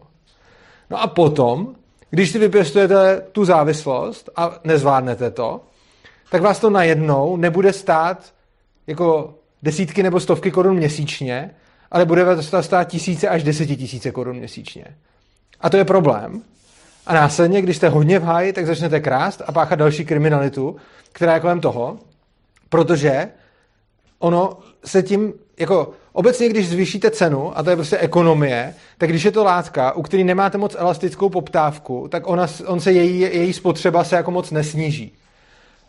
No a potom, když si vypěstujete tu závislost a nezvládnete to, tak vás to najednou nebude stát jako desítky nebo stovky korun měsíčně, ale bude vás to stát tisíce až desetitisíce korun měsíčně. A to je problém, a následně, když jste hodně v háji, tak začnete krást a páchat další kriminalitu, která je kolem toho, protože ono se tím, jako obecně, když zvýšíte cenu, a to je prostě ekonomie, tak když je to látka, u který nemáte moc elastickou poptávku, tak ona, on se její, její spotřeba se jako moc nesníží.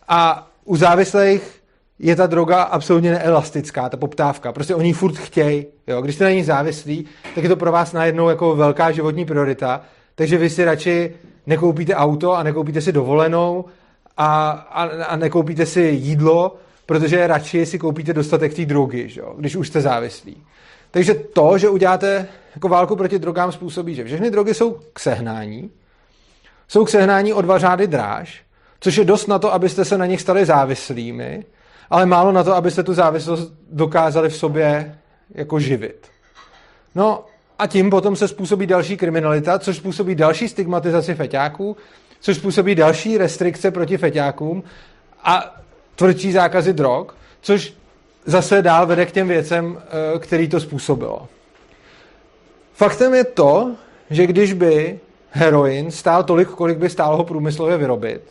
A u závislých je ta droga absolutně neelastická, ta poptávka. Prostě oni furt chtějí. Když jste na ní závislí, tak je to pro vás najednou jako velká životní priorita takže vy si radši nekoupíte auto a nekoupíte si dovolenou a, a, a nekoupíte si jídlo, protože radši si koupíte dostatek té drogy, že jo, když už jste závislí. Takže to, že uděláte jako válku proti drogám, způsobí, že všechny drogy jsou k sehnání, jsou k sehnání o dva řády dráž, což je dost na to, abyste se na nich stali závislými, ale málo na to, abyste tu závislost dokázali v sobě jako živit. No a tím potom se způsobí další kriminalita, což způsobí další stigmatizaci feťáků, což způsobí další restrikce proti feťákům a tvrdší zákazy drog, což zase dál vede k těm věcem, eh, který to způsobilo. Faktem je to, že když by heroin stál tolik, kolik by stálo ho průmyslově vyrobit,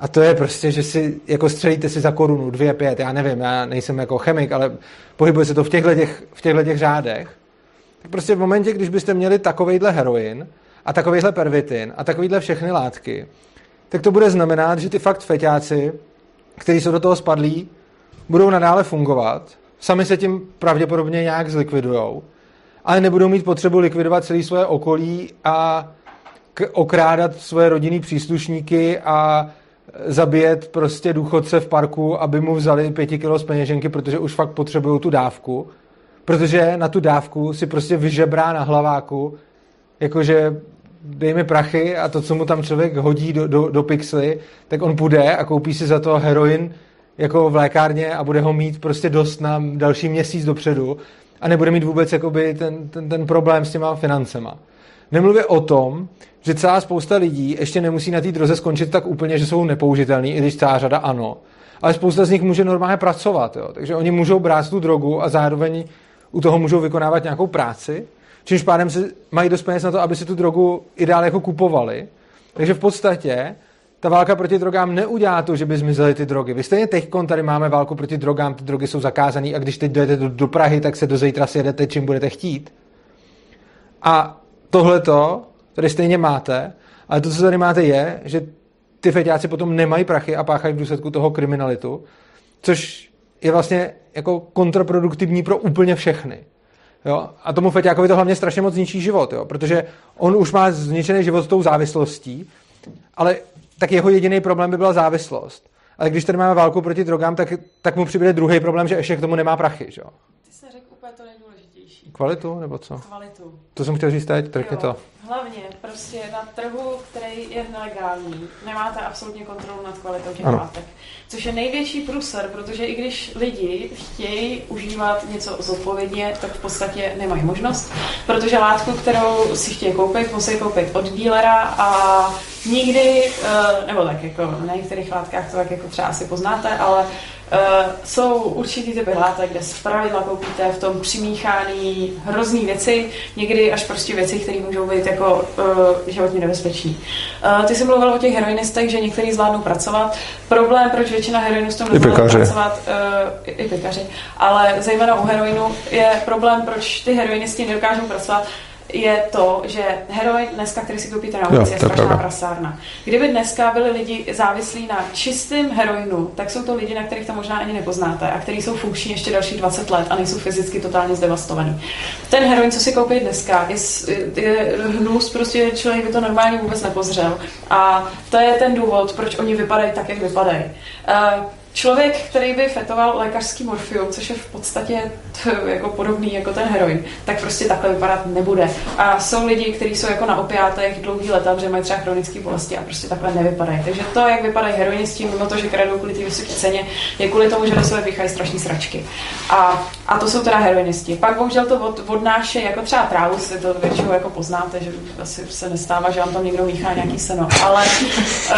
a to je prostě, že si jako střelíte si za korunu, dvě, pět, já nevím, já nejsem jako chemik, ale pohybuje se to v těchto, těch, v těchto těch řádech. Tak prostě v momentě, když byste měli takovejhle heroin a takovýhle pervitin a takovýhle všechny látky, tak to bude znamenat, že ty fakt feťáci, kteří jsou do toho spadlí, budou nadále fungovat, sami se tím pravděpodobně nějak zlikvidujou, ale nebudou mít potřebu likvidovat celé svoje okolí a k- okrádat svoje rodinný příslušníky a zabíjet prostě důchodce v parku, aby mu vzali pěti kilo z peněženky, protože už fakt potřebují tu dávku. Protože na tu dávku si prostě vyžebrá na hlaváku, jakože dej mi prachy a to, co mu tam člověk hodí do, do, do pixely, tak on půjde a koupí si za to heroin jako v lékárně a bude ho mít prostě dost na další měsíc dopředu a nebude mít vůbec jakoby ten, ten, ten problém s těma financema. Nemluvě o tom, že celá spousta lidí ještě nemusí na té droze skončit tak úplně, že jsou nepoužitelní, i když celá řada ano. Ale spousta z nich může normálně pracovat. Jo? Takže oni můžou brát tu drogu a zároveň u toho můžou vykonávat nějakou práci, čímž pádem si mají dost peněz na to, aby si tu drogu i dál jako kupovali. Takže v podstatě ta válka proti drogám neudělá to, že by zmizely ty drogy. Vy stejně teď tady máme válku proti drogám, ty drogy jsou zakázané a když teď dojete do, do Prahy, tak se do zítra sjedete, čím budete chtít. A tohleto tady stejně máte, ale to, co tady máte, je, že ty feťáci potom nemají prachy a páchají v důsledku toho kriminalitu, což je vlastně jako kontraproduktivní pro úplně všechny. Jo? A tomu feťákovi to hlavně strašně moc zničí život, jo? protože on už má zničený život s tou závislostí, ale tak jeho jediný problém by byla závislost. Ale když tady máme válku proti drogám, tak, tak mu přibude druhý problém, že ještě k tomu nemá prachy. Že? Ty jsi řekl úplně to nejdůležitější. Kvalitu nebo co? Kvalitu. To jsem chtěl říct teď, to. Hlavně prostě na trhu, který je nelegální, nemáte absolutně kontrolu nad kvalitou těch Ano. látek. Což je největší průser, protože i když lidi chtějí užívat něco zodpovědně, tak v podstatě nemají možnost, protože látku, kterou si chtějí koupit, musí koupit od dílera a nikdy, eh, nebo tak jako na některých látkách to tak jako třeba asi poznáte, ale jsou určitý typy látek, kde z pravidla koupíte v tom přimíchaný hrozný věci, někdy až prostě věci, které můžou být jako uh, životně nebezpečný. Uh, ty jsi mluvil o těch heroinistech, že někteří zvládnou pracovat. Problém, proč většina heroinistů nezvládne pekaři. pracovat, uh, i, i pekaři, ale zejména u heroinu je problém, proč ty heroinisti nedokážou pracovat, je to, že heroin dneska, který si koupíte na ulici, je strašná pravda. prasárna. Kdyby dneska byli lidi závislí na čistém heroinu, tak jsou to lidi, na kterých to možná ani nepoznáte a kteří jsou funkční ještě další 20 let a nejsou fyzicky totálně zdevastovaný. Ten heroin, co si koupí dneska, je, je hnus, prostě člověk by to normálně vůbec nepozřel. A to je ten důvod, proč oni vypadají tak, jak vypadají. Uh, Člověk, který by fetoval lékařský morfium, což je v podstatě jako podobný jako ten heroin, tak prostě takhle vypadat nebude. A jsou lidi, kteří jsou jako na opiátech dlouhý leta, protože mají třeba chronické bolesti a prostě takhle nevypadají. Takže to, jak vypadají heroinisti, mimo to, že kradou kvůli té vysoké ceně, je kvůli tomu, že do sebe píchají strašné sračky. A, a to jsou teda heroinisti. Pak bohužel to od, odnáší jako třeba trávu, si to většinou jako poznáte, že asi se nestává, že vám tam někdo míchá nějaký seno. Ale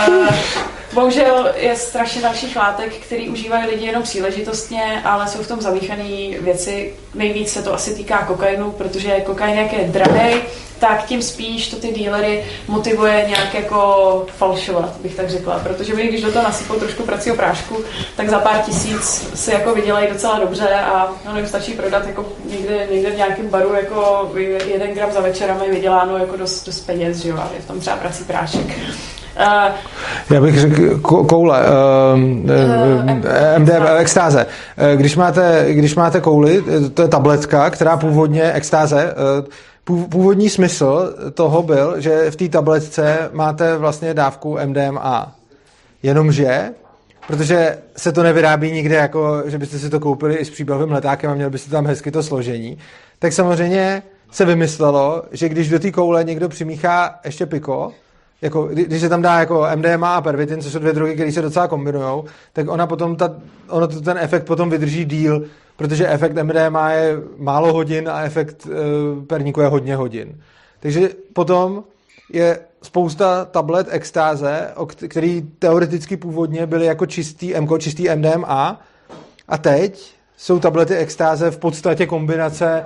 uh, bohužel je strašně dalších látek, který užívají lidi jenom příležitostně, ale jsou v tom zamíchané věci. Nejvíc se to asi týká kokainu, protože kokain jak je drahý, tak tím spíš to ty dílery motivuje nějak jako falšovat, bych tak řekla. Protože oni, když do toho nasypou trošku pracího prášku, tak za pár tisíc si jako vydělají docela dobře a no, jim stačí prodat jako někde, někde v nějakém baru jako jeden gram za večer a mají vyděláno jako dost, dost peněz, že jo, a je v tom třeba prací prášek. Já bych řekl ko- koule, Eh, MD, extáze. Eh, Když máte, když máte kouli, eh, to je tabletka, která původně, extáze, eh, pů- původní smysl toho byl, že v té tabletce máte vlastně dávku MDMA. Jenomže, protože se to nevyrábí nikde, jako že byste si to koupili i s příbavým letákem a měli byste tam hezky to složení, tak samozřejmě se vymyslelo, že když do té koule někdo přimíchá ještě piko, jako, kdy- když se tam dá jako MDMA a pervitin, což jsou dvě drogy, které se docela kombinují, tak ona potom ta, ono to, ten efekt potom vydrží díl, protože efekt MDMA je málo hodin a efekt uh, perníku je hodně hodin. Takže potom je spousta tablet extáze, který teoreticky původně byly jako čistý MK, čistý MDMA a teď jsou tablety extáze v podstatě kombinace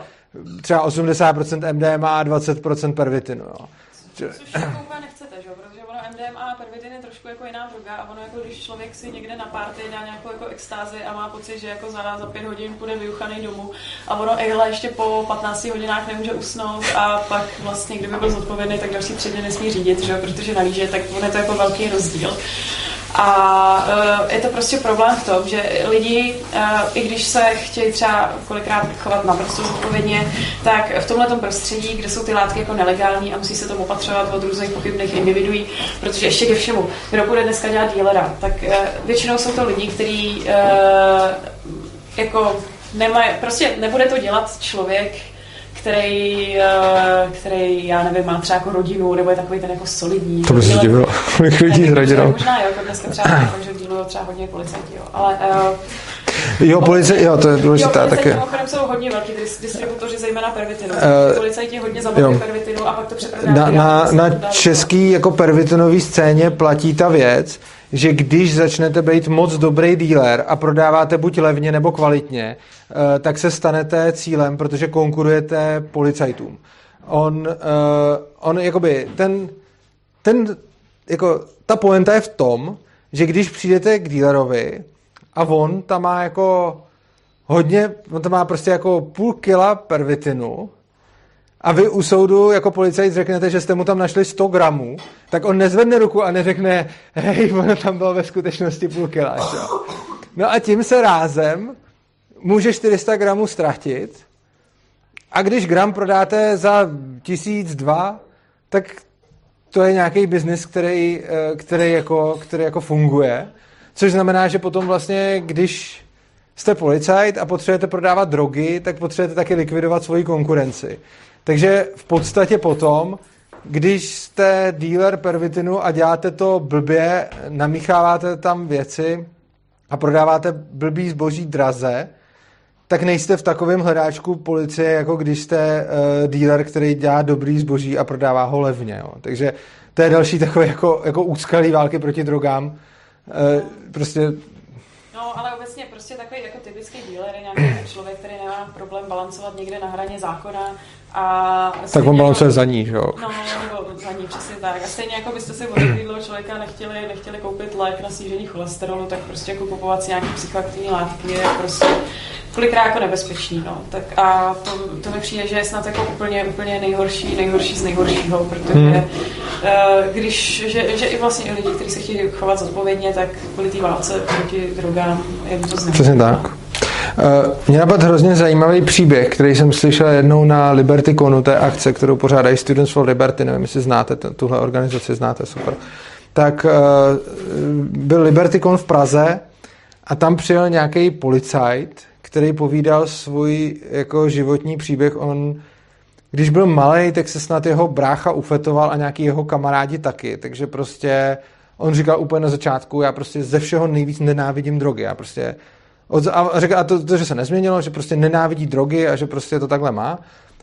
třeba 80% MDMA a 20% pervitinu. Jo. Že- Což jako úplně nechcete, že jo? Protože ono MDMA a pervitin je trošku jako jiná droga a ono jako když člověk si někde na party dá nějakou jako extázi a má pocit, že jako za, za pět hodin půjde vyuchaný domů a ono Ehle ještě po 15 hodinách nemůže usnout a pak vlastně, kdyby byl zodpovědný, tak další tři dny nesmí řídit, že? Protože nalíže, tak on je to jako velký rozdíl. A uh, je to prostě problém v tom, že lidi, uh, i když se chtějí třeba kolikrát chovat naprosto zodpovědně, tak v tomhle prostředí, kde jsou ty látky jako nelegální a musí se tomu opatřovat od různých pochybných individuí, protože ještě ke všemu, kdo bude dneska dělat dílera, tak uh, většinou jsou to lidi, kteří uh, jako nemají, prostě nebude to dělat člověk, který, uh, který, já nevím, má třeba jako rodinu, nebo je takový ten jako solidní. To by se divilo, kolik lidí rodinou. Možná jo, jako dneska třeba jako, že dílují třeba hodně policajti, jo. Ale uh, Jo, policie, jo, to je důležitá jo, taky. policajti mimochodem jsou hodně velký dis- distributoři, zejména pervitinu. Eh, policajti hodně zabaví jo. pervitinu a pak to Na, přeprodávají. na, na český jako pervitinové scéně platí ta věc, že když začnete být moc dobrý dealer a prodáváte buď levně nebo kvalitně, eh, tak se stanete cílem, protože konkurujete policajtům. On, eh, on jakoby, ten, ten, jako, ta poenta je v tom, že když přijdete k dealerovi a on tam má jako hodně, on tam má prostě jako půl kila pervitinu, a vy u soudu jako policajt řeknete, že jste mu tam našli 100 gramů, tak on nezvedne ruku a neřekne, hej, ono tam bylo ve skutečnosti půl kila. No a tím se rázem může 400 gramů ztratit a když gram prodáte za tisíc, dva, tak to je nějaký biznis, který, eh, který, jako, který jako funguje. Což znamená, že potom vlastně, když jste policajt a potřebujete prodávat drogy, tak potřebujete taky likvidovat svoji konkurenci. Takže v podstatě potom, když jste dealer pervitinu a děláte to blbě, namícháváte tam věci a prodáváte blbý zboží draze, tak nejste v takovém hledáčku policie, jako když jste uh, dealer, který dělá dobrý zboží a prodává ho levně. Jo. Takže to je další takové jako, jako úskalý války proti drogám. Uh, prostě No, ale obecně prostě takový jako typický dealer je nějaký člověk, který nemá problém balancovat někde na hraně zákona a... tak on balancuje jako- za ní, že jo. No, nebo za ní, přesně tak. A stejně jako byste si od takového člověka nechtěli, nechtěli koupit lék na snížení cholesterolu, tak prostě jako kupovat si nějaký psychoaktivní látky je prostě kolikrát jako nebezpečný, no. Tak a to, to mi přijde, že je snad jako úplně, úplně nejhorší, nejhorší z nejhoršího, protože Hmm. hmm. když, že, že, i vlastně i lidi, kteří se chtějí chovat zodpovědně, tak kvůli té válce proti drogám je to znamená. Přesně tak. Uh, mě napadl hrozně zajímavý příběh, který jsem slyšel jednou na LibertyConu, té akce, kterou pořádají Students for Liberty, nevím, jestli znáte, tuhle organizaci znáte, super. Tak uh, byl LibertyCon v Praze a tam přijel nějaký policajt, který povídal svůj jako životní příběh. On, když byl malý, tak se snad jeho brácha ufetoval a nějaký jeho kamarádi taky, takže prostě on říkal úplně na začátku, já prostě ze všeho nejvíc nenávidím drogy, já prostě od, a řekl, a to, to, že se nezměnilo, že prostě nenávidí drogy a že prostě to takhle má.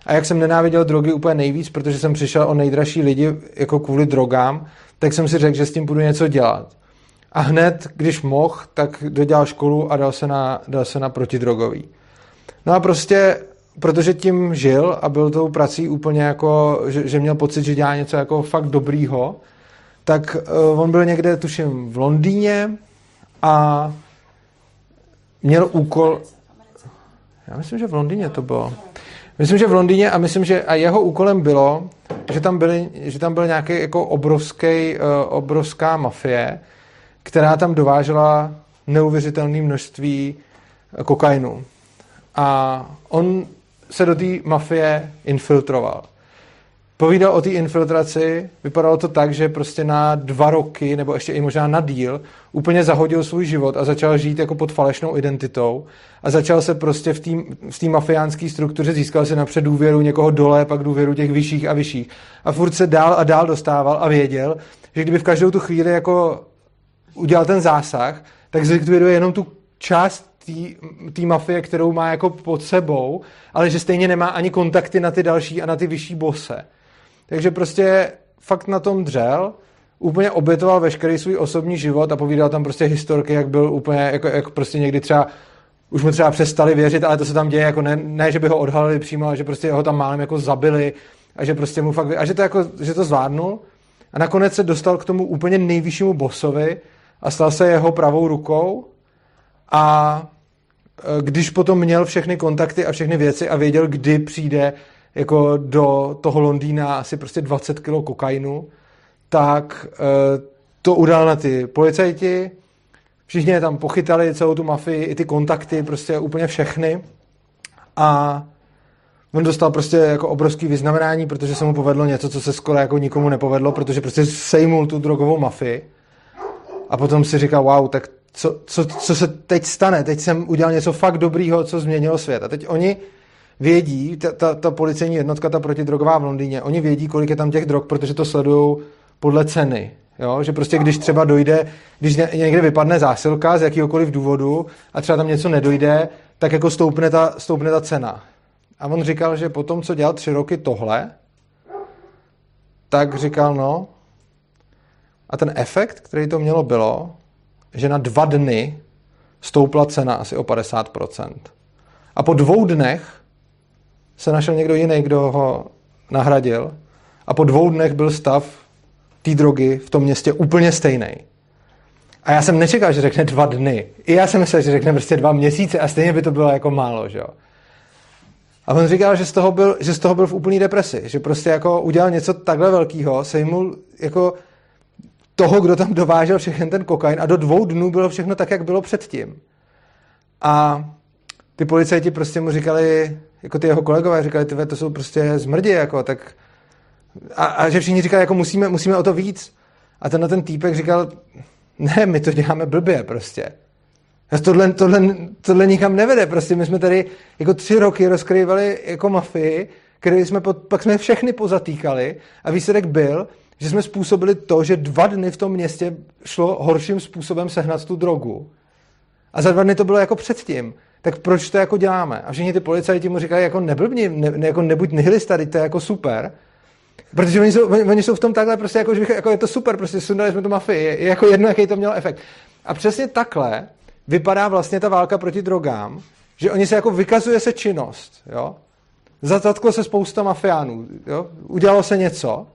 A jak jsem nenáviděl drogy úplně nejvíc, protože jsem přišel o nejdražší lidi jako kvůli drogám, tak jsem si řekl, že s tím budu něco dělat. A hned, když mohl, tak dodělal školu a dal se na, dal se na protidrogový. No a prostě, protože tím žil a byl tou prací úplně jako, že, že měl pocit, že dělá něco jako fakt dobrýho, tak uh, on byl někde, tuším, v Londýně a měl úkol... Já myslím, že v Londýně to bylo. Myslím, že v Londýně a myslím, že a jeho úkolem bylo, že tam, byly, že tam byl nějaký jako obrovský, uh, obrovská mafie, která tam dovážela neuvěřitelné množství eh, kokainu. A on se do té mafie infiltroval. Povídal o té infiltraci, vypadalo to tak, že prostě na dva roky, nebo ještě i možná na díl, úplně zahodil svůj život a začal žít jako pod falešnou identitou a začal se prostě v té v mafiánské struktuře, získal se napřed důvěru někoho dole, pak důvěru těch vyšších a vyšších. A furt se dál a dál dostával a věděl, že kdyby v každou tu chvíli jako udělal ten zásah, tak zlikviduje jenom tu část té mafie, kterou má jako pod sebou, ale že stejně nemá ani kontakty na ty další a na ty vyšší bose. Takže prostě fakt na tom dřel, úplně obětoval veškerý svůj osobní život a povídal tam prostě historky, jak byl úplně, jako, jako prostě někdy třeba už mu třeba přestali věřit, ale to se tam děje, jako ne, ne že by ho odhalili přímo, ale že prostě ho tam málem jako zabili a že prostě mu fakt, a že to, jako, že to zvládnul. A nakonec se dostal k tomu úplně nejvyššímu bosovi a stal se jeho pravou rukou. A e, když potom měl všechny kontakty a všechny věci a věděl, kdy přijde jako do toho Londýna asi prostě 20 kg kokainu, tak e, to udal na ty policajti, všichni je tam pochytali, celou tu mafii, i ty kontakty, prostě úplně všechny a on dostal prostě jako obrovský vyznamenání, protože se mu povedlo něco, co se skoro jako nikomu nepovedlo, protože prostě sejmul tu drogovou mafii a potom si říkal, wow, tak co, co, co se teď stane? Teď jsem udělal něco fakt dobrýho, co změnilo svět. A teď oni vědí, ta, ta, ta policejní jednotka, ta protidrogová v Londýně, oni vědí, kolik je tam těch drog, protože to sledují podle ceny. Jo? Že prostě když třeba dojde, když někde vypadne zásilka z jakýhokoliv důvodu a třeba tam něco nedojde, tak jako stoupne ta, stoupne ta cena. A on říkal, že potom, co dělal tři roky tohle, tak říkal, no, a ten efekt, který to mělo, bylo, že na dva dny stoupla cena asi o 50%. A po dvou dnech se našel někdo jiný, kdo ho nahradil. A po dvou dnech byl stav té drogy v tom městě úplně stejný. A já jsem nečekal, že řekne dva dny. I já jsem myslel, že řekne prostě dva měsíce a stejně by to bylo jako málo, že jo. A on říkal, že z toho byl, že z toho byl v úplný depresi, že prostě jako udělal něco takhle velkého, sejmul jako toho, kdo tam dovážel všechny ten kokain a do dvou dnů bylo všechno tak, jak bylo předtím. A ty policajti prostě mu říkali, jako ty jeho kolegové říkali, ty to jsou prostě zmrdi, jako, tak a, a že všichni říkali, jako musíme, musíme o to víc. A tenhle ten týpek říkal, ne, my to děláme blbě prostě. Tohle, tohle, tohle nikam nevede, prostě my jsme tady jako tři roky rozkrývali jako mafii, který jsme pod, pak jsme všechny pozatýkali a výsledek byl, že jsme způsobili to, že dva dny v tom městě šlo horším způsobem sehnat tu drogu. A za dva dny to bylo jako předtím. Tak proč to jako děláme? A všichni ty policajti mu říkají, jako neblbni, ne, jako nebuď nihilista, to je jako super. Protože oni jsou, oni, oni jsou v tom takhle prostě jako, že jako je to super, prostě sundali jsme tu mafii, je, je jako jedno, jaký to mělo efekt. A přesně takhle vypadá vlastně ta válka proti drogám, že oni se jako vykazuje se činnost, jo. Zatklo se spousta mafiánů, jo. Udělalo se něco,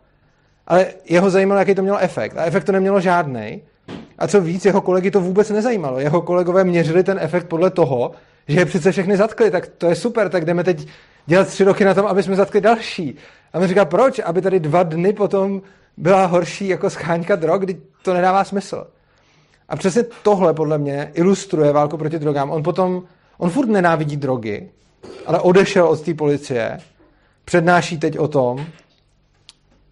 ale jeho zajímalo, jaký to mělo efekt. A efekt to nemělo žádný. A co víc, jeho kolegy to vůbec nezajímalo. Jeho kolegové měřili ten efekt podle toho, že je přece všechny zatkli, tak to je super, tak jdeme teď dělat tři roky na tom, aby jsme zatkli další. A on říká, proč? Aby tady dva dny potom byla horší jako scháňka drog, kdy to nedává smysl. A přesně tohle podle mě ilustruje válku proti drogám. On potom, on furt nenávidí drogy, ale odešel od té policie, přednáší teď o tom,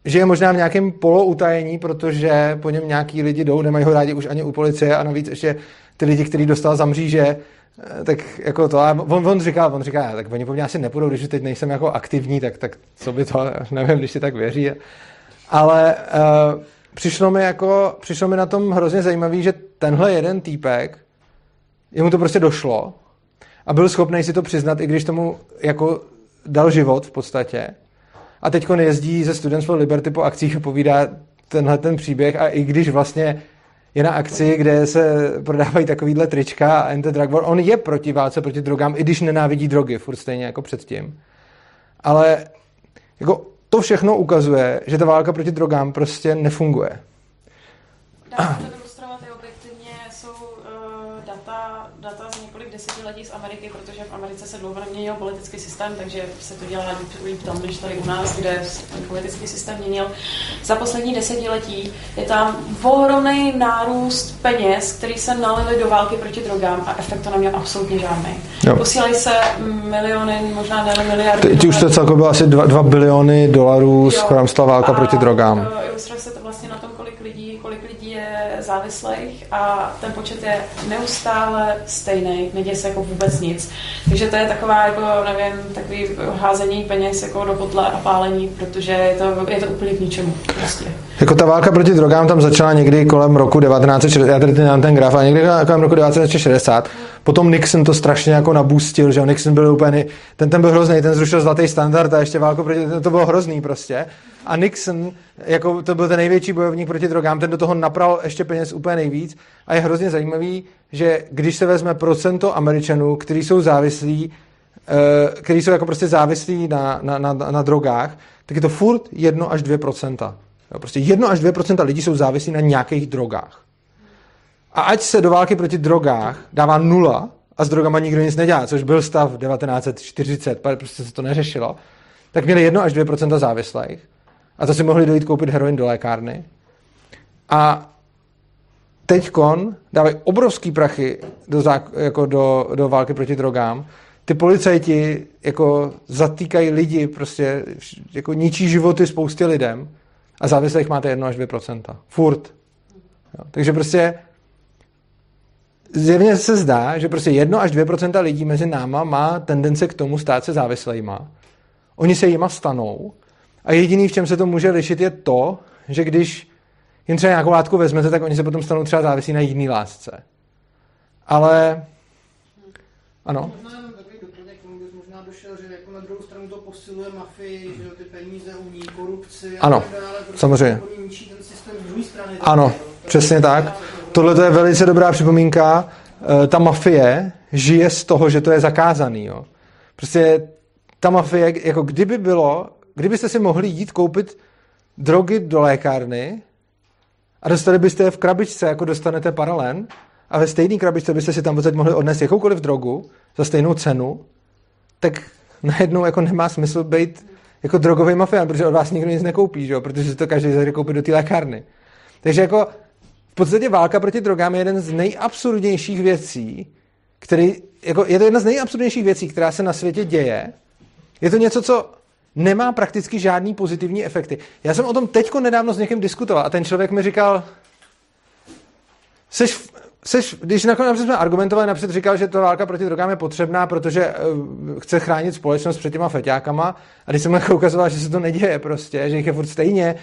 že je možná v nějakém poloutajení, protože po něm nějaký lidi jdou, nemají ho rádi už ani u policie a navíc ještě ty lidi, který dostal za mříže, tak jako to, on, on říká, on říká, tak oni po mně asi nepůjdou, když teď nejsem jako aktivní, tak, tak co by to, nevím, když si tak věří. Ale uh, přišlo mi jako, přišlo mi na tom hrozně zajímavý, že tenhle jeden týpek, jemu to prostě došlo a byl schopný si to přiznat, i když tomu jako dal život v podstatě a teď jezdí ze Students for Liberty po akcích a povídá tenhle ten příběh a i když vlastně je na akci, kde se prodávají takovýhle trička a Enter Drug War, on je proti válce, proti drogám, i když nenávidí drogy, furt stejně jako předtím. Ale jako to všechno ukazuje, že ta válka proti drogám prostě nefunguje. Dá se dlouho neměnil politický systém, takže se to dělá líp, líp tam, než tady u nás, kde politický systém měnil. Za poslední desetiletí je tam ohromný nárůst peněz, který se nalili do války proti drogám a efekt to neměl absolutně žádný. Jo. Posílají se miliony, možná ne miliardy. Teď už to celkově bylo asi 2 biliony dolarů, stala válka proti drogám. A, Ilustruje se to vlastně na tom, kolik lidí, kolik lidí je závislých a ten počet je neustále stejný, neděje se jako vůbec nic. Takže to je taková, jako, nevím, takový házení peněz jako do kotle a pálení, protože je to, je to úplně k ničemu. Prostě. Jako ta válka proti drogám tam začala někdy kolem roku 1960, já tady ten graf, ale někdy kolem roku 1960. Potom Nixon to strašně jako nabustil, že Nixon byl úplně, ten, ten byl hrozný, ten zrušil zlatý standard a ještě válku proti, to bylo hrozný prostě. A Nixon, jako to byl ten největší bojovník proti drogám, ten do toho napral ještě peněz úplně nejvíc. A je hrozně zajímavý, že když se vezme procento Američanů, kteří jsou závislí, eh, kteří jsou jako prostě závislí na, na, na, na drogách, tak je to furt 1 až 2 Jo, prostě 1 až 2% lidí jsou závislí na nějakých drogách. A ať se do války proti drogách dává nula a s drogama nikdo nic nedělá, což byl stav 1940, prostě se to neřešilo, tak měli 1 až 2% závislých. A to si mohli dojít koupit heroin do lékárny. A teďkon dávají obrovský prachy do, zák- jako do, do války proti drogám. Ty policajti jako zatýkají lidi, prostě jako ničí životy spoustě lidem a závislých máte 1 až 2% Furt. Jo. Takže prostě zjevně se zdá, že prostě 1 až 2% lidí mezi náma má tendence k tomu stát se závislejma. Oni se jima stanou a jediný, v čem se to může lišit, je to, že když jen třeba nějakou látku vezmete, tak oni se potom stanou třeba závislí na jiný lásce. Ale ano. Došel, že jako na druhou stranu to posiluje mafii, že jo, ty peníze umí, korupci a Ano, tak dále. Prostě samozřejmě. Oni ničí ten systém z druhé strany. Ano, přesně tak. Tohle to je velice dobrá připomínka. Eh, Ta mafie žije z toho, že to je zakázaný. Jo. Prostě ta mafie, jako kdyby bylo, kdybyste si mohli jít koupit drogy do lékárny a dostali byste je v krabičce, jako dostanete paralen, a ve stejné krabičce byste si tam teď mohli odnést jakoukoliv drogu za stejnou cenu, tak najednou jako nemá smysl být jako drogový mafián, protože od vás nikdo nic nekoupí, že protože si to každý zajde koupit do té lékárny. Takže jako v podstatě válka proti drogám je jeden z nejabsurdnějších věcí, který, jako, je to jedna z nejabsurdnějších věcí, která se na světě děje. Je to něco, co nemá prakticky žádný pozitivní efekty. Já jsem o tom teďko nedávno s někým diskutoval a ten člověk mi říkal, seš, seš, když nakonec jsme argumentovali, napřed říkal, že ta válka proti drogám je potřebná, protože uh, chce chránit společnost před těma feťákama a když jsem mu ukazoval, že se to neděje prostě, že jich je furt stejně,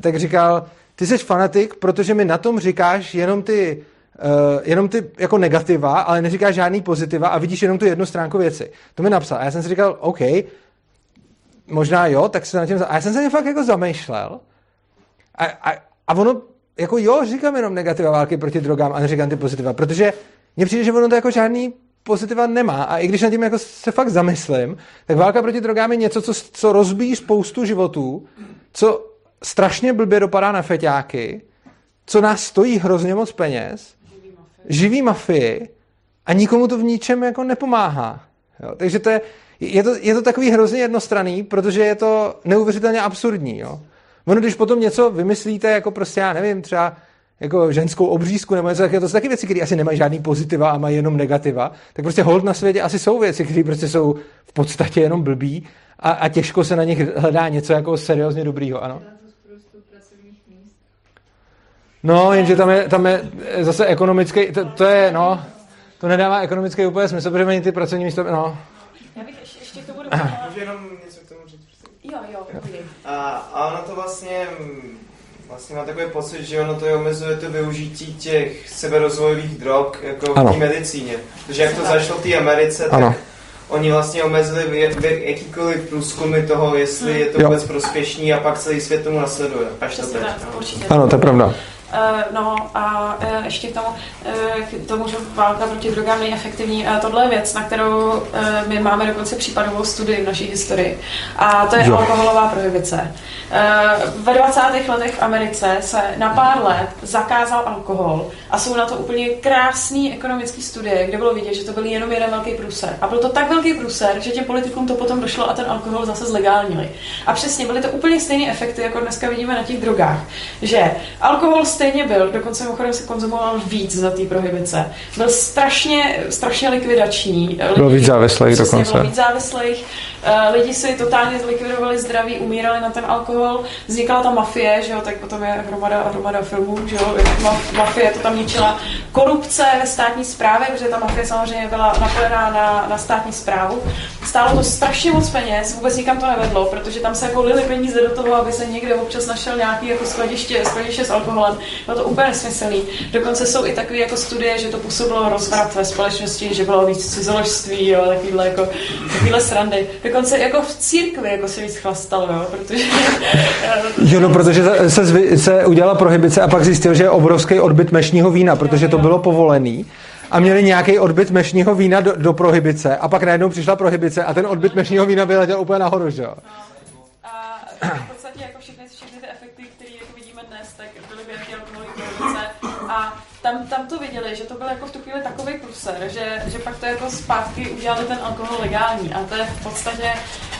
tak říkal, ty jsi fanatik, protože mi na tom říkáš jenom ty, uh, jenom ty jako negativa, ale neříkáš žádný pozitiva a vidíš jenom tu jednu stránku věci. To mi napsal. A já jsem si říkal, OK, možná jo, tak se na tím... A já jsem se fakt jako zamýšlel. A, a, a ono, jako jo, říkám jenom negativa války proti drogám a neříkám ty pozitiva, protože mně přijde, že ono to jako žádný pozitiva nemá. A i když nad tím jako se fakt zamyslím, tak válka proti drogám je něco, co, co rozbíjí spoustu životů, co strašně blbě dopadá na feťáky, co nás stojí hrozně moc peněz, živý mafii a nikomu to v ničem jako nepomáhá. Jo? Takže to je, je, to, je to takový hrozně jednostranný, protože je to neuvěřitelně absurdní. Jo? Ono, když potom něco vymyslíte, jako prostě, já nevím, třeba jako ženskou obřízku nebo něco takového, to jsou taky věci, které asi nemají žádný pozitiva a mají jenom negativa, tak prostě hold na světě asi jsou věci, které prostě jsou v podstatě jenom blbý a, a těžko se na nich hledá něco jako seriózně dobrýho, ano. No, jenže tam je, tam je zase ekonomický, to, to je, no, to nedává ekonomický úplně smysl, protože mají ty pracovní místo, no. Já bych ještě, ještě k tomu Můžu jenom něco k tomu říct? Jo, jo. A, a ono to vlastně, vlastně má takový pocit, že ono to je omezuje to využití těch seberozvojových drog jako Ano. v té medicíně. Protože jak to zašlo v té Americe, tak Ano. oni vlastně omezili vě- vě- jakýkoliv průzkumy toho, jestli je to Jo. vůbec prospěšný a pak celý svět tomu nasleduje. Až to teď. tak, no. Ano, to je pravda. Uh, no a uh, ještě k tomu, uh, k tomu, že válka proti drogám není efektivní. Uh, tohle je věc, na kterou uh, my máme dokonce případovou studii v naší historii. A to je Jo. alkoholová prohibice. Uh, ve 20. letech v Americe se na pár let zakázal alkohol a jsou na to úplně krásný ekonomický studie, kde bylo vidět, že to byl jenom jeden velký průser. A byl to tak velký průser, že těm politikům to potom došlo a ten alkohol zase zlegálnili. A přesně byly to úplně stejné efekty, jako dneska vidíme na těch drogách. Že alkohol stejně byl, dokonce mimochodem se konzumoval víc za té prohibice. Byl strašně, strašně likvidační. Bylo víc závislých dokonce. Bylo víc závislých. Eh, Lidi si totálně zlikvidovali zdraví, umírali na ten alkohol. Vznikala ta mafie, že jo, tak potom je hromada, hromada filmů, že jo, mafie to tam ničila. Korupce ve státní správě, protože ta mafie samozřejmě byla napojená na, na státní správu. Stálo to strašně moc peněz, vůbec nikam to nevedlo, protože tam se jako lili peníze do toho, aby se někde občas našel nějaký jako skladiště, skladiště s alkoholem. Bylo to úplně nesmyslný. Dokonce jsou i takové jako studie, že to působilo rozvrat ve společnosti, že bylo víc cizoložství, jo, takovýhle, jako, takovýhle srandy. Dokonce jako v církvi jako se víc chlastalo, jo, protože Jo, no, protože se- zvy- se udělala prohibice a pak zjistil, že je obrovský odbyt mešního vína, protože to bylo povolený a měli nějaký odbyt mešního vína do, do prohibice a pak najednou přišla prohibice a ten odbyt mešního vína vyletěl úplně nahoru, že jo? A v podstatě jako všechny, všechny ty efekty, které jako vidíme dnes, tak byly během té alkoholové prohibice. A tam, tam to viděli, že to byl jako v tu chvíli takový pruser, že, že pak to jako zpátky udělali ten alkohol legální. A to je v podstatě,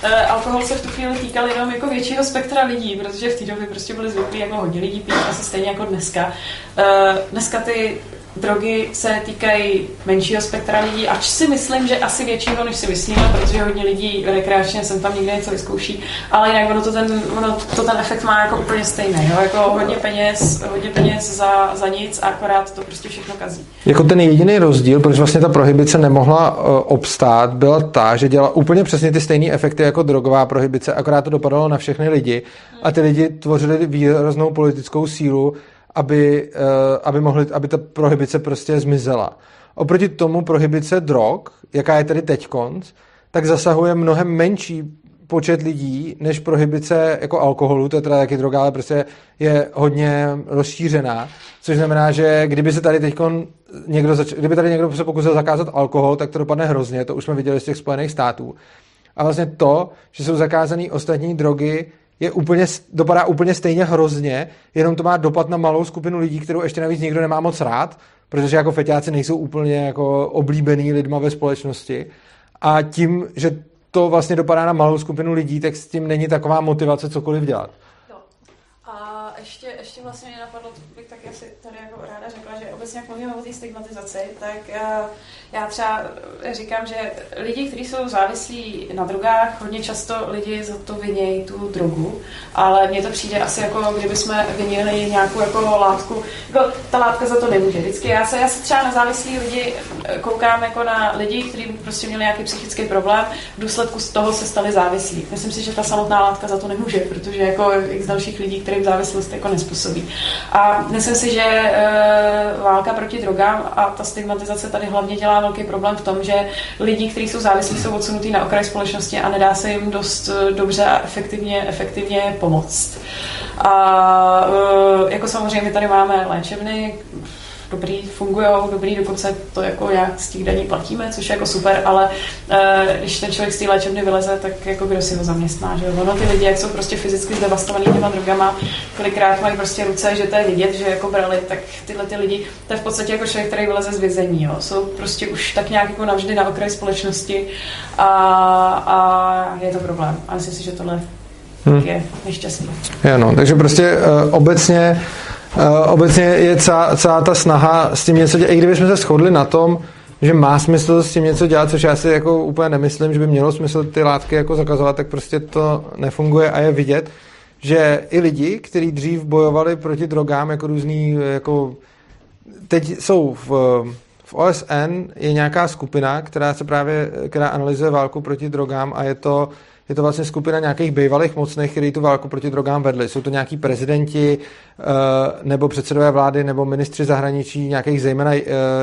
eh, alkohol se v tu chvíli týkal jenom jako většího spektra lidí, protože v té době prostě byli zvyklí jako hodně lidí pít, asi stejně jako dneska. Eh, dneska ty drogy se týkají menšího spektra lidí, ač si myslím, že asi většího, než si myslíme, protože hodně lidí rekreačně sem tam někde něco vyzkouší, ale jinak ono to ten, ono to ten efekt má jako úplně stejný, jo? jako hodně peněz, hodně peněz za, za nic a akorát to prostě všechno kazí. Jako ten jediný rozdíl, proč vlastně ta prohibice nemohla uh, obstát, byla ta, že dělala úplně přesně ty stejné efekty jako drogová prohibice, akorát to dopadalo na všechny lidi a ty lidi tvořili výraznou politickou sílu, aby, uh, aby, mohli, aby ta prohibice prostě zmizela. Oproti tomu prohibice drog, jaká je tedy teď konc, tak zasahuje mnohem menší počet lidí než prohibice jako alkoholu, to je teda taky droga, ale prostě je hodně rozšířená, což znamená, že kdyby se tady teď někdo, zač- kdyby tady někdo se pokusil zakázat alkohol, tak to dopadne hrozně, to už jsme viděli z těch Spojených států. A vlastně to, že jsou zakázané ostatní drogy, je úplně, dopadá úplně stejně hrozně, jenom to má dopad na malou skupinu lidí, kterou ještě navíc nikdo nemá moc rád, protože jako feťáci nejsou úplně jako oblíbený lidma ve společnosti. A tím, že to vlastně dopadá na malou skupinu lidí, tak s tím není taková motivace cokoliv dělat. A ještě, ještě vlastně mě napadlo, to bych taky asi tady jako ráda řekla, že obecně jak mluvíme o té stigmatizaci, tak já, já třeba říkám, že lidi, kteří jsou závislí na drogách, hodně často lidi za to vinějí tu drogu, ale mně to přijde asi jako, kdyby jsme vinili nějakou jako látku, jako ta látka za to nemůže. Vždycky já se, já se třeba na závislí lidi eh, koukám jako na lidi, kteří prostě měli nějaký psychický problém, v důsledku z toho se stali závislí. Myslím si, že ta samotná látka za to nemůže, protože jako x dalších lidí, kterým závislost jako nespůsobí. A myslím si, že válka proti drogám a ta stigmatizace tady hlavně dělá velký problém v tom, že lidi, kteří jsou závislí, jsou odsunutí na okraj společnosti a nedá se jim dost eh, dobře a efektivně, efektivně pomoct. A e, jako samozřejmě tady máme léčebny, dobrý, fungují, dobrý, dokonce to jako jak z těch daní platíme, což je jako super, ale e, když ten člověk z té léčebny vyleze, tak jako kdo si ho zaměstná, že jo? Ono ty lidi, jak jsou prostě fyzicky zdevastovaný těma drogama, kolikrát mají prostě ruce, že to je vidět, že jako brali, tak tyhle ty lidi, to je v podstatě jako člověk, který vyleze z vězení, jo? Jsou prostě už tak nějak jako navždy na okraji společnosti a, a je to problém. A myslím si, že tohle Hmm. je nešťastný. Jo, no, takže prostě uh, obecně, uh, obecně je celá, celá ta snaha s tím něco dělat, i kdybychom se shodli na tom, že má smysl s tím něco dělat, což já si jako úplně nemyslím, že by mělo smysl ty látky jako zakazovat, tak prostě to nefunguje a je vidět, že i lidi, kteří dřív bojovali proti drogám jako různý, jako teď jsou v, v OSN je nějaká skupina, která se právě, která analyzuje válku proti drogám a je to je to vlastně skupina nějakých bývalých mocných, kteří tu válku proti drogám vedli. Jsou to nějaký prezidenti eh, nebo předsedové vlády nebo ministři zahraničí nějakých zejména eh,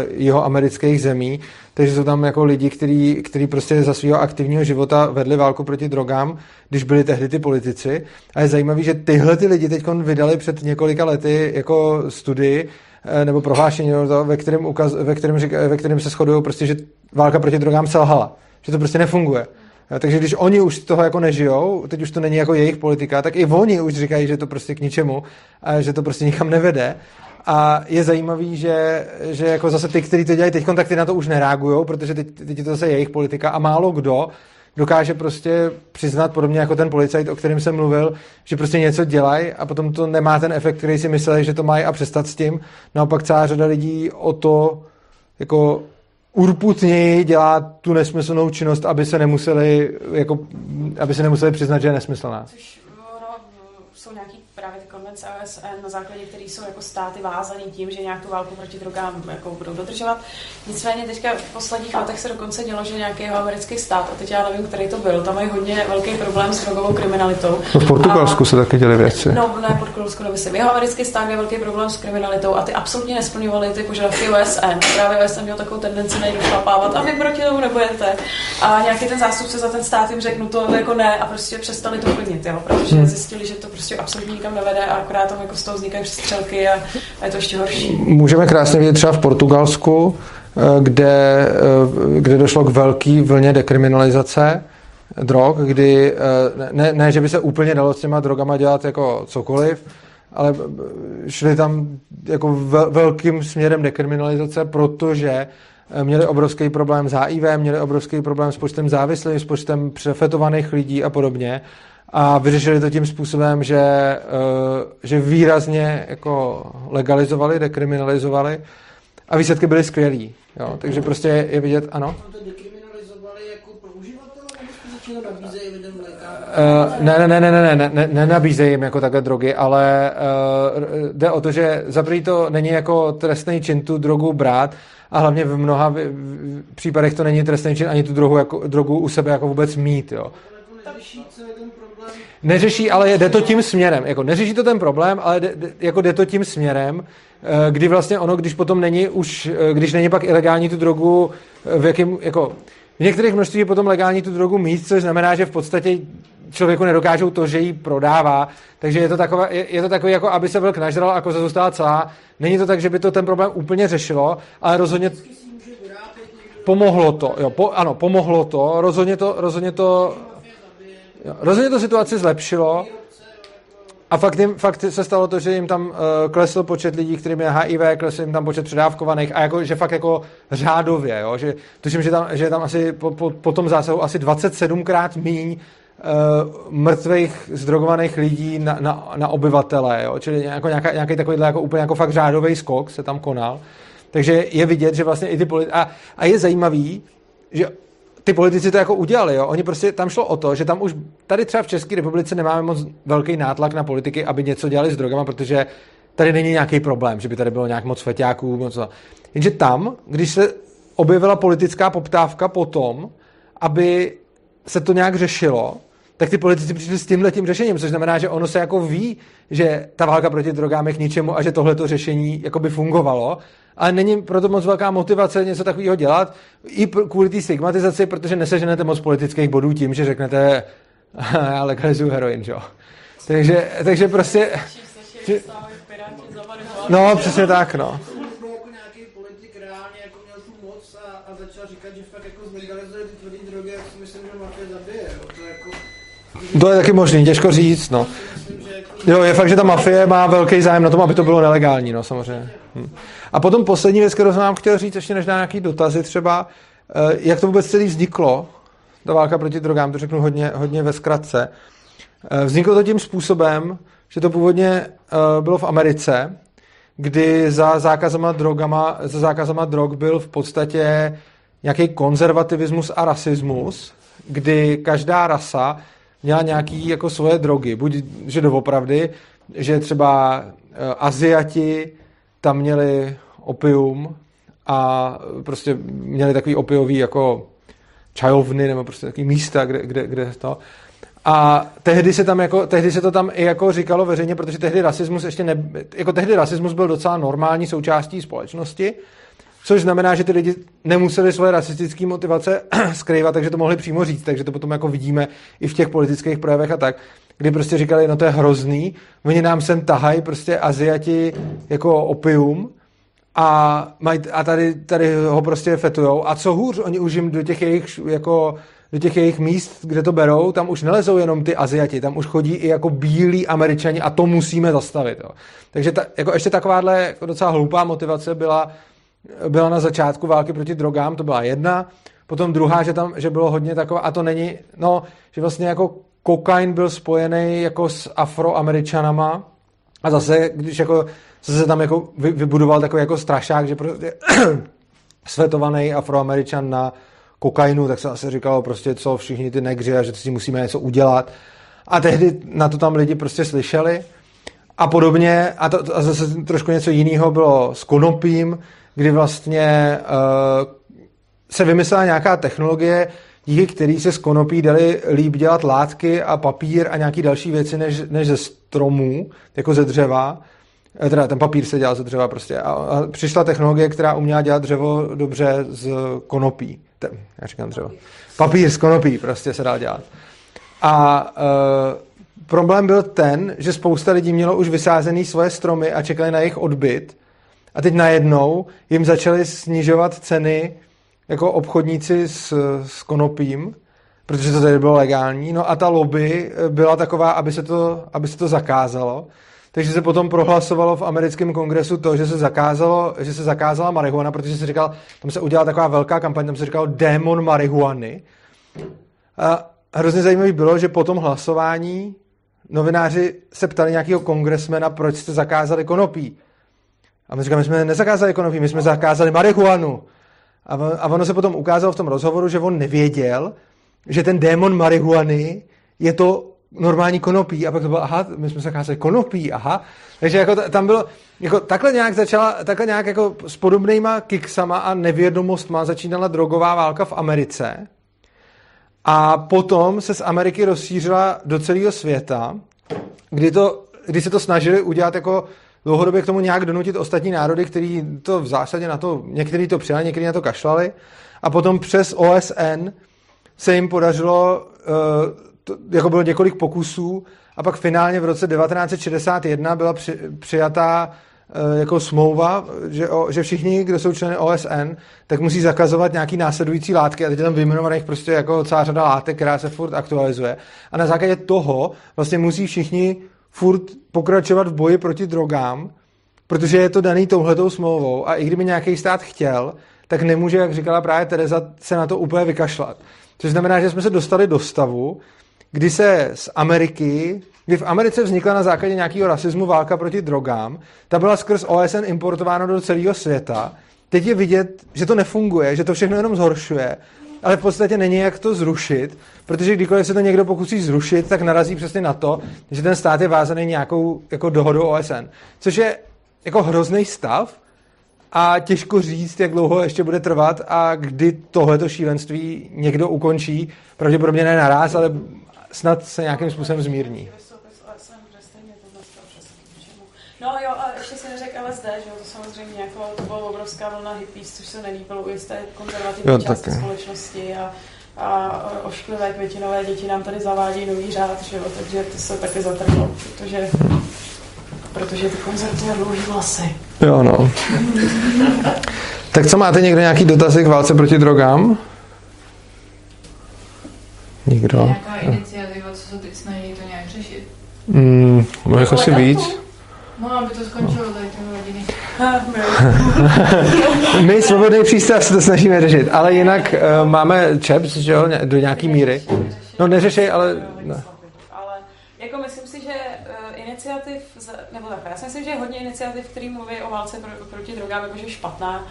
jeho amerických zemí, takže jsou tam jako lidi, kteří, kteří prostě za svého aktivního života vedli válku proti drogám, když byli tehdy ty politici. A je zajímavé, že tyhle ty lidi teď vydali před několika lety jako studii, eh, nebo prohlášení, ve kterém, ukaz, ve kterém, ve kterém se shodují prostě, že válka proti drogám selhala. Že to prostě nefunguje. Takže když oni už toho jako nežijou, teď už to není jako jejich politika, tak i oni už říkají, že to prostě k ničemu, že to prostě nikam nevede. A je zajímavý, že, že jako zase ty, kteří to dělají teď, tak ty na to už nereagují, protože teď, teď je to zase jejich politika a málo kdo dokáže prostě přiznat, podobně jako ten policajt, o kterém jsem mluvil, že prostě něco dělají a potom to nemá ten efekt, který si mysleli, že to mají a přestat s tím. Naopak celá řada lidí o to jako urputněji dělá tu nesmyslnou činnost, aby se nemuseli, jako, aby se nemuseli přiznat, že je nesmyslná. Což no, jsou nějaký konvence OSN, na základě které jsou jako státy vázané tím, že nějak tu válku proti drogám jako budou dodržovat. Nicméně teďka v posledních letech se dokonce dělo, že nějaký americký stát, a teď já nevím, který to byl, tam mají hodně velký problém s drogovou kriminalitou. No v Portugalsku a, se taky děly věci. No, ne, v Portugalsku nemyslím. Jeho americký stát měl velký problém s kriminalitou a ty absolutně nesplňovaly ty požadavky OSN. Právě OSN měl takovou tendenci šlapávat a vy proti tomu nebudete. A nějaký ten zástupce za ten stát jim řekl, no to jako ne a prostě přestali to plnit, jo, protože hmm. zjistili, že to prostě absolutně nikam nevede a akorát tam jako z toho vznikají střelky a, a je to ještě horší. Můžeme krásně vidět třeba v Portugalsku, eh, kde, eh, kde došlo k velké vlně dekriminalizace drog, kdy eh, ne, ne, že by se úplně dalo s těma drogama dělat jako cokoliv, ale šli tam jako velkým směrem dekriminalizace, protože měli obrovský problém s HIV, měli obrovský problém s počtem závislých, s počtem přefetovaných lidí a podobně a vyřešili to tím způsobem, že, eh, že výrazně jako legalizovali, dekriminalizovali a výsledky byly skvělý. Jo? Takže prostě je vidět, ano. Uh, ne, ne, ne, ne, ne, ne, ne, nenabízejí jim jako takhle drogy, ale uh, jde o to, že za to není jako trestný čin tu drogu brát a hlavně v mnoha v, v případech to není trestný čin ani tu drogu, jako, drogu u sebe jako vůbec mít, jo. Neřeší, ale jde to tím směrem. Jako neřeší to ten problém, ale jde, jako jde to tím směrem, eh, kdy vlastně ono, když potom není už, eh, když není pak ilegální tu drogu, eh, v jakém, jako, v některých množství je potom legální tu drogu mít, což znamená, že v podstatě člověku nedokážou to, že ji prodává. Takže je to, takové, je, je to takový, jako aby se vlk nažral a koza zůstala celá. Není to tak, že by to ten problém úplně řešilo, ale rozhodně pomohlo to. Jo, po, ano, pomohlo to. Rozhodně to, rozhodně to Rozhodně to situaci zlepšilo a fakt, jim, fakt se stalo to, že jim tam uh, klesl počet lidí, kterým je HIV, klesl jim tam počet předávkovaných a jako, že fakt jako řádově, jo, že tuším, že tam, že tam asi po, po, po tom zásahu asi 27krát míň uh, mrtvých zdrogovaných lidí na, na, na obyvatele, jo? čili jako nějaká, nějaký takový jako úplně jako fakt řádový skok se tam konal. Takže je vidět, že vlastně i ty politi- a, a je zajímavý, že ty politici to jako udělali, jo. Oni prostě tam šlo o to, že tam už tady třeba v České republice nemáme moc velký nátlak na politiky, aby něco dělali s drogama, protože tady není nějaký problém, že by tady bylo nějak moc feťáků, moc Jenže tam, když se objevila politická poptávka po tom, aby se to nějak řešilo, tak ty politici přišli s tímhle tím řešením, což znamená, že ono se jako ví, že ta válka proti drogám je k ničemu a že tohleto řešení jako by fungovalo, ale není proto moc velká motivace něco takového dělat, i kvůli té stigmatizaci, protože neseženete moc politických bodů tím, že řeknete, já legalizuju heroin, jo. Takže, takže prostě... No, přesně tak, no. To je taky možný, těžko říct, no. Jo, je fakt, že ta mafie má velký zájem na tom, aby to bylo nelegální, no, samozřejmě. Hm. A potom poslední věc, kterou jsem vám chtěl říct, ještě než na nějaký dotazy třeba, eh, jak to vůbec celý vzniklo, ta válka proti drogám, to řeknu hodně, hodně ve zkratce. Eh, vzniklo to tím způsobem, že to původně eh, bylo v Americe, kdy za zákazama, drogama, za zákazama drog byl v podstatě nějaký konzervativismus a rasismus, kdy každá rasa měla nějaký jako svoje drogy. Buď, že doopravdy, že třeba Aziati tam měli opium a prostě měli takový opiový jako čajovny nebo prostě takový místa, kde, kde, kde to. A tehdy se, tam jako, tehdy se to tam i jako říkalo veřejně, protože tehdy rasismus ještě ne, jako tehdy rasismus byl docela normální součástí společnosti, což znamená, že ty lidi nemuseli svoje rasistické motivace skrývat, takže to mohli přímo říct, takže to potom jako vidíme i v těch politických projevech a tak, kdy prostě říkali, no to je hrozný, oni nám sem tahají prostě Aziati jako opium a, maj, a tady, tady ho prostě fetujou a co hůř, oni už jim do těch jejich jako do těch jejich míst, kde to berou, tam už nelezou jenom ty Aziati, tam už chodí i jako bílí američani a to musíme zastavit. Jo. Takže ta, jako ještě takováhle jako docela hloupá motivace byla, byla na začátku války proti drogám, to byla jedna. Potom druhá, že tam že bylo hodně taková, a to není, no, že vlastně jako kokain byl spojený jako s afroameričanama a zase, když jako zase tam jako vybudoval takový jako strašák, že prostě svetovaný afroameričan na kokainu, tak se asi říkalo prostě, co všichni ty negři a že si musíme něco udělat. A tehdy na to tam lidi prostě slyšeli. A podobně, a, to, a zase trošku něco jiného bylo s konopím, kdy vlastně uh, se vymyslela nějaká technologie, díky který se z konopí dali líp dělat látky a papír a nějaký další věci než, než ze stromů, jako ze dřeva. Eh, teda ten papír se dělal ze dřeva prostě. A, a přišla technologie, která uměla dělat dřevo dobře z konopí. Ten, já říkám dřevo. Papír z konopí prostě se dal dělat. A uh, problém byl ten, že spousta lidí mělo už vysázený svoje stromy a čekali na jejich odbyt. A teď najednou jim začaly snižovat ceny jako obchodníci s, s konopím, protože to tady bylo legální. No a ta lobby byla taková, aby se to, aby se to zakázalo. Takže se potom prohlasovalo v americkém kongresu to, že se zakázalo, že se zakázala marihuana, protože se říkal, tam se udělala taková velká kampaň, tam se říkal démon marihuany. A hrozně zajímavé bylo, že po tom hlasování novináři se ptali nějakého kongresmena, proč jste zakázali konopí. A my říkáme, my jsme nezakázali konopí, my jsme zakázali marihuanu. A ono se potom ukázalo v tom rozhovoru, že on nevěděl, že ten démon marihuany je to normální konopí a pak to bylo, aha, my jsme zakázali konopí, aha. Takže jako tam bylo, jako takhle nějak začala, takhle nějak jako s podobnýma kiksama a nevědomostma začínala drogová válka v Americe. A potom se z Ameriky rozšířila do celého světa, kdy, to, kdy se to snažili udělat jako dlouhodobě k tomu nějak donutit ostatní národy, který to v zásadě na to, někteří to přijali, někteří na to kašlali. A potom přes OSN se jim podařilo uh, to, jako bylo několik pokusů a pak finálně v roce 1961 byla při, přijatá e, jako smlouva, že, o, že všichni, kdo jsou členy OSN, tak musí zakazovat nějaký následující látky a teď je tam vyjmenovaných prostě jako celá řada látek, která se furt aktualizuje. A na základě toho vlastně musí všichni furt pokračovat v boji proti drogám, protože je to daný touhletou smlouvou a i kdyby nějaký stát chtěl, tak nemůže, jak říkala právě Tereza, se na to úplně vykašlat. Což znamená, že jsme se dostali do stavu, kdy se z Ameriky, kdy v Americe vznikla na základě nějakého rasismu válka proti drogám, ta byla skrz OSN importována do celého světa. Teď je vidět, že to nefunguje, že to všechno jenom zhoršuje, ale v podstatě není jak to zrušit, protože kdykoliv se to někdo pokusí zrušit, tak narazí přesně na to, že ten stát je vázaný nějakou jako dohodou OSN. Což je jako hrozný stav a těžko říct, jak dlouho ještě bude trvat a kdy tohleto šílenství někdo ukončí. Pravděpodobně ne naraz, ale snad se nějakým způsobem zmírní. No jo, a ještě se neřekl LSD, že jo, to samozřejmě jako, to byla obrovská vlna hippies, což se nelíbilo u jisté konzervativní jo, části taky. společnosti a, a ošklivé květinové děti nám tady zavádí nový řád, že jo, takže to se taky zatrhlo, protože protože ty konzervativní dlouhý vlasy. Jo, no. tak co máte někdo nějaký dotazy k válce proti drogám? Nikdo. Nějaká iniciativa, co se teď snaží to nějak řešit? Mm, můžeš asi víc. No, aby to skončilo tady ty hodiny. My svobodný přístav se to snažíme řešit, ale jinak uh, máme ČEPS, že jo, do nějaký míry. No neřešej, ale... Ne. Ale jako myslím si, že uh, iniciativ, nebo takhle, já si myslím, že je hodně iniciativ, který mluví o válce pro, proti drogám, jakože špatná,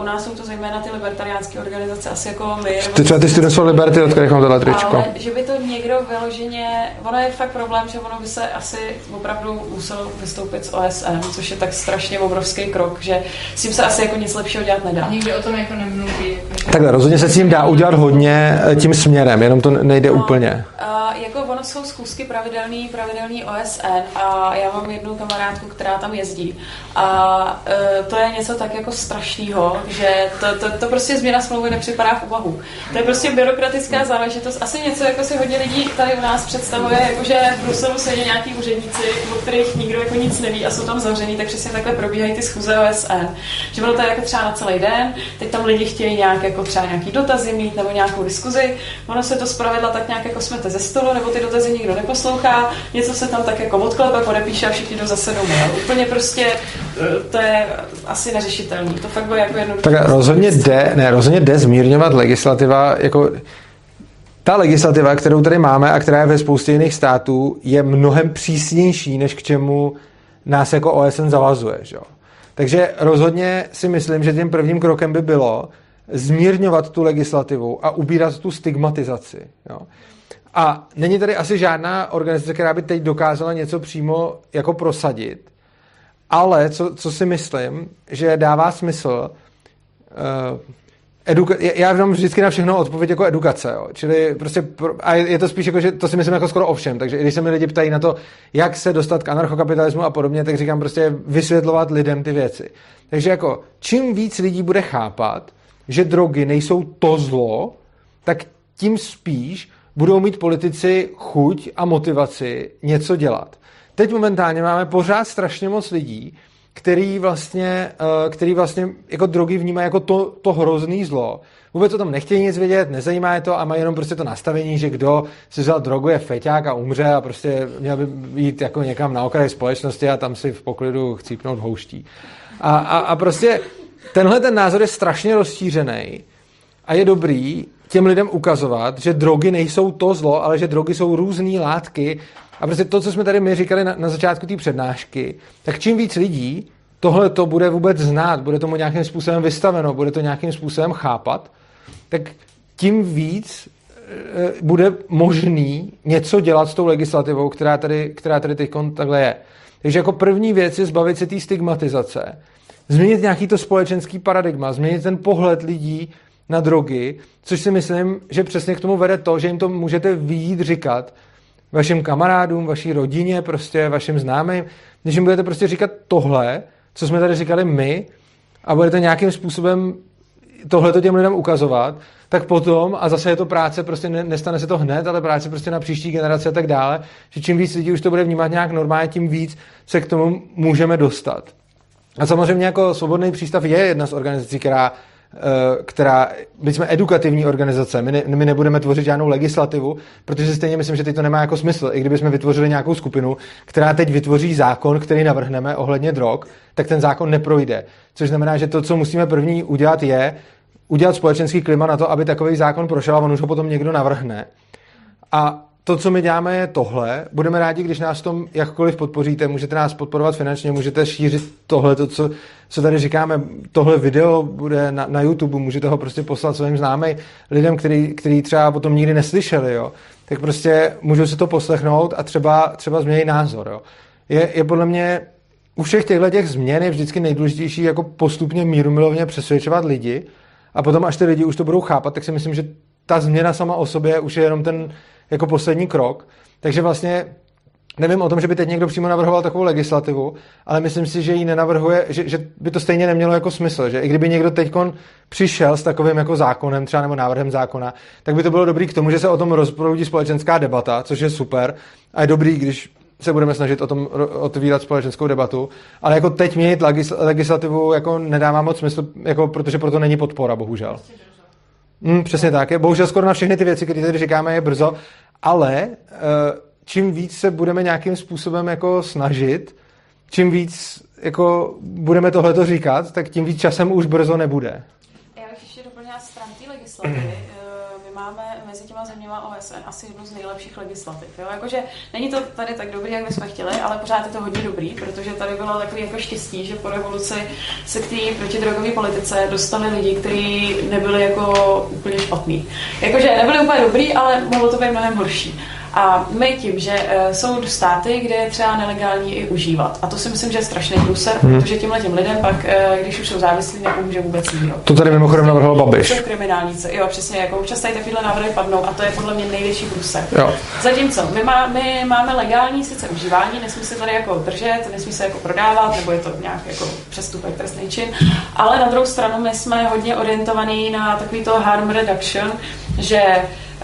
u nás jsou to zejména ty libertariánské organizace, asi jako my. Ty třeba ty Students for Liberty, od kterých mám tohle tričko. Ale že by to někdo vyloženě, ono je fakt problém, že ono by se asi opravdu muselo vystoupit z OSN, což je tak strašně obrovský krok, že s tím se asi jako nic lepšího dělat nedá. Nikdy o tom jako nemluví. Jako, Takhle, rozhodně se s tím dá udělat hodně eh, tím směrem, jenom to nejde no, úplně. Uh, jako ono jsou zkusky pravidelný, pravidelný OSN a já mám jednu kamarádku, která tam jezdí. A e, to je něco tak jako strašného, že to, to, to prostě změna smlouvy nepřipadá v úvahu. To je prostě byrokratická záležitost. Asi něco, jako si hodně lidí tady u nás představuje, jako že v Bruselu sedí nějaký úředníci, o kterých nikdo jako nic neví a jsou tam zavřený, tak přesně takhle probíhají ty schůze OSN. Že ono to jako třeba na celý den, teď tam lidi chtějí nějak jako třeba nějaký dotazy mít nebo nějakou diskuzi. Ono se to zpravidla tak nějak jako smete ze stolu, nebo ty dotazy nikdo neposlouchá, něco se tam tak jako odklepe, podepíše a všichni jdou zase domů. Úplně prostě eh, to je asi neřešitelný. To fakt bylo jako jednoduché. Tak rozhodně jde, ne, rozhodně jde zmírňovat legislativa, jako ta legislativa, kterou tady máme a která je ve spoustě jiných států, je mnohem přísnější, než k čemu nás jako OSN zavazuje. Že? Takže rozhodně si myslím, že tím prvním krokem by bylo zmírňovat tu legislativu a ubírat tu stigmatizaci. Jo. A není tady asi žádná organizace, která by teď dokázala něco přímo jako prosadit, ale co, co si myslím, že dává smysl, uh, eduka- já- mám vždycky na všechno odpověď jako edukace, jo. čili prostě, pro- a je to spíš jako, že to si myslím jako skoro o všem, takže když se mi lidi ptají na to, jak se dostat k anarchokapitalismu a podobně, tak říkám prostě vysvětlovat lidem ty věci. Takže jako, čím víc lidí bude chápat, že drogy nejsou to zlo, tak tím spíš budou mít politici chuť a motivaci něco dělat. Teď momentálně máme pořád strašně moc lidí, který vlastně, eh, který vlastně jako drogy vnímají jako to, to hrozný zlo. Vůbec o tom nechtějí nic vědět, nezajímá je to a mají jenom prostě to nastavení, že kdo si vzal drogu je feťák a umře a prostě měl by jít jako někam na okraj společnosti a tam si v poklidu chcípnout houští. A, a, a prostě tenhle ten názor je strašně rozšířený a je dobrý těm lidem ukazovat, že drogy nejsou to zlo, ale že drogy jsou různé látky. A prostě to, co jsme tady my říkali na, na začátku té přednášky, tak čím víc lidí tohle to bude vůbec znát, bude tomu nějakým způsobem vystaveno, bude to nějakým způsobem chápat, tak tím víc e, bude možný něco dělat s tou legislativou, která tady, která tady teď takhle je. Takže jako první věc je zbavit se té stigmatizace, změnit nějaký to společenský paradigma, změnit ten pohled lidí na drogy, což si myslím, že přesně k tomu vede to, že jim to můžete výjít říkat vašim kamarádům, vaší rodině, prostě vašim známým, když jim budete prostě říkat tohle, co jsme tady říkali my, a budete nějakým způsobem tohle to těm lidem ukazovat, tak potom, a zase je to práce, prostě ne, nestane se to hned, ale práce prostě na příští generaci a tak dále, že čím víc lidí už to bude vnímat nějak normálně, tím víc se k tomu můžeme dostat. A samozřejmě jako Svobodný přístav je jedna z organizací, která která, my jsme edukativní organizace, my, ne, my nebudeme tvořit žádnou legislativu, protože stejně myslím, že teď to nemá jako smysl. I kdybychom vytvořili nějakou skupinu, která teď vytvoří zákon, který navrhneme ohledně drog, tak ten zákon neprojde. Což znamená, že to, co musíme první udělat, je udělat společenský klima na to, aby takový zákon prošel a on už ho potom někdo navrhne. A to, co my děláme, je tohle. Budeme rádi, když nás v tom jakkoliv podpoříte. Můžete nás podporovat finančně, můžete šířit tohle, to, co, co tady říkáme. Tohle video bude na, na YouTube, můžete ho prostě poslat svým známým lidem, který, který třeba o tom nikdy neslyšeli. Jo. Tak prostě můžou si to poslechnout a třeba, třeba změnit názor. Jo. Je, je podle mě u všech těchto těch změn je vždycky nejdůležitější jako postupně mírumilovně přesvědčovat lidi a potom, až ty lidi už to budou chápat, tak si myslím, že ta změna sama o sobě už je jenom ten jako poslední krok. Takže vlastně nevím o tom, že by teď někdo přímo navrhoval takovou legislativu, ale myslím si, že ji nenavrhuje, že, že by to stejně nemělo jako smysl, že i kdyby někdo teď přišel s takovým jako zákonem, třeba nebo návrhem zákona, tak by to bylo dobrý k tomu, že se o tom rozproudí společenská debata, což je super a je dobrý, když se budeme snažit o tom otvírat společenskou debatu, ale jako teď měnit legis- legislativu jako nedává moc smysl, jako, protože proto není podpora, bohužel. Mm, přesně tak. Je, bohužel skoro na všechny ty věci, které tady říkáme, je brzo, ale uh, čím víc se budeme nějakým způsobem jako snažit, čím víc jako budeme tohleto říkat, tak tím víc časem už brzo nebude. Já bych ještě doplnila stran té legislativy. Mezi těma zeměma OSN asi jednu z nejlepších legislativ. Jo? Jakože není to tady tak dobrý, jak bychom chtěli, ale pořád je to hodně dobrý, protože tady bylo takový jako štěstí, že po revoluci se k té protidrogové politice dostali lidi, kteří nebyli jako úplně špatní. Jakože nebyli úplně dobrý, ale mohlo to být mnohem horší. A my tím, že uh, jsou státy, kde je třeba nelegální i užívat. A to si myslím, že je strašný průser, Hmm. protože těmhle těm lidem pak, uh, když už jsou závislí, nepomůže vůbec nikdo. To tady mimochodem navrhl Babiš. Jsou kriminálnice, jo, přesně, jako občas tady takovýhle návrhy padnou a to je podle mě největší průser. Jo. Zatímco my, má, my máme legální sice užívání, nesmí se tady jako držet, nesmí se jako prodávat, nebo je to nějak jako přestupek, trestný čin, ale na druhou stranu my jsme hodně orientovaní na takový to harm reduction, že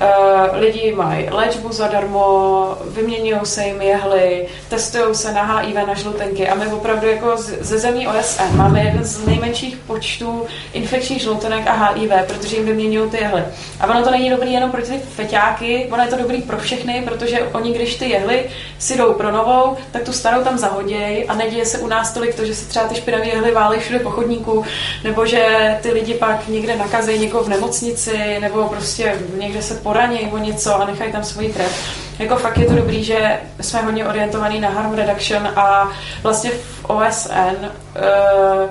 Uh, lidi mají léčbu zadarmo, vyměňují se jim jehly, testují se na HIV, na žlutenky a my opravdu jako ze zemí OSN máme jeden z nejmenších počtů infekčních žlutenek a HIV, protože jim vyměňují ty jehly. A ono to není dobrý jenom pro ty feťáky, ono je to dobrý pro všechny, protože oni, když ty jehly si jdou pro novou, tak tu starou tam zahoděj a neděje se u nás tolik to, že se třeba ty špinavé jehly válí všude po chodníku, nebo že ty lidi pak někde nakazí někoho v nemocnici, nebo prostě někde se poraní o něco a nechají tam svoji krev. Jako fakt je to dobrý, že jsme hodně orientovaní na harm reduction a vlastně v OSN uh,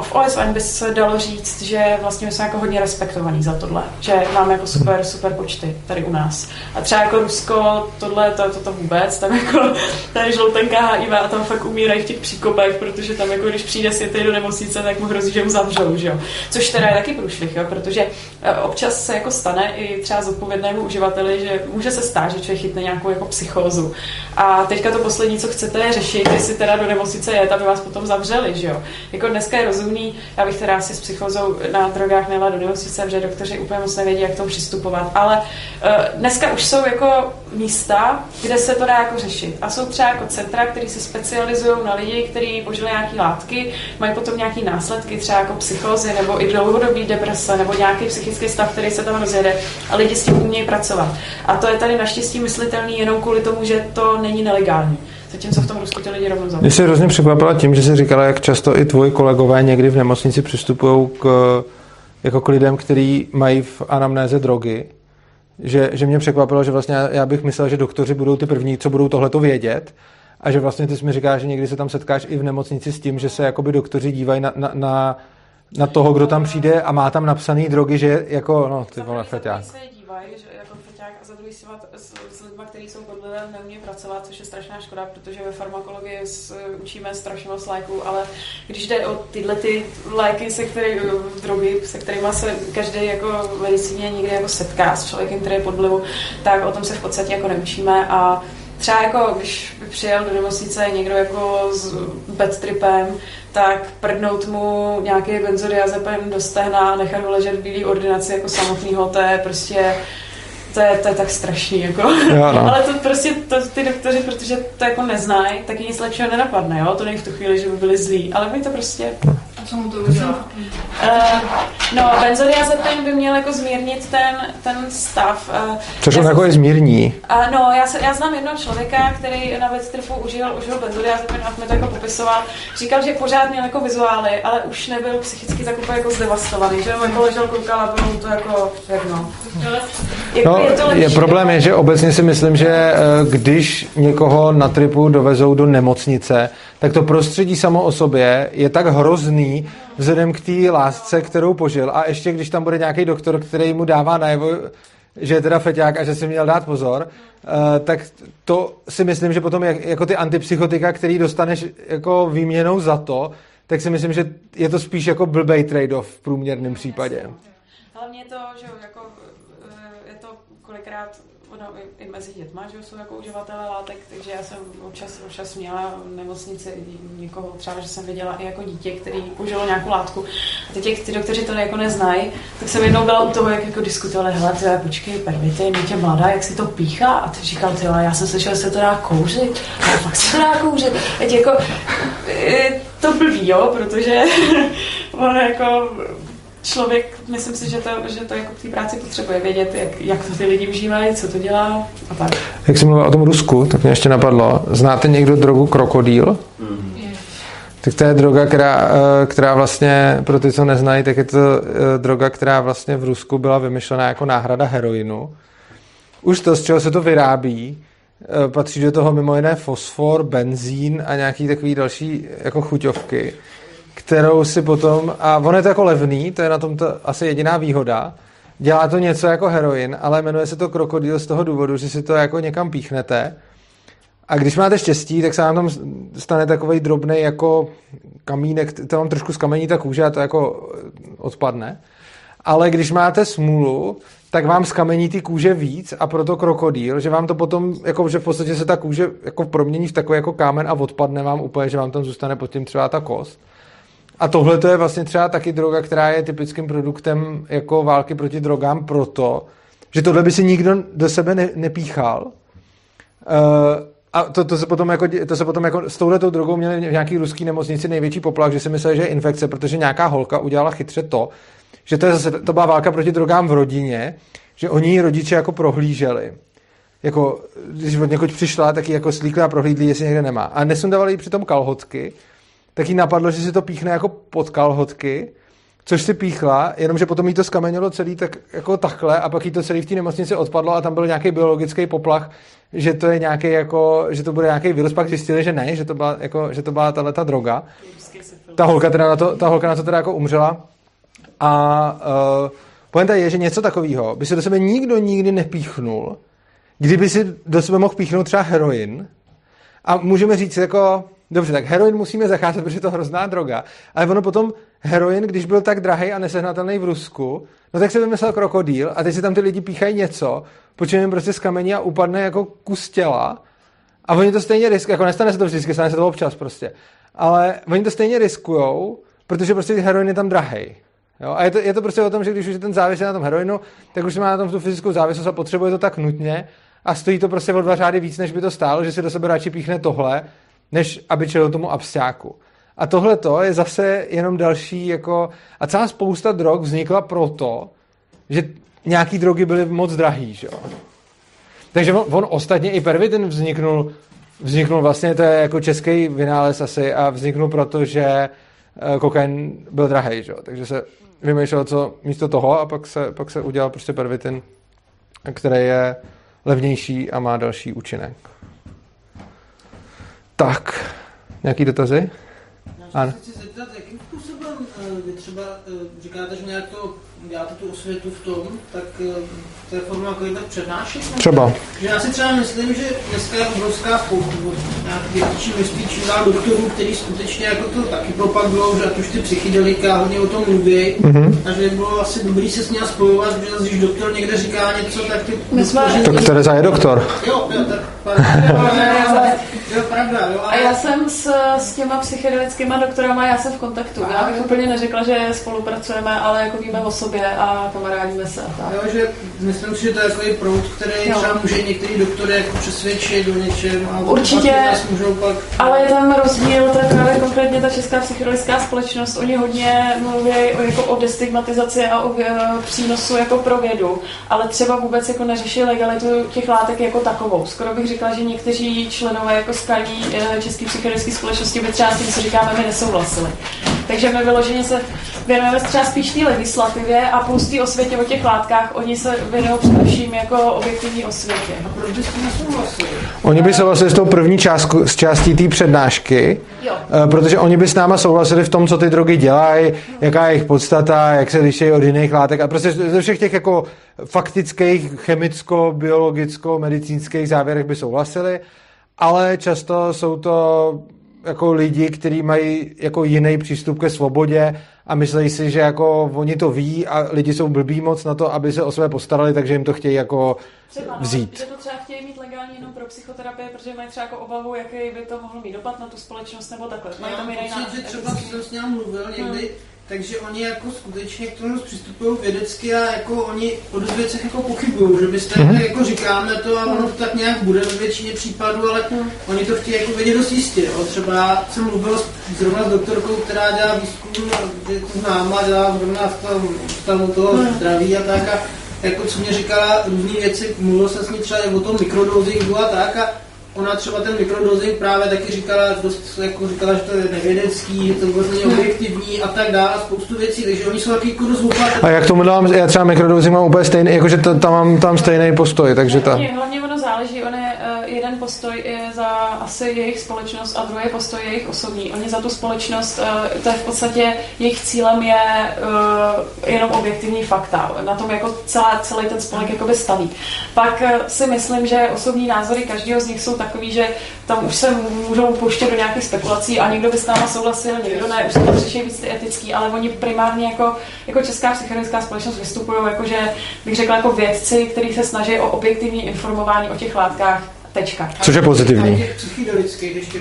v OSN by se dalo říct, že vlastně my jsme jako hodně respektovaní za tohle, že máme jako super, super počty tady u nás. A třeba jako Rusko, tohle, to, to, to vůbec, tam jako tady žloutenka HIV a tam fakt umírají v těch příkopech, protože tam jako když přijde světý do nemocnice, tak mu hrozí, že mu zavřou, že jo. Což teda je taky průšvih, jo, protože eh, občas se jako stane i třeba zodpovědnému uživateli, že může se stát, že člověk chytne nějakou jako psychózu. A teďka to poslední, co chcete, je řešit, jestli teda do nemocnice je, aby vás potom zavřeli, že jo. Jako dneska je rozumný, já bych teda asi s psychózou na drogách nejela do nemocnice, protože doktoři úplně moc nevědí, jak tomu přistupovat. Ale uh, dneska už jsou jako místa, kde se to dá jako řešit. A jsou třeba jako centra, které se specializují na lidi, kteří požili nějaké látky, mají potom nějaké následky, třeba jako psychózy nebo i dlouhodobý deprese nebo nějaký psychický stav, který se tam rozjede a lidi s tím umějí pracovat. A to je tady naštěstí myslitelný jenom kvůli tomu, že to není nelegální. Zatímco v tom Rusku ty lidi rovnou Mě zavřou. se hrozně překvapila tím, že jsi říkala, jak často i tvoji kolegové někdy v nemocnici přistupují k, jako k lidem, kteří mají v anamnéze drogy. Že, že mě překvapilo, že vlastně já- já bych myslel, že doktoři budou ty první, co budou tohleto vědět. A že vlastně ty jsi mi říkáš, že někdy se tam setkáš i v nemocnici s tím, že se jakoby doktoři dívají na, na, na, na toho, kdo tam přijde a má tam napsaný drogy, že je jako, no ty vole, feťák. Dívají, že jako feťák a za druhý vat- s, s lidmi, kteří jsou pod vlivem, neumí pracovat, což je strašná škoda, protože ve farmakologii s, učíme strašně moc léků, ale když jde o tyhle ty léky, se který, drogy, se kterými se každý jako medicíně někdy jako setká s člověkem, který je pod vlivu, tak o tom se v podstatě jako neučíme a třeba jako, když by přijel do nemocnice někdo jako s bad tripem, tak prdnout mu nějaký benzodiazepam do stehna a nechat ho ležet v bílé ordinaci jako samotnýho, to je prostě to je, to je tak strašný, jako. Jo, no. Ale to prostě to, ty doktoři, protože to jako neznají, tak nic lepšího nenapadne, jo? To není v tu chvíli, že by byli zlí, ale my to prostě... A co mu to udělá? Uh, no, benzodiazepin by měl jako zmírnit ten, ten stav. Uh, Což on jako je zmírní. a no, já, se, já znám jednoho člověka, který na Webstripu užil, užil benzodiazepin a mi to jako popisoval. Říkal, že pořád měl jako vizuály, ale už nebyl psychicky tak úplně jako zdevastovaný, že jako ležel, koukal a bylo mu to jako jedno. No, to je lepší, problém no. je, že obecně si myslím, že eh, když někoho na tripu dovezou do nemocnice, tak to prostředí samo o sobě je tak hrozný vzhledem k té lásce, kterou požil. A ještě když tam bude nějaký doktor, který mu dává najevo, že je teda feťák a že si měl dát pozor, eh, tak to si myslím, že potom jak, jako ty antipsychotika, který dostaneš jako výměnou za to, tak si myslím, že je to spíš jako blbej trade-off v průměrném případě. Hlavně to, že jako eh, je to kolikrát ono, i, i mezi dětma, že jsou jako uživatelé látek, takže já jsem občas, občas měla v nemocnici někoho, třeba, že jsem viděla i jako dítě, který užilo nějakou látku. A teď, jak ty doktoři to jako neznají, tak jsem jednou byla u toho, jak jako diskutovali, hele, ty počkej, pervity, dítě mladá, jak si to píchá? A ty říkal, ty já jsem slyšel, že se to dá kouřit. A fakt se to dá kouřit. Teď jako, eh, to blbý, jo, protože on jako člověk, myslím si, že to, že to jako v té práci potřebuje vědět, jak, jak to ty lidi užívají, co to dělá a tak. Jak jsem mluvil o tom Rusku, tak mě ještě napadlo. Znáte někdo drogu krokodýl? Tak to je droga, která, eh, která vlastně, pro ty, co neznají, tak je to eh, droga, která vlastně v Rusku byla vymyšlená jako náhrada heroinu. Už to, z čeho se to vyrábí, eh, patří do toho mimo jiné fosfor, benzín a nějaký takový další jako chuťovky, kterou si potom, a ono je to jako levný, to je na tom to asi jediná výhoda, dělá to něco jako heroin, ale jmenuje se to krokodýl z toho důvodu, že si to jako někam píchnete a když máte štěstí, tak se vám tam stane takový drobný jako kamínek, to vám trošku zkamení ta kůže a to jako odpadne. Ale když máte smůlu, tak vám skamení ty kůže víc a proto krokodýl, že vám to potom, jako, že v podstatě se ta kůže jako promění v takový jako kámen a odpadne vám úplně, že vám tam zůstane pod tím třeba ta kost. A tohle to je vlastně třeba taky droga, která je typickým produktem jako války proti drogám proto, že tohle by si nikdo do sebe ne, nepíchal. Uh, a to, to, se potom jako, to se potom jako s touhletou drogou měli v nějaký ruský nemocnici největší poplach, že si mysleli, že je infekce, protože nějaká holka udělala chytře to, že to, je zase, to byla válka proti drogám v rodině, že oni rodiče jako prohlíželi. Jako, když od někoť přišla, tak ji jako slíkli a prohlídli, jestli někde nemá. A nesundavali jí přitom kalhotky, tak jí napadlo, že si to píchne jako pod kalhotky, což si píchla, jenomže potom jí to skamenilo celý tak jako takhle a pak jí to celý v té nemocnici odpadlo a tam byl nějaký biologický poplach, že to je nějaký jako, že to bude nějaký virus, pak zjistili, že ne, že to byla, jako, že to byla tahle ta droga. Ta holka, teda na to, ta holka na to teda jako umřela. A uh, pointa je, že něco takového by se do sebe nikdo nikdy nepíchnul, kdyby si do sebe mohl píchnout třeba heroin. A můžeme říct jako, dobře, tak heroin musíme zacházet, protože je to hrozná droga. Ale ono potom heroin, když byl tak drahý a nesehnatelný v Rusku, no tak se vymyslel krokodýl a teď si tam ty lidi píchají něco, po čem jim prostě skamení a upadne jako kus těla a oni to stejně riskují, jako nestane se to vždycky, stane se to občas prostě, ale oni to stejně riskujou, protože prostě heroin je tam drahý. Jo? A je to, je to prostě o tom, že když už je ten závis na tom heroinu, tak už má na tom tu fyzickou závislost a potřebuje to tak nutně a stojí to prostě o dva řády víc, než by to stálo, že si do sebe radši píchne tohle, než aby čelil tomu absťáku. A tohle to je zase jenom další jako... A celá spousta drog vznikla proto, že nějaký drogy byly moc drahý, že jo. Takže on, on ostatně i pervitin vzniknul, vzniknul vlastně, to je jako český vynález asi a vzniknul proto, že eh, kokain byl drahý, že jo. Takže se vymýšlelo co místo toho a pak se, pak se udělal prostě pervitin, který je levnější a má další účinek. Tak, nějaký dotazy? Ano. Chci zeptat, jakým způsobem eh, vy třeba eh, říkáte, že nějak to děláte tu osvětu v tom, tak eh, to je forma jako jinak přednášet? Třeba. Že já si třeba myslím, že dneska je obrovská spousta větší množství čím dál doktorů, který skutečně jako to taky propagují, že ať už ty psychedelika hodně o tom mluví, mm-hmm. a že by bylo asi dobrý se s ním spojovat, že když doktor někde říká něco, tak ty... My jsme... Tak Tereza je doktor. Jo, jo, tak Jo, pravda, jo, ale... A já jsem s, s těma psychedelickýma doktorama, já jsem v kontaktu. Já bych úplně neřekla, že spolupracujeme, ale jako víme o sobě a kamarádíme se. Tak. Jo, že myslím si, že to je takový proud, který jo. třeba může některý doktory jako přesvědčit do něčem. A Určitě, pak... ale je tam rozdíl, to je právě konkrétně ta česká psychedelická společnost, oni hodně mluví o, jako o destigmatizaci a o e, přínosu jako pro vědu, ale třeba vůbec jako neřeší legalitu těch látek jako takovou. Skoro bych řekla, že někteří členové jako skalí e, České psychedelické společnosti by třeba s tím, co říkáme, my nesouhlasili. Takže my vyloženě se věnujeme třeba spíš té legislativě a plus té osvětě o těch látkách. Oni se věnují především jako objektivní osvětě. A proč byste nesouhlasili? Oni by souhlasili s tou první částku, s částí té přednášky, jo. Eh, protože oni by s náma souhlasili v tom, co ty drogy dělají, jaká je jejich podstata, jak se liší od jiných látek a prostě ze všech těch jako faktických chemicko, biologicko, medicínských závěrech by souhlasili, ale často jsou to jako lidi, kteří mají jako jiný přístup ke svobodě a myslí si, že jako oni to ví a lidi jsou blbí moc na to, aby se o své postarali, takže jim to chtějí jako třeba, vzít. Že to třeba chtějí mít legálně jenom pro psychoterapii, protože mají třeba jako obavu, jaký by to mohlo mít dopad na tu společnost nebo takhle. Mají tam jiný že třeba jsem s ním mluvil někdy, hmm takže oni jako skutečně k tomu přistupují vědecky a jako oni o dost věcech jako pochybují, že byste mm-hmm. jako říkáme to a ono to tak nějak bude ve většině případů, ale mm. oni to chtějí jako vědět dost jistě. Jo. Třeba jsem mluvil zrovna s doktorkou, která dělá výzkum, je to známa, dělá zrovna v tom, v tom toho mm. zdraví a tak a jako co mě říkala různé věci, mluvil jsem s ní třeba o tom mikrodózingu a tak a ona třeba ten mikrodosing právě taky říkala, dost, jako říkala, že to je nevědecký, že to vůbec není objektivní a tak dále, spoustu věcí, takže oni jsou taky jako dost A jak tomu dám, já třeba mikrodosing mám úplně stejný, jakože to, tam mám tam stejný postoj, takže ta... Hlavně, hlavně ono záleží, on je, eh, jeden postoj je za asi jejich společnost a druhý postoj je jejich osobní. Oni za tu společnost, eh, to je v podstatě, jejich cílem je uh, jenom objektivní fakta. Na tom jako celá, celý ten spolek jakoby staví. Pak uh, si myslím, že osobní názory každého z nich jsou takový, že tam už se můžou pouštět do nějakých spekulací a někdo by s náma souhlasil, někdo ne, už to tam přišli víc ty etický, ale oni primárně jako, jako česká psychologická společnost vystupují jako, že bych řekla jako vědci, kteří se snaží o objektivní informování o těch látkách Tečka. Což je pozitivní.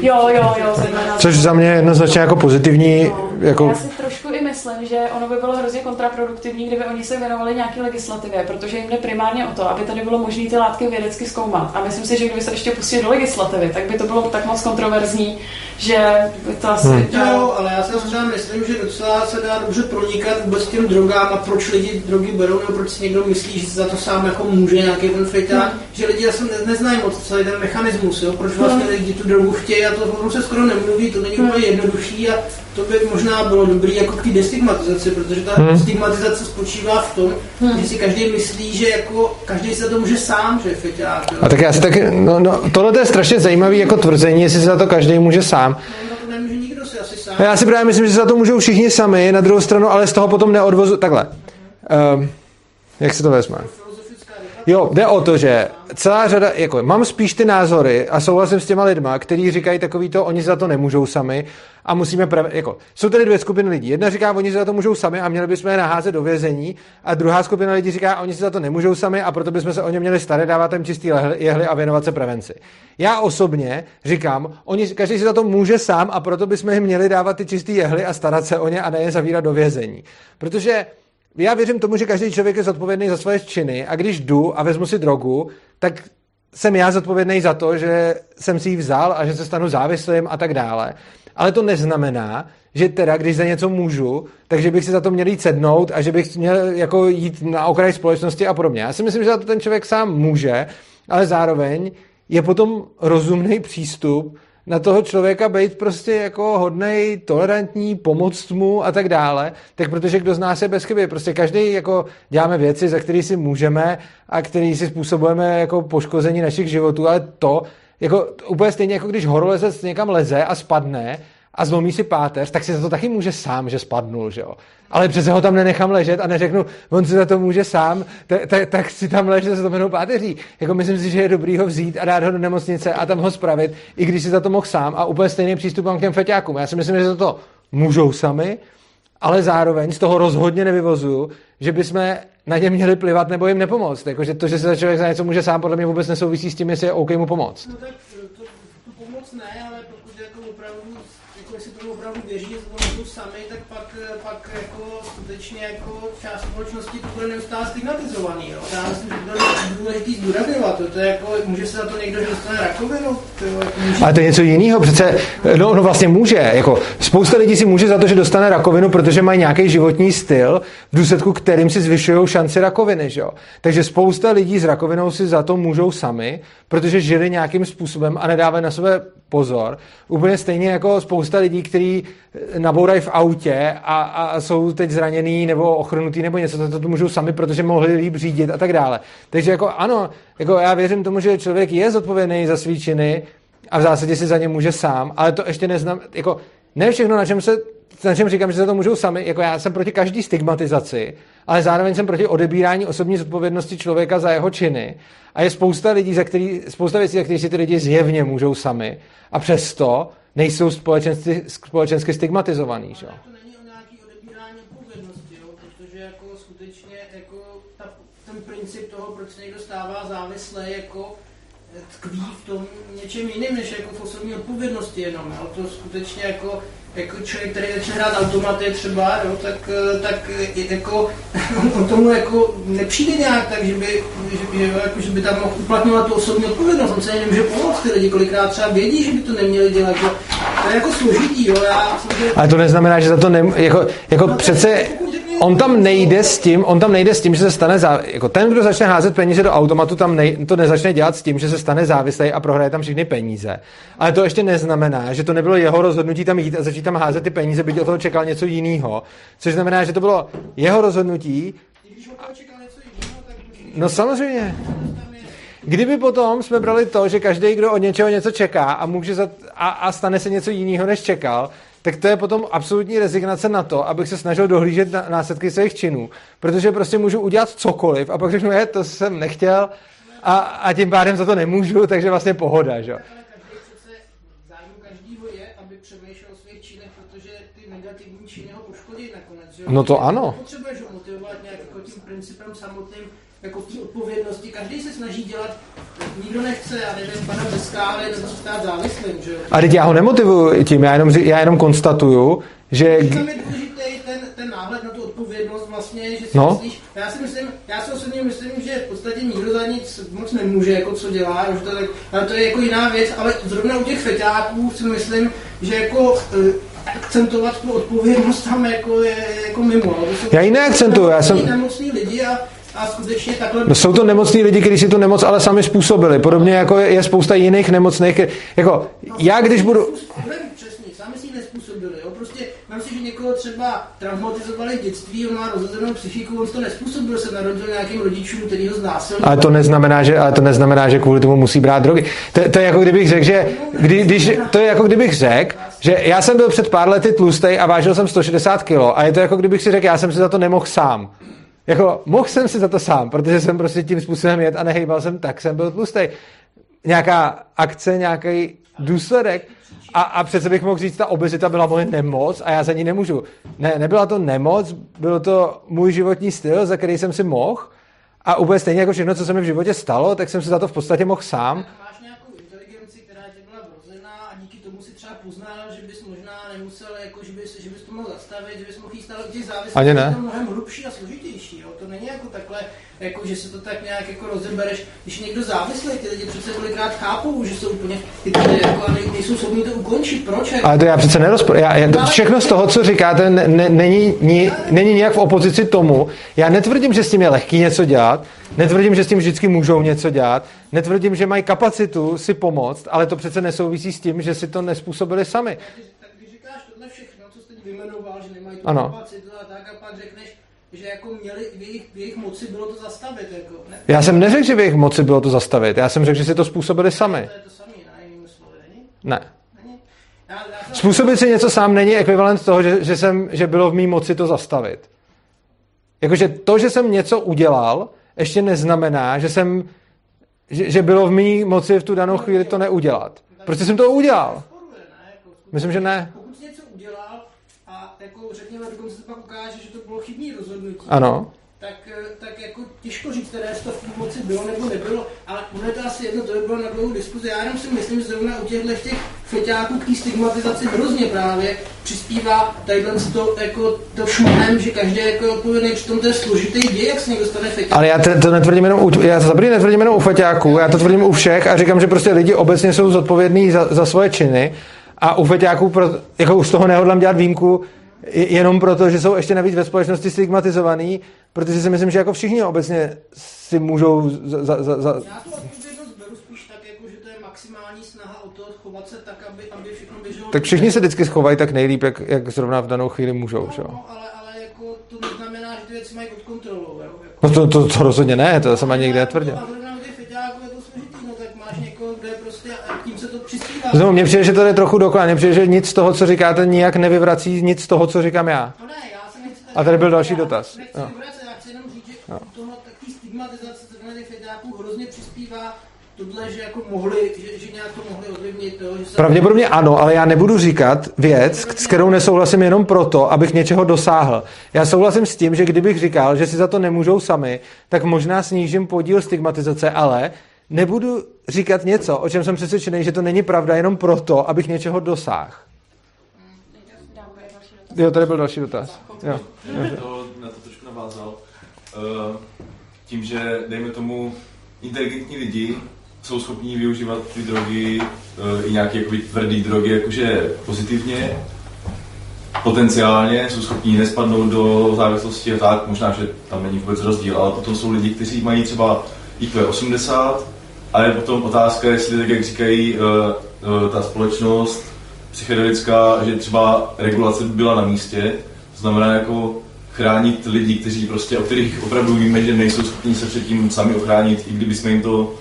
Jo, jo, jo. Což za mě je jednoznačně jako pozitivní. Jako... Já si trošku i myslím, že ono by bylo hrozně kontraproduktivní, kdyby oni se věnovali nějaké legislativě, protože jim jde primárně o to, aby tady bylo možné ty látky vědecky zkoumat. A myslím si, že kdyby se ještě pustili do legislativy, tak by to bylo tak moc kontroverzní, že by to asi... Hmm. Jo, ale já si třeba myslím, že docela se dá dobře pronikat vůbec těm drogám a proč lidi drogy berou, nebo proč si někdo myslí, že za to sám jako může nějaký ten feťák, hmm. že lidi asi neznají moc celý ten mechanismus, jo, proč vlastně hmm. lidi tu drogu chtějí a to se skoro nemluví, to není hmm. úplně jednodušší a to by možná bylo dobrý jako k té destigmatizaci, protože ta hmm. stigmatizace spočívá v tom, hmm. že si každý myslí, že jako každý se za to může sám, že je feťák. A tak já si tak, no, no, tohle je strašně zajímavé jako tvrzení, jestli se za to každý může sám. No, to nemůže nikdo si asi sám. Já si právě myslím, že za to můžou všichni sami, na druhou stranu, ale z toho potom neodvozu, takhle. Um, jak se to vezme? Jo, jde o to, že celá řada, jako mám spíš ty názory a souhlasím s těma lidma, kteří říkají takový to, oni za to nemůžou sami a musíme, prav, jako, jsou tady dvě skupiny lidí. Jedna říká, oni za to můžou sami a měli bychom je naházet do vězení a druhá skupina lidí říká, oni za to nemůžou sami a proto bychom se o ně měli starat, dávat jim čistý jehly a věnovat se prevenci. Já osobně říkám, oni, každý si za to může sám a proto bychom jim měli dávat ty čistý jehly a starat se o ně a ne je zavírat do vězení. Protože já věřím tomu, že každý člověk je zodpovědný za svoje činy a když jdu a vezmu si drogu, tak jsem já zodpovědný za to, že jsem si ji vzal a že se stanu závislým a tak dále. Ale to neznamená, že teda, když za něco můžu, takže bych si za to měl jít sednout a že bych měl jako jít na okraj společnosti a podobně. Já si myslím, že za to ten člověk sám může, ale zároveň je potom rozumný přístup na toho člověka být prostě jako hodnej, tolerantní, pomoct mu a tak dále, tak protože kdo z nás je bez chyby, prostě každý jako děláme věci, za které si můžeme a které si způsobujeme jako poškození našich životů, ale to, jako úplně stejně jako když horolezec někam leze a spadne, a zlomí si páteř, tak si za to taky může sám, že spadnul, že jo. Ale přece ho tam nenechám ležet a neřeknu, on si za to může sám, tak, si tam leže se zlomenou páteří. Jako myslím si, že je dobrý ho vzít a dát ho do nemocnice a tam ho spravit, i když si za to mohl sám a úplně stejný přístup mám k těm feťákům. Já si myslím, že za to můžou sami, ale zároveň z toho rozhodně nevyvozuju, že bychom na ně měli plivat nebo jim nepomoct. Jako, že to, že se za člověk za něco může sám, podle mě vůbec nesouvisí s tím, jestli je OK mu pomoct. No tak to, to pomoc ne, ale opravdu věří, že budou sami, tak pak, pak jako skutečně jako část společnosti to bude neustále stigmatizovaný. Jo. Já myslím, že to je důležitý zdůrazňovat. To, je jako, může se za to někdo, že dostane rakovinu. To, jako může... Ale to je něco jiného. Přece, no, no vlastně může. Jako, spousta lidí si může za to, že dostane rakovinu, protože mají nějaký životní styl, v důsledku kterým si zvyšují šanci rakoviny. Že? Takže spousta lidí s rakovinou si za to můžou sami, protože žili nějakým způsobem a nedávají na sebe pozor. Úplně stejně jako spousta lidí, kteří nabourají v autě a, a jsou teď zraněný nebo ochrnutý nebo něco, to, to můžou sami, protože mohli líp řídit a tak dále. Takže jako ano, jako já věřím tomu, že člověk je zodpovědný za svý činy a v zásadě si za ně může sám, ale to ještě neznám, jako ne všechno, na čem se na čem říkám, že se to můžou sami, jako já jsem proti každý stigmatizaci, ale zároveň jsem proti odebírání osobní zodpovědnosti člověka za jeho činy. A je spousta lidí, za který, spousta věcí, za které si ty lidi zjevně můžou sami. A přesto nejsou společensky, společensky stigmatizovaný. Že? To není o nějaký odebírání odpovědnosti, jo? protože jako skutečně jako ta, ten princip toho, proč se někdo stává závislý, jako tkví v tom něčem jiným, než jako v osobní odpovědnosti jenom. Jo? To skutečně jako jako člověk, který začne hrát automaty třeba, jo, tak, tak jako on tomu jako nepřijde nějak tak, že by, že, že, jako, že by tam mohl uplatňovat tu osobní odpovědnost, on se nemůže pomoct, ty lidi kolikrát třeba vědí, že by to neměli dělat, že to je jako složitý, jo, já samozřejmě... Ale to neznamená, že za to ne, jako, jako přece on tam nejde s tím, on tam nejde s tím, že se stane zá, jako ten, kdo začne házet peníze do automatu, tam nej, to nezačne dělat s tím, že se stane závislý a prohraje tam všechny peníze. Ale to ještě neznamená, že to nebylo jeho rozhodnutí tam jít a začít tam házet ty peníze, byť od toho čekal něco jiného. Což znamená, že to bylo jeho rozhodnutí. No samozřejmě. Kdyby potom jsme brali to, že každý, kdo od něčeho něco čeká a, může za, a, a stane se něco jiného, než čekal, tak to je potom absolutní rezignace na to, abych se snažil dohlížet na následky svých činů. Protože prostě můžu udělat cokoliv a pak řeknu, je, to jsem nechtěl a, a tím pádem za to nemůžu, takže vlastně pohoda, že? zájmu každýho je, aby přemýšlel o svých činech, protože ty negativní činy ho poškodí nakonec. Že? No to ano. Potřebuješ ho motivovat nějak jako tím principem samotným, jako v té odpovědnosti. Každý se snaží dělat, nikdo nechce, já nevím, pana bez kávy nebo se stát závislým, že jo. A teď já ho nemotivuju tím, já jenom, já jenom konstatuju, že... Že tam je důležitý ten, ten náhled na tu odpovědnost vlastně, že si No. myslíš, já si myslím, já si osobně myslím, že v podstatě nikdo za nic moc nemůže, jako co dělá, že to, tak, ale to je jako jiná věc, ale zrovna u těch feťáků si myslím, že jako eh, akcentovat tu odpovědnost tam jako je jako mimo. to Já ji neakcentuju, já jsem- nemocní lidi a, a skutečně takhle... No jsou to nemocní lidi, kteří si tu nemoc ale sami způsobili. Podobně jako je, je spousta jiných nemocných. Jako, já když budu... Nevím přesně, sami si ji nespůsobili, jo? Prostě mám si, že někoho třeba traumatizovali v dětství, on má rozhozenou psychiku, on to nespůsobil, se narodil nějakým rodičům, který ho znásilnil. Ale to neznamená, že, ale to neznamená, že kvůli tomu musí brát drogy. To, to je jako kdybych řekl, že kdy, když, to je jako kdybych řekl, že já jsem byl před pár lety tlustej a vážil jsem 160 kg a je to jako kdybych si řekl, já jsem si za to nemohl sám. Jako, mohl jsem si za to sám, protože jsem prostě tím způsobem jet a nehejbal jsem, tak jsem byl tlustej. Nějaká akce, nějaký důsledek a, a přece bych mohl říct, ta obezita byla moje nemoc a já za ní nemůžu. Ne, nebyla to nemoc, byl to můj životní styl, za který jsem si mohl a úplně stejně jako všechno, co se mi v životě stalo, tak jsem si za to v podstatě mohl sám. Máš nějakou inteligenci, která tě byla vrozená a díky tomu si třeba poznal, že bys možná nemusel, jako, že, bys, že bys to mohl zastavit, těch závislostí. Ani ne. Je to mnohem hlubší a složitější. Jo? To není jako takhle, jako, že se to tak nějak jako rozebereš. Když někdo závislý, ty lidi přece kolikrát chápou, že jsou úplně ty tady jako, a nej- nejsou schopni to ukončit. Proč? Ale to já přece nerozpor... Já, já, to, všechno z toho, co říkáte, ne, ne, není, ni, není nějak v opozici tomu. Já netvrdím, že s tím je lehký něco dělat, netvrdím, že s tím vždycky můžou něco dělat, netvrdím, že mají kapacitu si pomoct, ale to přece nesouvisí s tím, že si to nespůsobili sami. tak když říkáš tohle všechno, co jsi teď vyjmenoval, že nemají tu Ano. tak, a pak řekneš, že jako měli, v jejich, v jejich moci bylo to zastavit. Jako, ne? Já jsem neřekl, že v jejich moci bylo to zastavit. Já jsem řekl, že si to způsobili sami. To je to na jiným slovy, není? Ne. Není? Já, já jsem- Způsobit si něco sám není ekvivalent toho, že, že, jsem, že bylo v mý moci to zastavit. Jakože to, že jsem něco udělal, ještě neznamená, že jsem že, že bylo v mý moci v tu danou chvíli to neudělat. Prostě jsem to udělal. Jako, Myslím, že ne. Pokud jsi něco udělal a řekněme, dokonce se pak ukáže, že to bylo chybný rozhodnutí, Ano. tak, eh, tak jako těžko říct, které z toho v moci bylo nebo nebylo, ale ono je to asi jedno, to by bylo na dlouhou diskuzi. Já jenom si myslím, že zrovna u těchto těch feťáků k té stigmatizaci hrozně právě přispívá tadyhle to, jako to šmahem, že každý je jako odpovědný, přitom to je složitý děj, jak se někdo stane feťák. Ale já to, to netvrdím jenom u, já to netvrdím jenom u feťáků, já to tvrdím u všech a říkám, že prostě lidi obecně jsou zodpovědní za, za svoje činy a u feťáků jako už z toho nehodlám dělat výjimku je- jenom proto, že jsou ještě navíc ve společnosti stigmatizovaný, protože si myslím, že jako všichni obecně si můžou za, za, za, za Já tu odpovědnost beru spíš tak, jako, že to je maximální snaha o to chovat se tak, aby, aby všechno běželo. tak všichni se vždycky schovají tak nejlíp, jak, jak zrovna v danou chvíli můžou. Že? jo? No, ale, ale jako to neznamená, že ty věci mají pod kontrolou. Jo? Jako. No to, to, to rozhodně ne, to jsem ani nikdy netvrdil. A Znovu, mně přijde, že to je trochu dokola, mně přijde, že nic z toho, co říkáte, nijak nevyvrací nic z toho, co říkám já. No ne, já se nechci A tady byl další já dotaz. Nechci Jo. vyvracet, já chci jenom říct, že tohle takový stigmatizace zrovna těch feťáků hrozně přispívá tohle, že jako mohli, že, že nějak to mohli ovlivnit to, že se... Pravděpodobně ano, ale já nebudu říkat věc, s kterou nesouhlasím jenom proto, abych něčeho dosáhl. Já souhlasím s tím, že kdybych říkal, že si za to nemůžou sami, tak možná snížím podíl stigmatizace, ale nebudu říkat něco, o čem jsem přesvědčený, že to není pravda jenom proto, abych něčeho dosáhl. Jo, tady byl další dotaz. Jo. To, na to trošku navázal. Uh, tím, že dejme tomu inteligentní lidi jsou schopní využívat ty drogy, eh, i nějaké jakoby tvrdé drogy, jakože pozitivně, potenciálně, jsou schopní nespadnout do závislosti a tak, možná, že tam není vůbec rozdíl, ale potom jsou lidi, kteří mají třeba IQ 80, a je potom otázka, jestli tak, jak říkají uh, uh, ta společnost psychedelická, že třeba regulace by byla na místě, to znamená jako chránit lidi, kteří prostě, o kterých opravdu víme, že nejsou schopni se předtím sami ochránit, i kdyby jsme jim to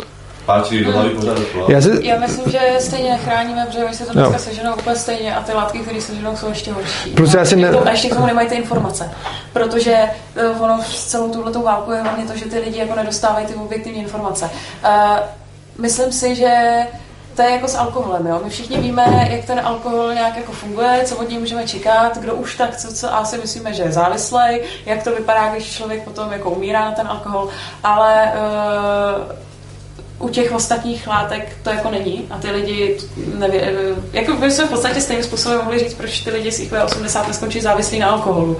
páčili do hlavy pořád dokola. Já si, Já myslím, že stejně nechráníme, protože oni se to dneska Jo. seženou úplně stejně a ty látky, které seženou, jsou ještě horší. Plus já si ne- A ještě k tomu nemají ty informace. Protože eh, ono s celou tuhletou válku je hlavně to, že ty lidi jako nedostávají ty objektivní informace. Uh, myslím si, že to je jako s alkoholem, jo. My všichni víme, jak ten alkohol nějak jako funguje, co od něj můžeme čekat, kdo už tak, co, co asi myslíme, že je závislej, jak to vypadá, když člověk potom jako umírá na ten alkohol, ale uh, u těch ostatních látek to jako není a ty lidi, nevě, jako by se v podstatě stejným způsobem mohli říct, proč ty lidi z IQ 80 neskončí závislí na alkoholu.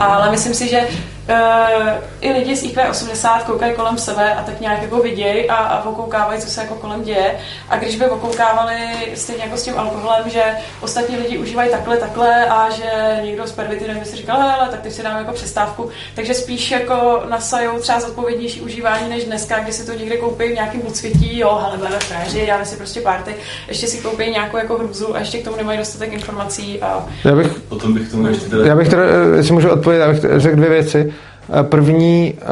Ale myslím si, že uh, i lidi z IQ 80 koukají kolem sebe a tak nějak jako vidějí a, a okoukávají, co se jako kolem děje. A když by okoukávali stejně jako s tím alkoholem, že ostatní lidi užívají takhle, takhle a že někdo z pervitinem by si říkal, hele, tak teď si dáme jako přestávku. Takže spíš jako nasajou třeba zodpovědnější užívání než dneska, kdy si to někde koupí v nějakém podsvětí, jo, hele, budeme fréři, dáme si prostě party, ještě si koupí nějakou jako hrůzu a ještě k tomu nemají dostatek informací a já bych Potom bych tomu ještě teda... Já bych teda, eh, jestli můžu odpovědět, já bych řekl dvě věci. Eh, První, eh,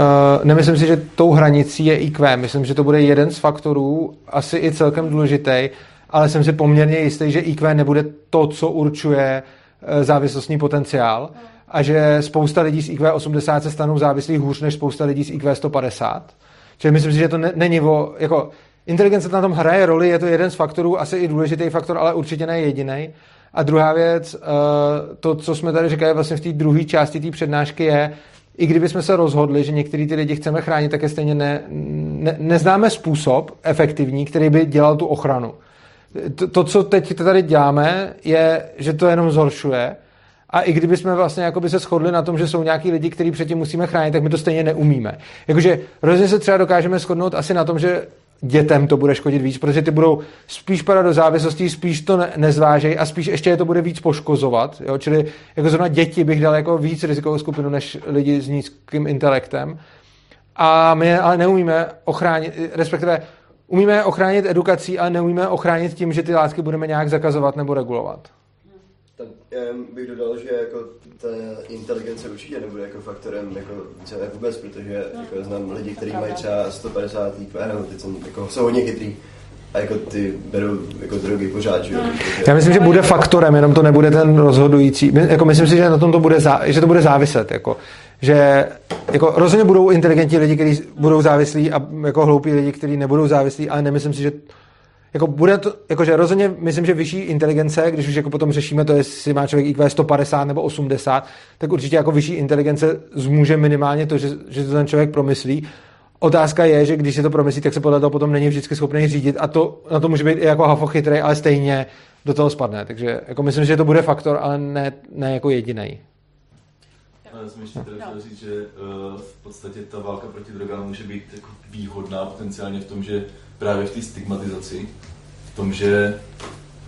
nemyslím si, že tou hranicí je IQ. Myslím, že to bude jeden z faktorů, asi i celkem důležitý, ale jsem si poměrně jistý, že IQ nebude to, co určuje eh, závislostní potenciál a že spousta lidí z IQ 80 se stanou závislí hůř než spousta lidí z IQ 150. Čili myslím si, že to ne, není o, jako, inteligence na tom hraje roli, je to jeden z faktorů, asi i důležitý faktor, ale určitě ne jediný. A druhá věc, to, co jsme tady říkali vlastně v té druhé části té přednášky je, i kdyby jsme se rozhodli, že některý ty lidi chceme chránit, tak je stejně ne, ne, neznáme způsob efektivní, který by dělal tu ochranu. To, to, co teď tady děláme, je, že to jenom zhoršuje. A i kdyby jsme vlastně jakoby se shodli na tom, že jsou nějaký lidi, který předtím musíme chránit, tak my to stejně neumíme. Jakože rozhodně se třeba dokážeme shodnout asi na tom, že dětem to bude škodit víc, protože ty budou spíš padat do závislostí, spíš to ne- nezvážejí a spíš ještě je to bude víc poškozovat. Jo? Čili jako zrovna děti bych dal jako víc rizikovou skupinu než lidi s nízkým intelektem. A my ale neumíme ochránit, respektive umíme ochránit edukací, ale neumíme ochránit tím, že ty látky budeme nějak zakazovat nebo regulovat. Tak jen bych dodal, že jako ta inteligence určitě nebude jako faktorem jako třeba vůbec, protože jako znám lidi, kteří mají třeba 150 IQ, nebo teď jsem, jako, jsou hodně chytrý a jako ty berou jako drogy pořád, že jo. takže- Já myslím, že bude faktorem, jenom to nebude ten rozhodující. My- Jako myslím si, že na tom to bude, zá, že to bude záviset. Jako, že jako rozhodně budou inteligentní lidi, kteří budou závislí a jako hloupí lidi, kteří nebudou závislí, ale nemyslím si, že jako bude to, jakože rozhodně myslím, že vyšší inteligence, když už jako potom řešíme to, jestli má člověk IQ 150 nebo 80, tak určitě jako vyšší inteligence zmůže minimálně to, že, že to ten člověk promyslí. Otázka je, že když si to promyslí, tak se podle toho potom není vždycky schopný řídit a to, na to může být i jako hafo chytrý, ale stejně do toho spadne. Takže jako myslím, že to bude faktor, ale ne, ne jako jediný. Já jsem ještě teda chtěl říct, že uh, v podstatě ta válka proti drogám může být jako výhodná potenciálně v tom, že právě v té stigmatizaci, v tom, že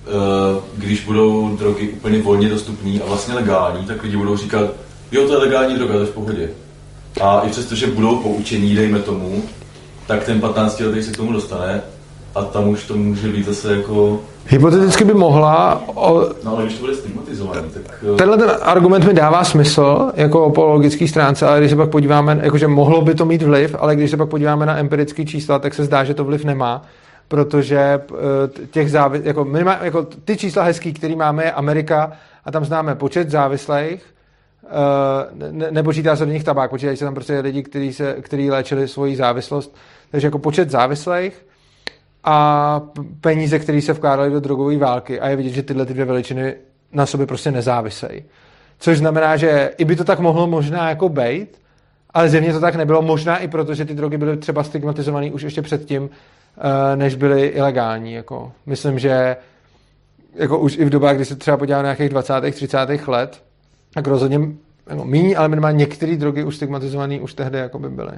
uh, když budou drogy úplně volně dostupné a vlastně legální, tak lidi budou říkat, jo, to je legální droga, to je v pohodě. A i přesto, že budou poučení, dejme tomu, tak ten 15 letý se k tomu dostane a tam už to může být zase jako, Hypoteticky by mohla, o, no ale když to bude stigmatizovaný, tak uh, tenhle ten argument mi dává smysl, jako po logické stránce, ale když se pak podíváme, jakože mohlo by to mít vliv, ale když se pak podíváme na empirické čísla, tak se zdá, že to vliv nemá, protože eh, těch závis, jako, minima, jako ty čísla hezký, který máme, je Amerika a tam známe počet závislých, eh, ne, nepočítá se do nich tabák, počítají se tam prostě lidi, kteří, se, kteří léčili svoji závislost, takže jako počet závislých a peníze, které se vkládaly do drogové války a je vidět, že tyhle ty dvě veličiny na sobě prostě nezávisejí. Což znamená, že i by to tak mohlo možná jako být, ale zjevně to tak nebylo, možná i proto, že ty drogy byly třeba stigmatizované už ještě předtím, eh, než byly ilegální. Jako. Myslím, že jako už i v dobách, kdy se třeba podívá na nějakých 20. 30. let, tak rozhodně jako míní, ale minimálně některé drogy už stigmatizované už tehdy jako by byly.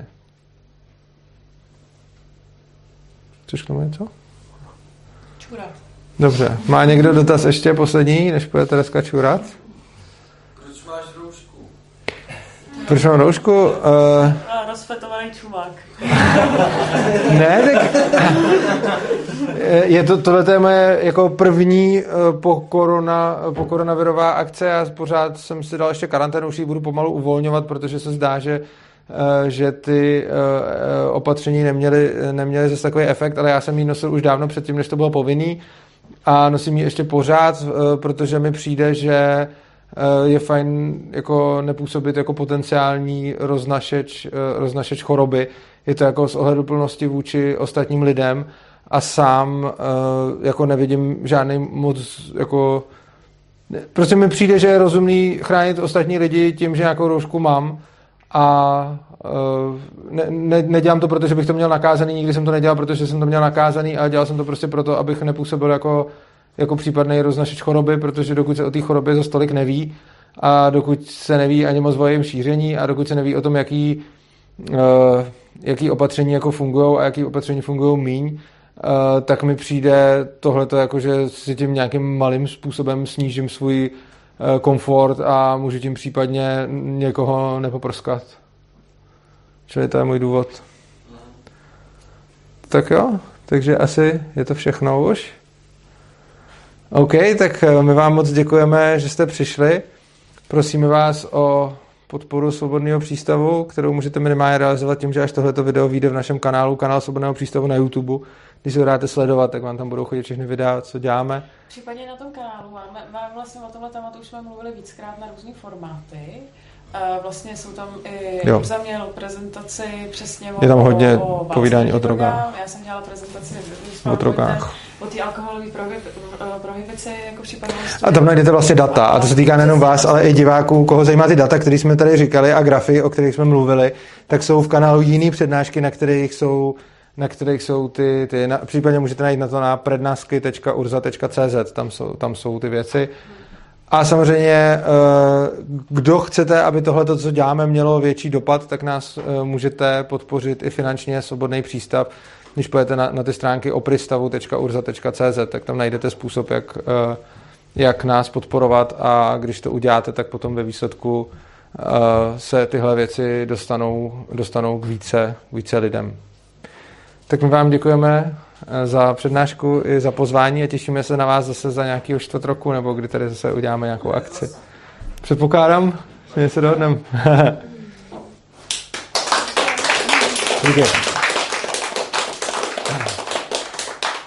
Chceš k tomu něco? Čurat. Dobře. Má někdo dotaz ještě poslední, než půjde Tereska čurat? Proč máš roušku? Proč mám roušku? Uh, rozfetovaný čumák. ne, tak je to, tohle je moje jako první eh, po, korona, po koronavirová akce. Já pořád jsem si dal ještě karanténu, už ji budu pomalu uvolňovat, protože se zdá, že že ty eh, opatření neměly, neměly zase takový efekt, ale já jsem ji nosil už dávno předtím, než to bylo povinný a nosím ji ještě pořád, protože mi přijde, že je fajn jako nepůsobit jako potenciální roznašeč, roznašeč choroby. Je to jako z ohleduplnosti vůči ostatním lidem a sám jako nevidím žádný moc jako prostě mi přijde, že je rozumný chránit ostatní lidi tím, že nějakou roušku mám a ne, ne, nedělám to, protože bych to měl nakázaný, nikdy jsem to nedělal, protože jsem to měl nakázaný, ale dělal jsem to prostě proto, abych nepůsobil jako, jako případný roznašeč choroby, protože dokud se o té chorobě za stolik neví a dokud se neví ani moc o jejím šíření a dokud se neví o tom, jaký, uh, jaký opatření jako fungují a jaký opatření fungují míň, uh, tak mi přijde tohleto jako, že si tím nějakým malým způsobem snížím svůj uh, komfort a můžu tím případně někoho nepoprskat. Čili to je můj důvod. Tak jo, takže asi je to všechno už. OK, tak my vám moc děkujeme, že jste přišli. Prosíme vás o podporu Svobodného přístavu, kterou můžete minimálně realizovat tím, že až tohleto video vyjde v našem kanálu, kanál Svobodného přístavu na YouTube. Když se dáte sledovat, tak vám tam budou chodit všechny videa, co děláme. Případně na tom kanálu máme, máme vlastně o tomhle tématu už jsme mluvili víckrát na různé formáty. Vlastně jsou tam i, Jo. Urza měl prezentaci přesně o, Je tam hodně o, o povídání o drogách. Já jsem dělala prezentaci O drogách. o té alkoholové prohib- prohibici jako případnou A tam najdete vlastně data. A to se týká nejenom vás, ale i diváků, koho zajímá ty data, které jsme tady říkali a grafy, o kterých jsme mluvili, tak jsou v kanálu jiný přednášky, na kterých jsou na kterých jsou ty, ty na, případně můžete najít na to na prednášky.urza.cz, tam jsou, tam jsou ty věci. A samozřejmě, eh, kdo chcete, aby tohle, co děláme, mělo větší dopad, tak nás eh, můžete podpořit i finančně Svobodný přístav. Když pojete na, na ty stránky opristavu.urza.cz, tak tam najdete způsob, jak, eh, jak nás podporovat a když to uděláte, tak potom ve výsledku se tyhle věci dostanou, dostanou k více, k více lidem. Tak my vám děkujeme za přednášku i za pozvání a těšíme se na vás zase za nějakého čtvrt roku, nebo kdy tady zase uděláme nějakou akci. Předpokládám, že se dohodneme. Díky.